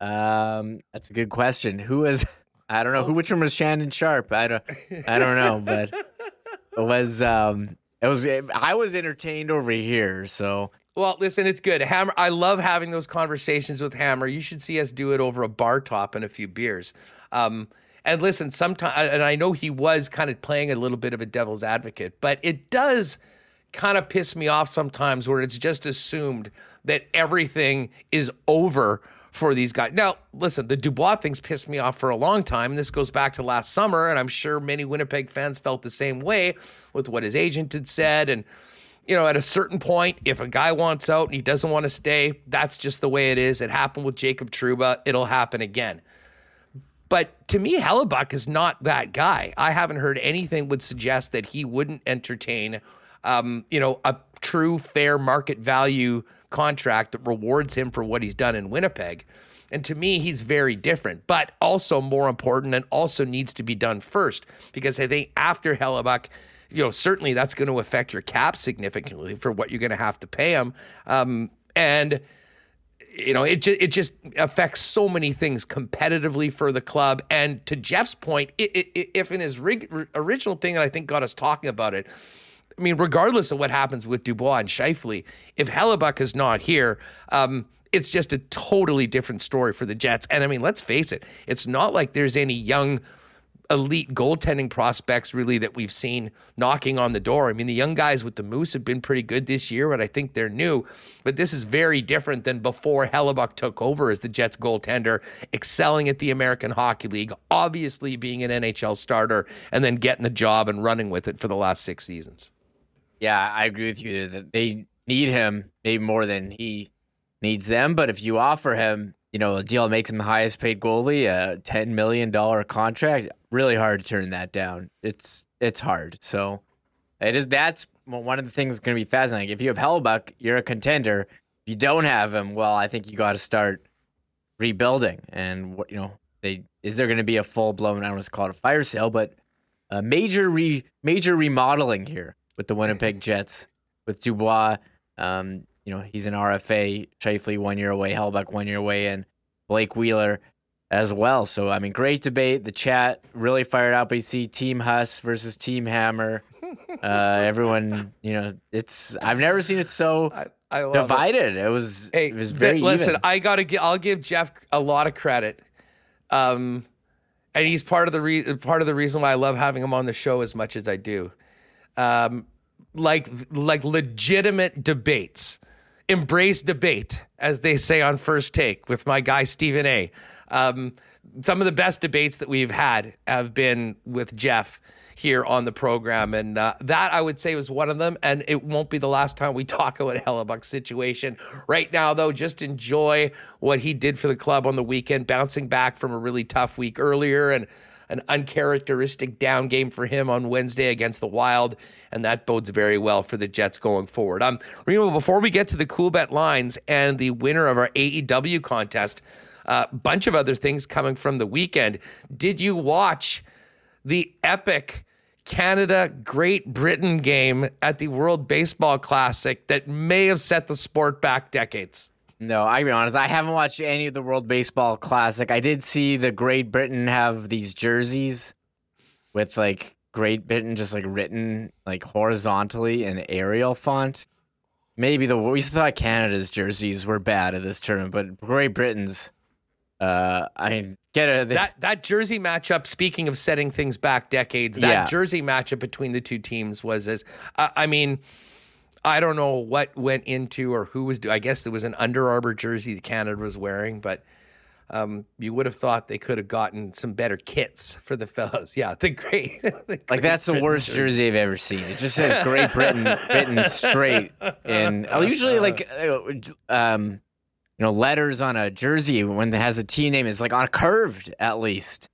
Um, that's a good question. Who was? I don't know. Who? Which one was Shannon Sharpe? I don't. I don't know. But (laughs) it was um it was. I was entertained over here. So well, listen, it's good. Hammer, I love having those conversations with Hammer. You should see us do it over a bar top and a few beers. Um, and listen, sometimes, and I know he was kind of playing a little bit of a devil's advocate, but it does kind of piss me off sometimes where it's just assumed that everything is over for these guys. Now, listen, the Dubois thing's pissed me off for a long time. This goes back to last summer. And I'm sure many Winnipeg fans felt the same way with what his agent had said. And, you know, at a certain point, if a guy wants out and he doesn't want to stay, that's just the way it is. It happened with Jacob Trouba. It'll happen again. But to me, Hellebuyck is not that guy. I haven't heard anything would suggest that he wouldn't entertain, um, you know, a true fair market value contract that rewards him for what he's done in Winnipeg. And to me, he's very different, but also more important and also needs to be done first because I think after Hellebuyck, you know, certainly that's going to affect your cap significantly for what you're going to have to pay him. Um, and you know, it just it just affects so many things competitively for the club. And to Jeff's point, it, it, if in his rig, original thing, I think got us talking about it, I mean, regardless of what happens with Dubois and Scheifele, if Hellebuyck is not here, um, it's just a totally different story for the Jets. And I mean, let's face it, it's not like there's any young elite goaltending prospects really that we've seen knocking on the door. I mean, the young guys with the Moose have been pretty good this year, but I think they're new. But this is very different than before Hellebuyck took over as the Jets goaltender, excelling at the American Hockey League, obviously being an NHL starter, and then getting the job and running with it for the last six seasons. Yeah, I agree with you that they need him maybe more than he needs them. But if you offer him, you know, a deal that makes him the highest paid goalie, a ten million dollar contract, really hard to turn that down. It's it's hard. So it is that's one of the things that's going to be fascinating. If you have Hellebuyck, you're a contender. If you don't have him, well, I think you got to start rebuilding. And what you know, they is there going to be a full blown? I don't want to call it a fire sale, but a major re major remodeling here with the Winnipeg (laughs) Jets with Dubois. Um, you know, he's an RFA. Scheifele one year away, Hellebuyck one year away, and Blake Wheeler as well. So I mean, great debate. The chat really fired up. We see Team Huss versus Team Hammer. (laughs) Uh, everyone, you know, it's I've never seen it so I, I divided. It. it. was hey, it was very. listen, even. I gotta give. I'll give Jeff a lot of credit. Um, and he's part of the re- part of the reason why I love having him on the show as much as I do um, like like legitimate debates. Embrace debate, as they say on First Take with my guy Stephen A. Um, some of the best debates that we've had have been with Jeff here on the program, and uh, that I would say was one of them. And it won't be the last time we (laughs) talk about Hellebuyck's situation. Right now, though, just enjoy what he did for the club on the weekend, bouncing back from a really tough week earlier, and an uncharacteristic down game for him on Wednesday against the Wild, and that bodes very well for the Jets going forward. Um, Remo, before we get to the Coolbet lines and the winner of our AEW contest, a bunch of other things coming from the weekend. Did you watch the epic Canada Great Britain game at the World Baseball Classic that may have set the sport back decades? No, I'll be honest. I haven't watched any of the World Baseball Classic. I did see the Great Britain have these jerseys with like Great Britain just like written like horizontally in Arial font. Maybe the we thought Canada's jerseys were bad at this tournament, but Great Britain's. Uh, I mean, get they, that that jersey matchup. Speaking of setting things back decades, that yeah. jersey matchup between the two teams was as uh, I mean I don't know what went into or who was. I guess it was an Under Armour jersey that Canada was wearing, but um, you would have thought they could have gotten some better kits for the fellows. Yeah, the great, (laughs) the great like that's the worst jersey. jersey I've ever seen. It just says Great Britain written straight, and (laughs) uh, usually like uh, um, you know letters on a jersey when it has a T name is like on a curved at least.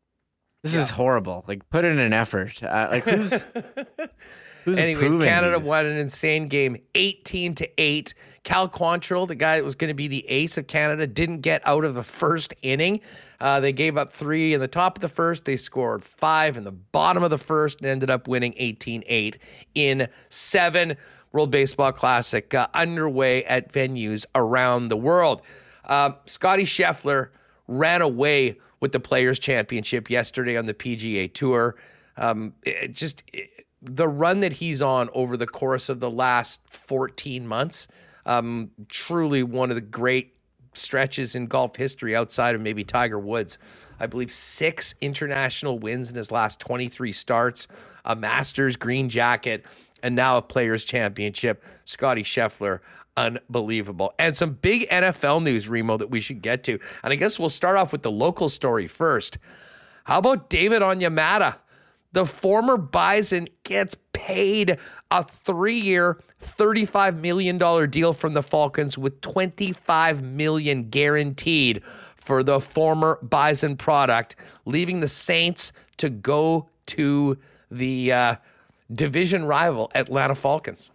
This yeah. is horrible. Like put in an effort. Uh, like who's (laughs) Who's Anyways, Canada these? won an insane game, 18 to 8. Cal Quantrill, the guy that was going to be the ace of Canada, didn't get out of the first inning. Uh, they gave up three in the top of the first. They scored five in the bottom of the first and ended up winning 18 8 in seven. World Baseball Classic uh, underway at venues around the world. Uh, Scotty Scheffler ran away with the Players' Championship yesterday on the PGA Tour. Um, it just. It, the run that he's on over the course of the last 14 months, um, truly one of the great stretches in golf history outside of maybe Tiger Woods. I believe six international wins in his last 23 starts, a Masters green jacket, and now a Players Championship. Scotty Scheffler, unbelievable. And some big NFL news, Remo, that we should get to. And I guess we'll start off with the local story first. How about David Onyemata? The former Bison gets paid a three year, $35 million deal from the Falcons with 25 million guaranteed for the former Bison product, leaving the Saints to go to the uh, division rival Atlanta Falcons.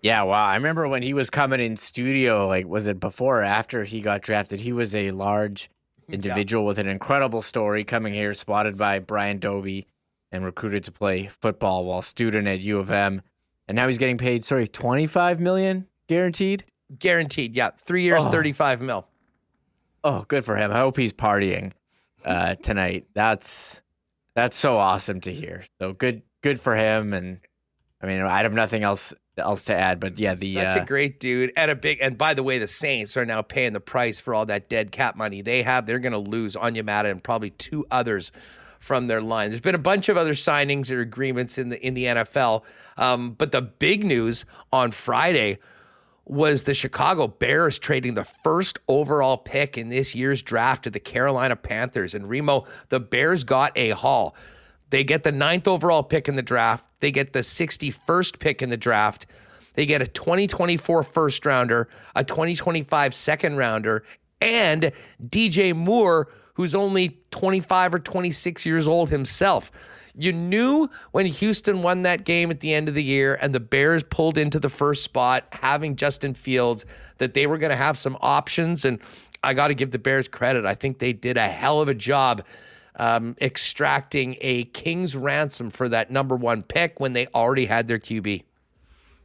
Yeah, wow. I remember when he was coming in studio, like, was it before or after he got drafted? He was a large individual yeah. with an incredible story coming here, spotted by Brian Dobie and recruited to play football while student at U of M. And now he's getting paid, sorry, 25 million guaranteed? Guaranteed, yeah. Three years, oh. 35 mil. Oh, good for him. I hope he's partying uh, tonight. That's that's so awesome to hear. So good good for him and I mean I have nothing else else to add, but yeah, the such uh, a great dude and a big. And by the way, the Saints are now paying the price for all that dead cap money they have. They're going to lose Onyemata and probably two others from their line. There's been a bunch of other signings or agreements in the in the NFL, um, but the big news on Friday was the Chicago Bears trading the first overall pick in this year's draft to the Carolina Panthers. And Remo, the Bears got a haul. They get the ninth overall pick in the draft. They get the 61st pick in the draft. They get a 2024 first rounder, a 2025 second rounder, and DJ Moore, who's only 25 or 26 years old himself. You knew when Houston won that game at the end of the year and the Bears pulled into the first spot, having Justin Fields, that they were going to have some options. And I got to give the Bears credit. I think they did a hell of a job um, extracting a king's ransom for that number one pick when they already had their QB.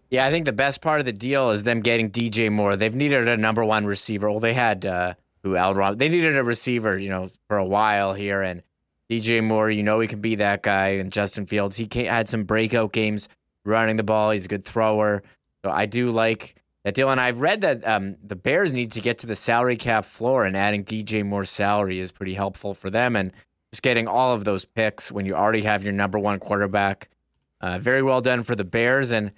Yeah, I think the best part of the deal is them getting DJ Moore. They've needed a number one receiver. Well, they had uh, who Elrod. They needed a receiver, you know, for a while here, and DJ Moore, you know, he can be that guy. And Justin Fields, he had some breakout games running the ball. He's a good thrower. So I do like that deal. And I've read that um, the Bears need to get to the salary cap floor, and adding DJ Moore's salary is pretty helpful for them. And just getting all of those picks when you already have your number one quarterback. Uh, very well done for the Bears. And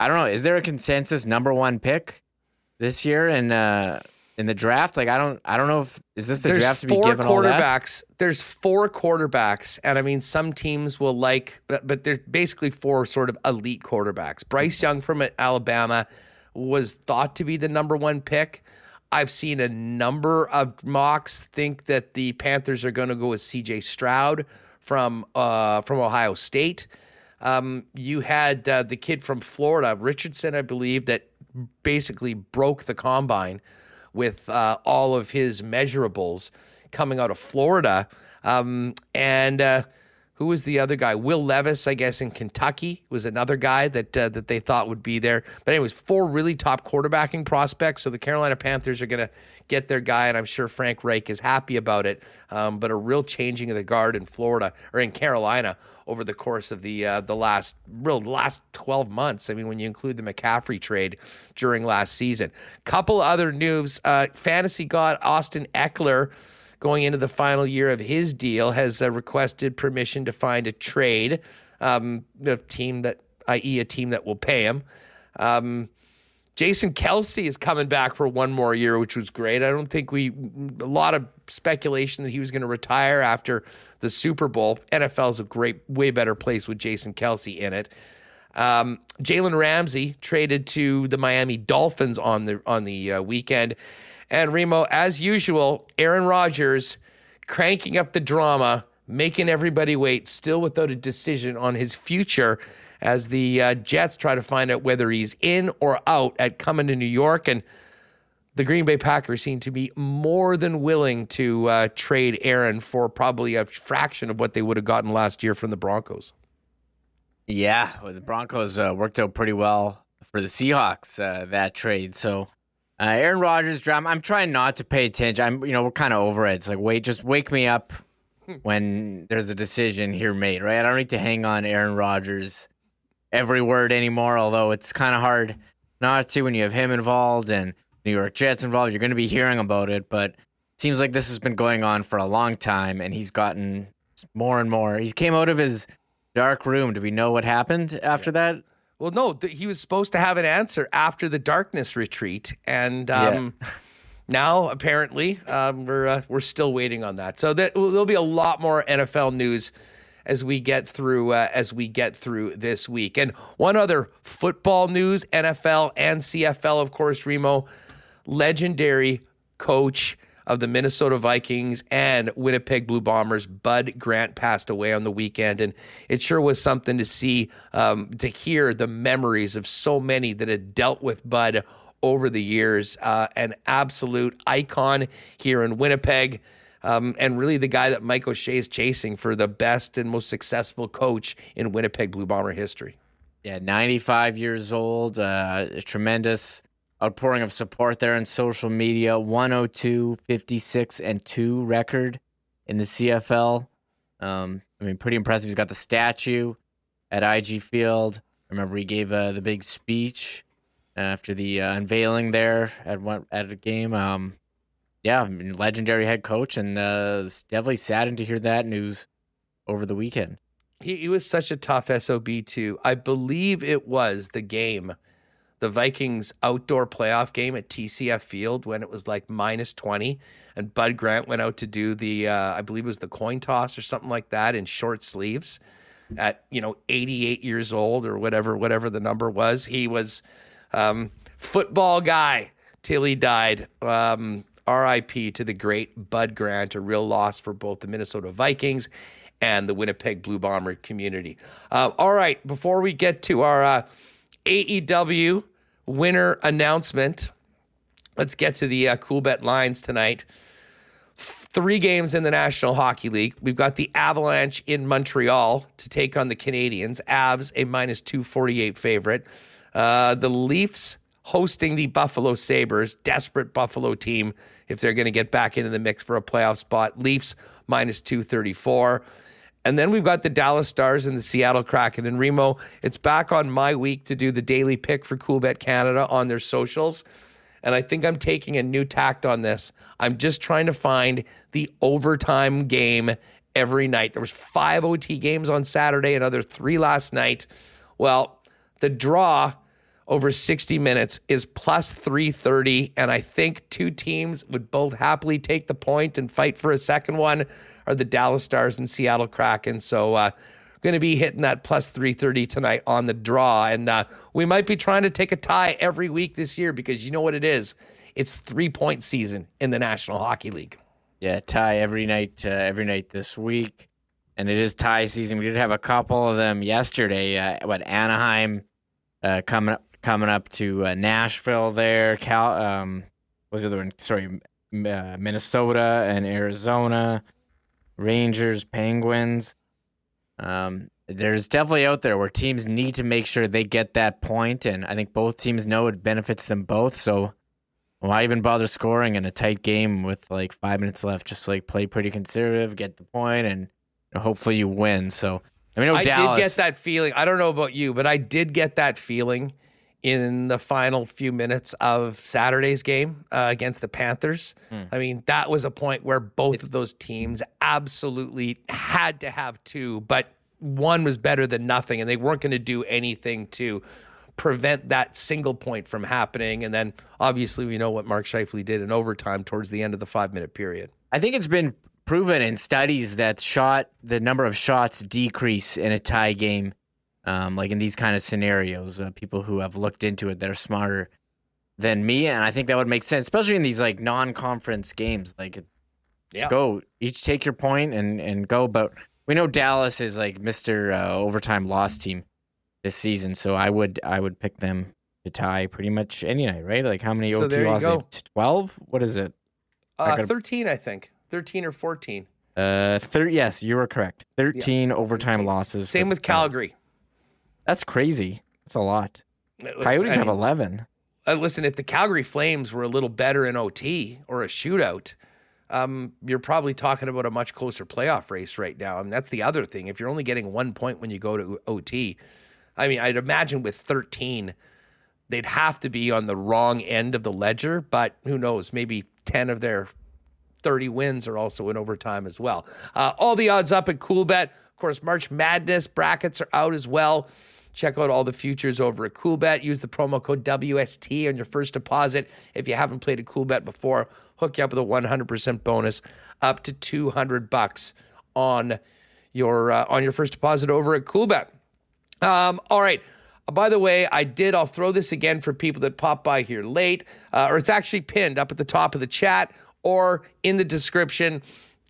I don't know, is there a consensus number one pick this year in uh, in the draft? Like I don't I don't know if is this the There's draft to be given all quarterbacks. There's four quarterbacks, and I mean some teams will like, but, but they're basically four sort of elite quarterbacks. Bryce Young from Alabama was thought to be the number one pick. I've seen a number of mocks think that the Panthers are going to go with C.J. Stroud from uh, from Ohio State. Um, you had uh, the kid from Florida, Richardson, I believe, that basically broke the combine with uh, all of his measurables coming out of Florida. Um, and uh, who was the other guy? Will Levis, I guess, in Kentucky was another guy that uh, that they thought would be there. But anyways, four really top quarterbacking prospects. So the Carolina Panthers are going to get their guy, and I'm sure Frank Reich is happy about it. Um, but a real changing of the guard in Florida or in Carolina over the course of the uh, the last real last 12 months. I mean, when you include the McCaffrey trade during last season. Couple other news: uh, fantasy god Austin Ekeler going into the final year of his deal, has uh, requested permission to find a trade, um, a team that, i.e., a team that will pay him. Um, Jason Kelce is coming back for one more year, which was great. I don't think we, a lot of speculation that he was going to retire after the Super Bowl. NFL is a great, way better place with Jason Kelce in it. Um, Jalen Ramsey traded to the Miami Dolphins on the on the uh, weekend, and Remo, as usual, Aaron Rodgers cranking up the drama, making everybody wait, still without a decision on his future as the uh, Jets try to find out whether he's in or out at coming to New York. And the Green Bay Packers seem to be more than willing to uh, trade Aaron for probably a fraction of what they would have gotten last year from the Broncos. Yeah, well, the Broncos uh, worked out pretty well for the Seahawks uh, that trade. So uh, Aaron Rodgers drama. I'm trying not to pay attention. I'm, you know, we're kind of over it. It's like, wait, just wake me up when there's a decision here made, right? I don't need to hang on Aaron Rodgers every word anymore, although it's kind of hard not to when you have him involved and New York Jets involved. You're going to be hearing about it, but it seems like this has been going on for a long time and he's gotten more and more. He came out of his dark room. Do we know what happened after yeah. that? Well, no, th- he was supposed to have an answer after the darkness retreat, and um, yeah. (laughs) now apparently um, we're uh, we're still waiting on that. So that there'll be a lot more NFL news as we get through uh, as we get through this week. And one other football news: NFL and CFL, of course. Remo, legendary coach of the Minnesota Vikings and Winnipeg Blue Bombers. Bud Grant passed away on the weekend, and it sure was something to see, um, to hear the memories of so many that had dealt with Bud over the years. Uh, an absolute icon here in Winnipeg. Um, and really the guy that Mike O'Shea is chasing for the best and most successful coach in Winnipeg Blue Bomber history. Yeah, 95 years old, uh, tremendous outpouring of support there on social media. 102 56 and 2 record in the cfl um, i mean pretty impressive. He's got the statue at ig field. I remember he gave uh, the big speech after the uh, unveiling there at one at a game. Um, yeah I mean, legendary head coach and uh, definitely saddened to hear that news over the weekend. He, he was such a tough sob too. I believe it was the game the Vikings outdoor playoff game at TCF Field when it was like minus 20 and Bud Grant went out to do the uh, I believe it was the coin toss or something like that in short sleeves at you know 88 years old or whatever whatever the number was. He was um, football guy till he died. Um, RIP to the great Bud Grant a real loss for both the Minnesota Vikings and the Winnipeg Blue Bomber community. Uh, all right before we get to our uh, AEW winner announcement. Let's get to the uh, Coolbet lines tonight. Three games in the National Hockey League. We've got the Avalanche in Montreal to take on the Canadiens. Avs, a minus 248 favorite. Uh, the Leafs hosting the Buffalo Sabres. Desperate Buffalo team if they're going to get back into the mix for a playoff spot. Leafs minus 234. And then we've got the Dallas Stars and the Seattle Kraken. And Remo, it's back on my week to do the daily pick for Coolbet Canada on their socials. And I think I'm taking a new tact on this. I'm just trying to find the overtime game every night. There was five OT games on Saturday, another three last night. Well, the draw over 60 minutes is plus 330 and I think two teams would both happily take the point and fight for a second one are the Dallas Stars and Seattle Kraken. So, uh, going to be hitting that plus 330 tonight on the draw. And uh, we might be trying to take a tie every week this year because you know what it is? It's three point season in the National Hockey League. Yeah, tie every night, uh, every night this week. And it is tie season. We did have a couple of them yesterday. Uh, what Anaheim uh, coming up, coming up to uh, Nashville there. Cal, um, was the other one? Sorry, uh, Minnesota and Arizona. Rangers, Penguins. Um, there's definitely out there where teams need to make sure they get that point, and I think both teams know it benefits them both. So why even bother scoring in a tight game with like five minutes left? Just like play pretty conservative, get the point, and hopefully you win. So I mean, I Dallas, did get that feeling. I don't know about you, but I did get that feeling in the final few minutes of Saturday's game uh, against the Panthers. Hmm. I mean, that was a point where both it's, of those teams absolutely had to have two, but one was better than nothing, and they weren't going to do anything to prevent that single point from happening. And then obviously, we know what Mark Scheifele did in overtime towards the end of the five minute period. I think it's been proven in studies that shot the number of shots decrease in a tie game um, like in these kind of scenarios, uh, people who have looked into it, they're smarter than me, and I think that would make sense, especially in these like non-conference games. Like, yeah. go each take your point and and go. But we know Dallas is like Mister uh, Overtime Loss team this season, so I would I would pick them to tie pretty much any night, right? Like how many so OT losses? Twelve? What is it? Uh, thirteen, I think. Thirteen or fourteen. Uh, thir- yes, you were correct. Thirteen yeah. overtime 13. losses. Same with Calgary. That's crazy. That's a lot. Coyotes I mean, have 11. Uh, listen, if the Calgary Flames were a little better in OT or a shootout, um, you're probably talking about a much closer playoff race right now. I mean, that's the other thing. If you're only getting one point when you go to OT, I mean, I'd imagine with 13, they'd have to be on the wrong end of the ledger, but who knows? Maybe 10 of their 30 wins are also in overtime as well. Uh, all the odds up at Coolbet. Of course, March Madness brackets are out as well. Check out all the futures over at Coolbet. Use the promo code WST on your first deposit. If you haven't played a Coolbet before, hook you up with a 100% bonus up to 200 bucks on your uh, on your first deposit over at Coolbet. Um, all right. Uh, by the way, I did. I'll throw this again for people that pop by here late, uh, or it's actually pinned up at the top of the chat or in the description.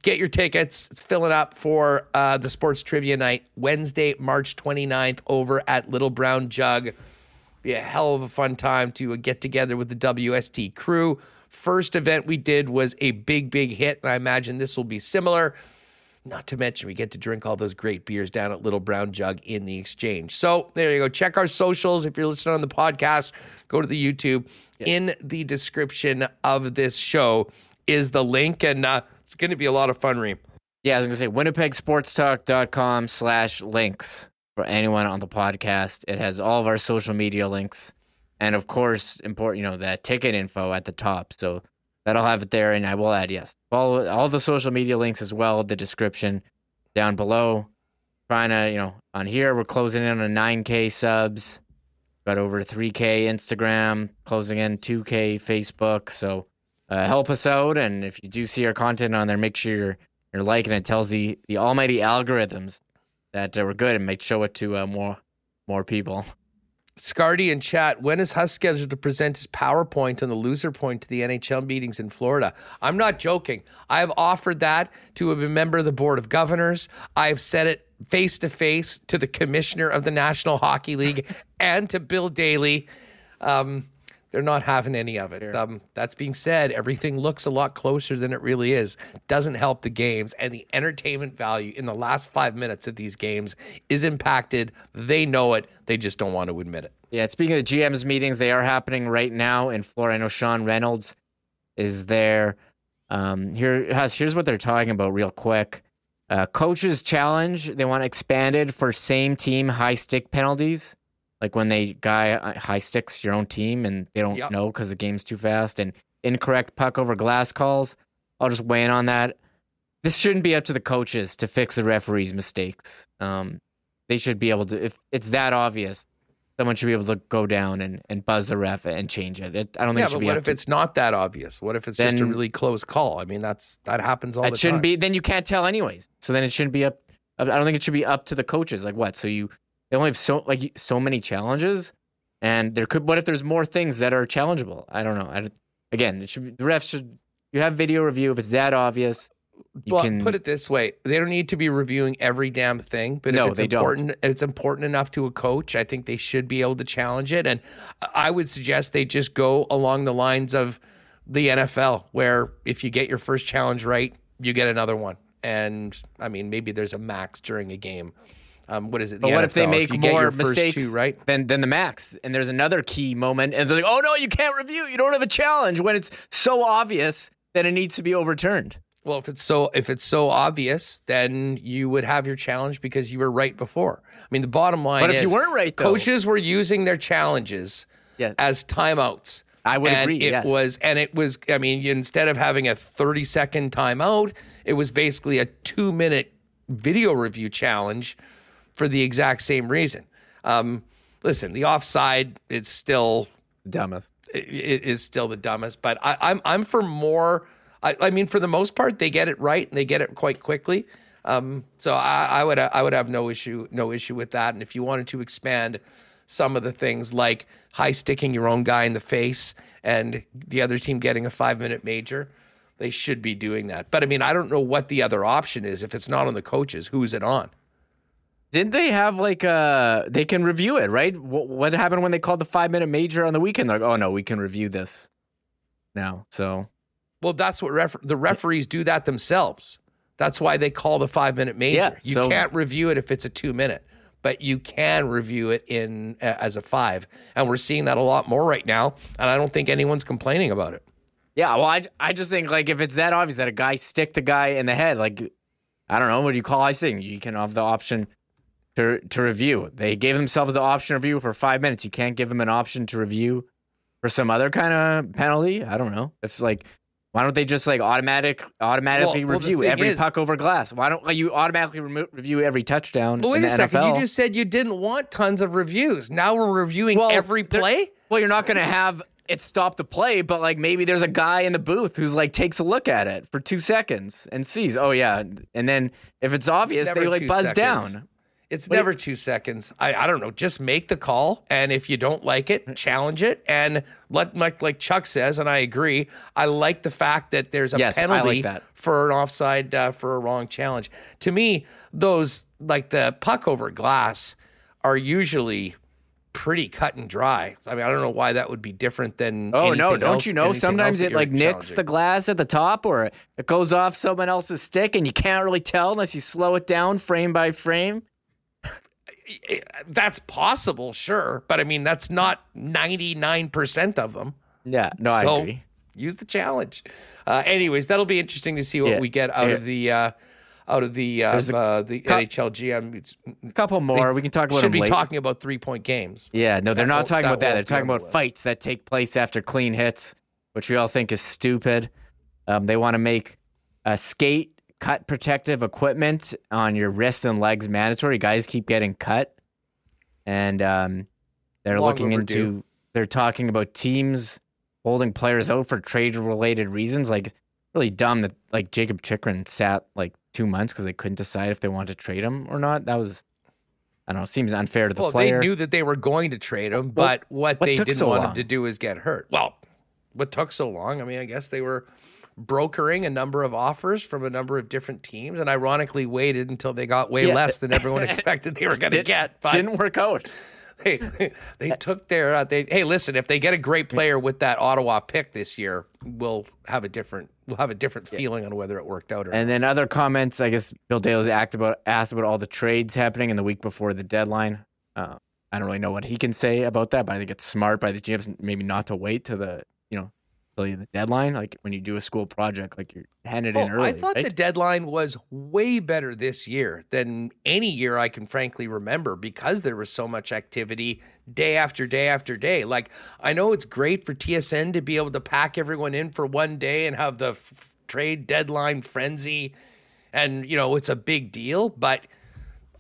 Get your tickets. It's filling up for uh, the sports trivia night Wednesday, March 29th, over at Little Brown Jug. Be a hell of a fun time to get together with the WST crew. First event we did was a big, big hit, and I imagine this will be similar. Not to mention, we get to drink all those great beers down at Little Brown Jug in the exchange. So there you go. Check our socials. If you're listening on the podcast, go to the YouTube. Yeah. In the description of this show is the link, and uh, it's going to be a lot of fun, Reem. Yeah, I was going to say winnipegsportstalk.com slash links for anyone on the podcast. It has all of our social media links and of course important you know that ticket info at the top. So that'll have it there. And i will add yes follow all the social media links as well the description down below. Trying to you know on here we're closing in on 9k subs. Got over 3k instagram closing in 2k facebook. So uh, help us out and if you do see our content on there make sure you're, you're liking it. tells the the almighty algorithms that uh, we're good and might show it to uh, more more people (laughs) Scardy in chat, when is Huss scheduled to present his PowerPoint on the loser point to the NHL meetings in Florida? I'm not joking. I have offered that to a member of the Board of Governors. I have said it face to face to the commissioner of the National Hockey League (laughs) and to Bill Daly. Um, they're not having any of it. Um, that's being said, everything looks a lot closer than it really is. Doesn't help the games, and the entertainment value in the last five minutes of these games is impacted. They know it. They just don't want to admit it. Yeah. Speaking of the GM's meetings, they are happening right now in Florida. I know Sean Reynolds is there. Um, here, here's what they're talking about real quick. Uh, coaches challenge. They want expanded for same team high stick penalties like when they guy uh, high sticks your own team and they don't yep. know because the game's too fast and incorrect puck over glass calls. I'll just weigh in on that. This shouldn't be up to the coaches to fix the referees' mistakes. Um, they should be able to, if it's that obvious, someone should be able to go down and, and buzz the ref and change it. it I don't think yeah, it should but be. What if to, it's not that obvious? What if it's then, just a really close call? I mean, that's that happens all the time. It shouldn't be. Then you can't tell anyways. So then it shouldn't be up. I don't think it should be up to the coaches. Like what? So you they only have so like so many challenges, and there could. What if there's more things that are challengeable? I don't know. I, again, it should be, the refs should. You have video review if it's that obvious. You well, can put it this way: they don't need to be reviewing every damn thing, but no, if it's important, don't. it's important enough to a coach. I think they should be able to challenge it, and I would suggest they just go along the lines of the NFL, where if you get your first challenge right, you get another one. And I mean, maybe there's a max during a game. Um, what is it? but what NFL, if they make if more mistakes two, right? than than the max? And there's another key moment, and they're like, "Oh no, you can't review. You don't have a challenge." When it's so obvious that it needs to be overturned. Well, if it's so if it's so obvious, then you would have your challenge because you were right before. I mean, the bottom line. But if is, you weren't right, though, coaches were using their challenges yes. as timeouts. I would and agree. It yes. was, and it was. I mean, instead of having a thirty second timeout, it was basically a two minute video review challenge for the exact same reason. Um, listen, the offside is still dumbest. It, it is still the dumbest, but I, I'm I'm for more. I, I, mean, for the most part, they get it right and they get it quite quickly. Um, so I, I would I would have no issue no issue with that. And if you wanted to expand some of the things like high sticking your own guy in the face and the other team getting a five minute major, they should be doing that. But I mean, I don't know what the other option is. If it's not on the coaches, who's it on? Didn't they have like uh they can review it, right? What, what happened when they called the five minute major on the weekend? They're like, oh no, we can review this now. So, well, that's what ref- the referees do that themselves. That's why they call the five minute major. Yeah, you so, can't review it if it's a two minute, but you can review it in uh, as a five, and we're seeing that a lot more right now. And I don't think anyone's complaining about it. Yeah, well, I, I just think like if it's that obvious that a guy sticked a guy in the head, like I don't know, what do you call icing? You can have the option to to review. They gave themselves the option to review for five minutes. You can't give them an option to review for some other kind of penalty. I don't know. It's like why don't they just like automatic automatically Well- well, review thing every is- puck over glass? Why don't like, you automatically remo- review every touchdown? Well, wait in a the second. NFL? You just said you didn't want tons of reviews. Now we're reviewing Well, every play. Well, you're not going to have it stop the play, but like maybe there's a guy in the booth who's like takes a look at it for two seconds and sees, oh yeah, and then if it's obvious, never they like buzz seconds. down. It's you- never two seconds. I, I don't know. Just make the call, and if you don't like it, challenge it, and let like like Chuck says, and I agree. I like the fact that there's a Yes, like penalty that. for an offside uh, for a wrong challenge. To me, those like the puck over glass are usually pretty cut and dry. I mean, I don't know why that would be different than. Oh no, don't else- you know? Sometimes it like nicks the glass at the top, or it goes off someone else's stick, and you can't really tell unless you slow it down frame by frame. That's possible, sure, but I mean that's not ninety nine percent of them. Yeah, no, So, I agree. Use the challenge. Uh, anyways, that'll be interesting to see what Yeah, we get out yeah. of the uh, out of the uh, uh, the NHL GM. It's, A couple more. We can talk about should be later. talking about three point games. Yeah, no, they're That not talking that about that. They're talking about fights that take place after clean hits, which we all think is stupid. Um, they want to make a skate cut protective equipment on your wrists and legs mandatory. Guys keep getting cut, and um, they're Long looking overdue. into. They're talking about teams holding players out for trade related reasons. Like really dumb that like Jakob Chychrun sat like two months because they couldn't decide if they wanted to trade him or not. That was. I don't know. Seems unfair to the Well, player. they knew that they were going to trade him, Well, but what, what they didn't so want long? him to do is get hurt. Well, what took so long? I mean, I guess they were brokering a number of offers from a number of different teams, and ironically waited until they got way Yeah. less than everyone expected they were (laughs) going to get. But Didn't work out. (laughs) they they took their uh, they hey listen if they get a great player with that Ottawa pick this year we'll have a different we'll have a different feeling on whether it worked out or And then other comments, I guess Bill Daly's asked about asked about all the trades happening in the week before the deadline. Uh, I don't really know what he can say about that, but I think it's smart by the GMs maybe not to wait to the you know till the deadline. Like when you do a school project, like you're hand it in Oh, early. I thought right? the deadline was way better this year than any year I can frankly remember because there was so much activity day after day after day. Like, I know it's great for TSN to be able to pack everyone in for one day and have the f- trade deadline frenzy. And, you know, it's a big deal. But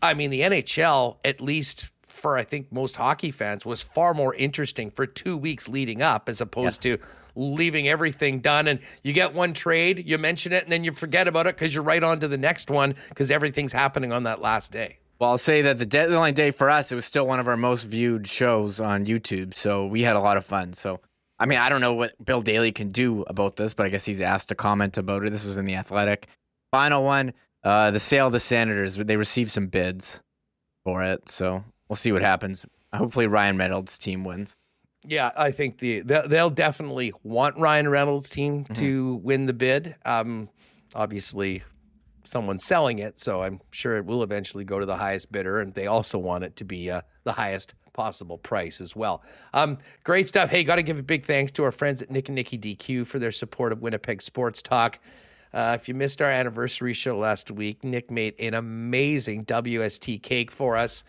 I mean, the NHL, at least for I think most hockey fans, was far more interesting for two weeks leading up as opposed to leaving everything done. And you get one trade, you mention it, and then you forget about it because you're right on to the next one because everything's happening on that last day. Well, I'll say that the deadline day for us, it was still one of our most viewed shows on YouTube. So we had a lot of fun. So, I mean, I don't know what Bill Daly can do about this, but I guess he's asked to comment about it. This was in the Athletic. Final one, uh, the sale of the Senators. They received some bids for it. So we'll see what happens. Hopefully, Ryan Reynolds' team wins. Yeah, I think the they'll, definitely want Ryan Reynolds' team to win the bid. Um, obviously, someone's selling it, so I'm sure it will eventually go to the highest bidder, and they also want it to be uh, the highest possible price as well. Um, great stuff. Hey, got to give a big thanks to our friends at Nick and Nicky DQ for their support of Winnipeg Sports Talk. Uh, if you missed our anniversary show last week, Nick made an amazing WST cake for us.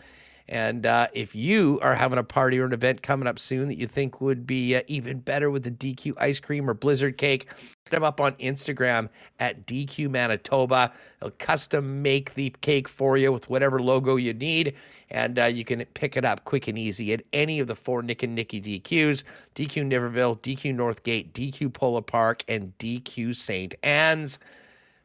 And uh, if you are having a party or an event coming up soon that you think would be uh, even better with the DQ ice cream or blizzard cake, hit them up on Instagram at DQ Manitoba. They'll custom make the cake for you with whatever logo you need. And uh, you can pick it up quick and easy at any of the four Nick and Nicky DQs DQ Niverville, DQ Northgate, DQ Polo Park, and DQ St. Anne's.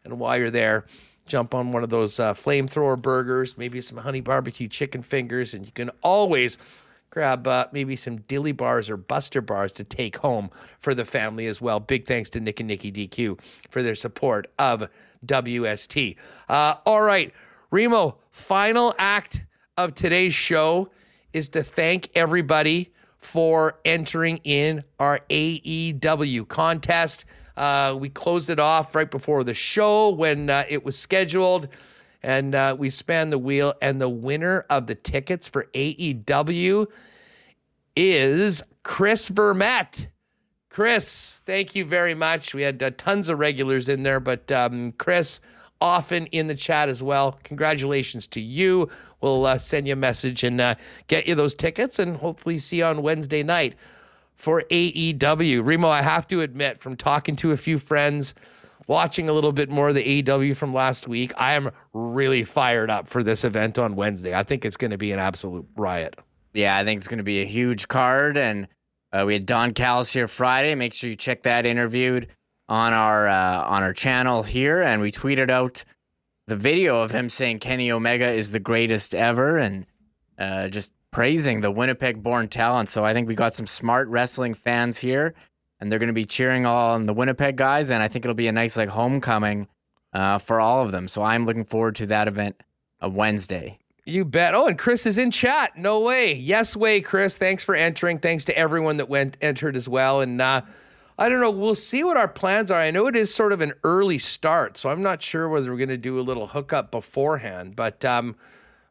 And while you're there, jump on one of those uh, flamethrower burgers, maybe some honey barbecue chicken fingers, and you can always grab uh, maybe some dilly bars or buster bars to take home for the family as well. Big thanks to Nick and Nicky DQ for their support of WST. Uh, all right, Remo, final act of today's show is to thank everybody for entering in our AEW contest. Uh, we closed it off right before the show when uh, it was scheduled, and uh, we spanned the wheel. And the winner of the tickets for AEW is Chris Vermette. Chris, thank you very much. We had uh, tons of regulars in there, but um, Chris, often in the chat as well. Congratulations to you. We'll uh, send you a message and uh, get you those tickets and hopefully see you on Wednesday night for AEW. Remo, I have to admit, from talking to a few friends, watching a little bit more of the AEW from last week, I am really fired up for this event on Wednesday. I think it's going to be an absolute riot. Yeah, I think it's going to be a huge card. And uh, we had Don Callis here Friday. Make sure you check that interviewed on our uh, on our channel here. And we tweeted out the video of him saying Kenny Omega is the greatest ever, and uh, just praising the Winnipeg born talent. So I think we got some smart wrestling fans here, and they're going to be cheering all on the Winnipeg guys. And I think it'll be a nice like homecoming uh, for all of them. So I'm looking forward to that event a Wednesday. You bet. Oh, and Chris is in chat. No way. Yes way, Chris. Thanks for entering. Thanks to everyone that went entered as well. And uh, I don't know. We'll see what our plans are. I know it is sort of an early start, so I'm not sure whether we're going to do a little hookup beforehand. But um,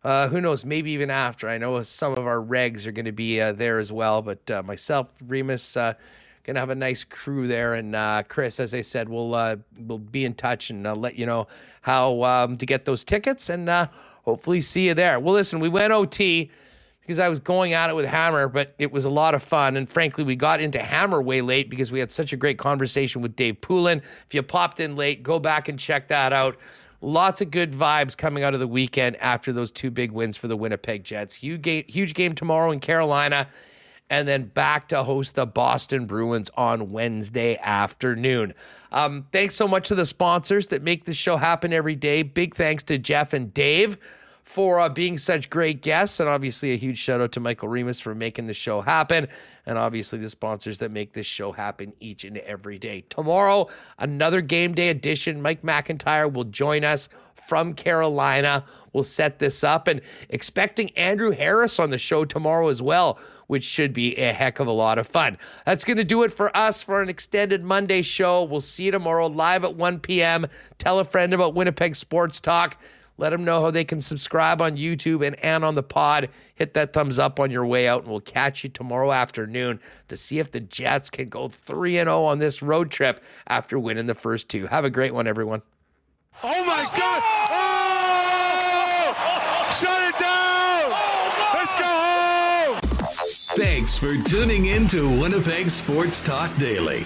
uh, who knows? Maybe even after. I know some of our regs are going to be uh, there as well. But uh, myself, Remis, uh, going to have a nice crew there, and uh, Chris, as I said, we'll uh, we'll be in touch and uh, let you know how um, to get those tickets and hopefully see you there. Well, listen, we went OT because I was going at it with Hammer, but it was a lot of fun. And frankly, we got into Hammer way late because we had such a great conversation with Dave Poulin. If you popped in late, go back and check that out. Lots of good vibes coming out of the weekend after those two big wins for the Winnipeg Jets. Huge game, huge game tomorrow in Carolina, and then back to host the Boston Bruins on Wednesday afternoon. Um, thanks so much to the sponsors that make this show happen every day. Big thanks to Jeff and Dave for uh, being such great guests. And obviously, a huge shout out to Michael Remis for making the show happen. And obviously, the sponsors that make this show happen each and every day. Tomorrow, another game day edition. Mike McIntyre will join us from Carolina. We'll set this up and expecting Andrew Harris on the show tomorrow as well, which should be a heck of a lot of fun. That's going to do it for us for an extended Monday show. We'll see you tomorrow live at 1 p.m. Tell a friend about Winnipeg Sports Talk. Let them know how they can subscribe on YouTube and, and on the pod. Hit that thumbs up on your way out, and we'll catch you tomorrow afternoon to see if the Jets can go 3 0 on this road trip after winning the first two. Have a great one, everyone. Oh my God! Oh! Shut it down! Oh, Let's go home! Thanks for tuning in to Winnipeg Sports Talk Daily.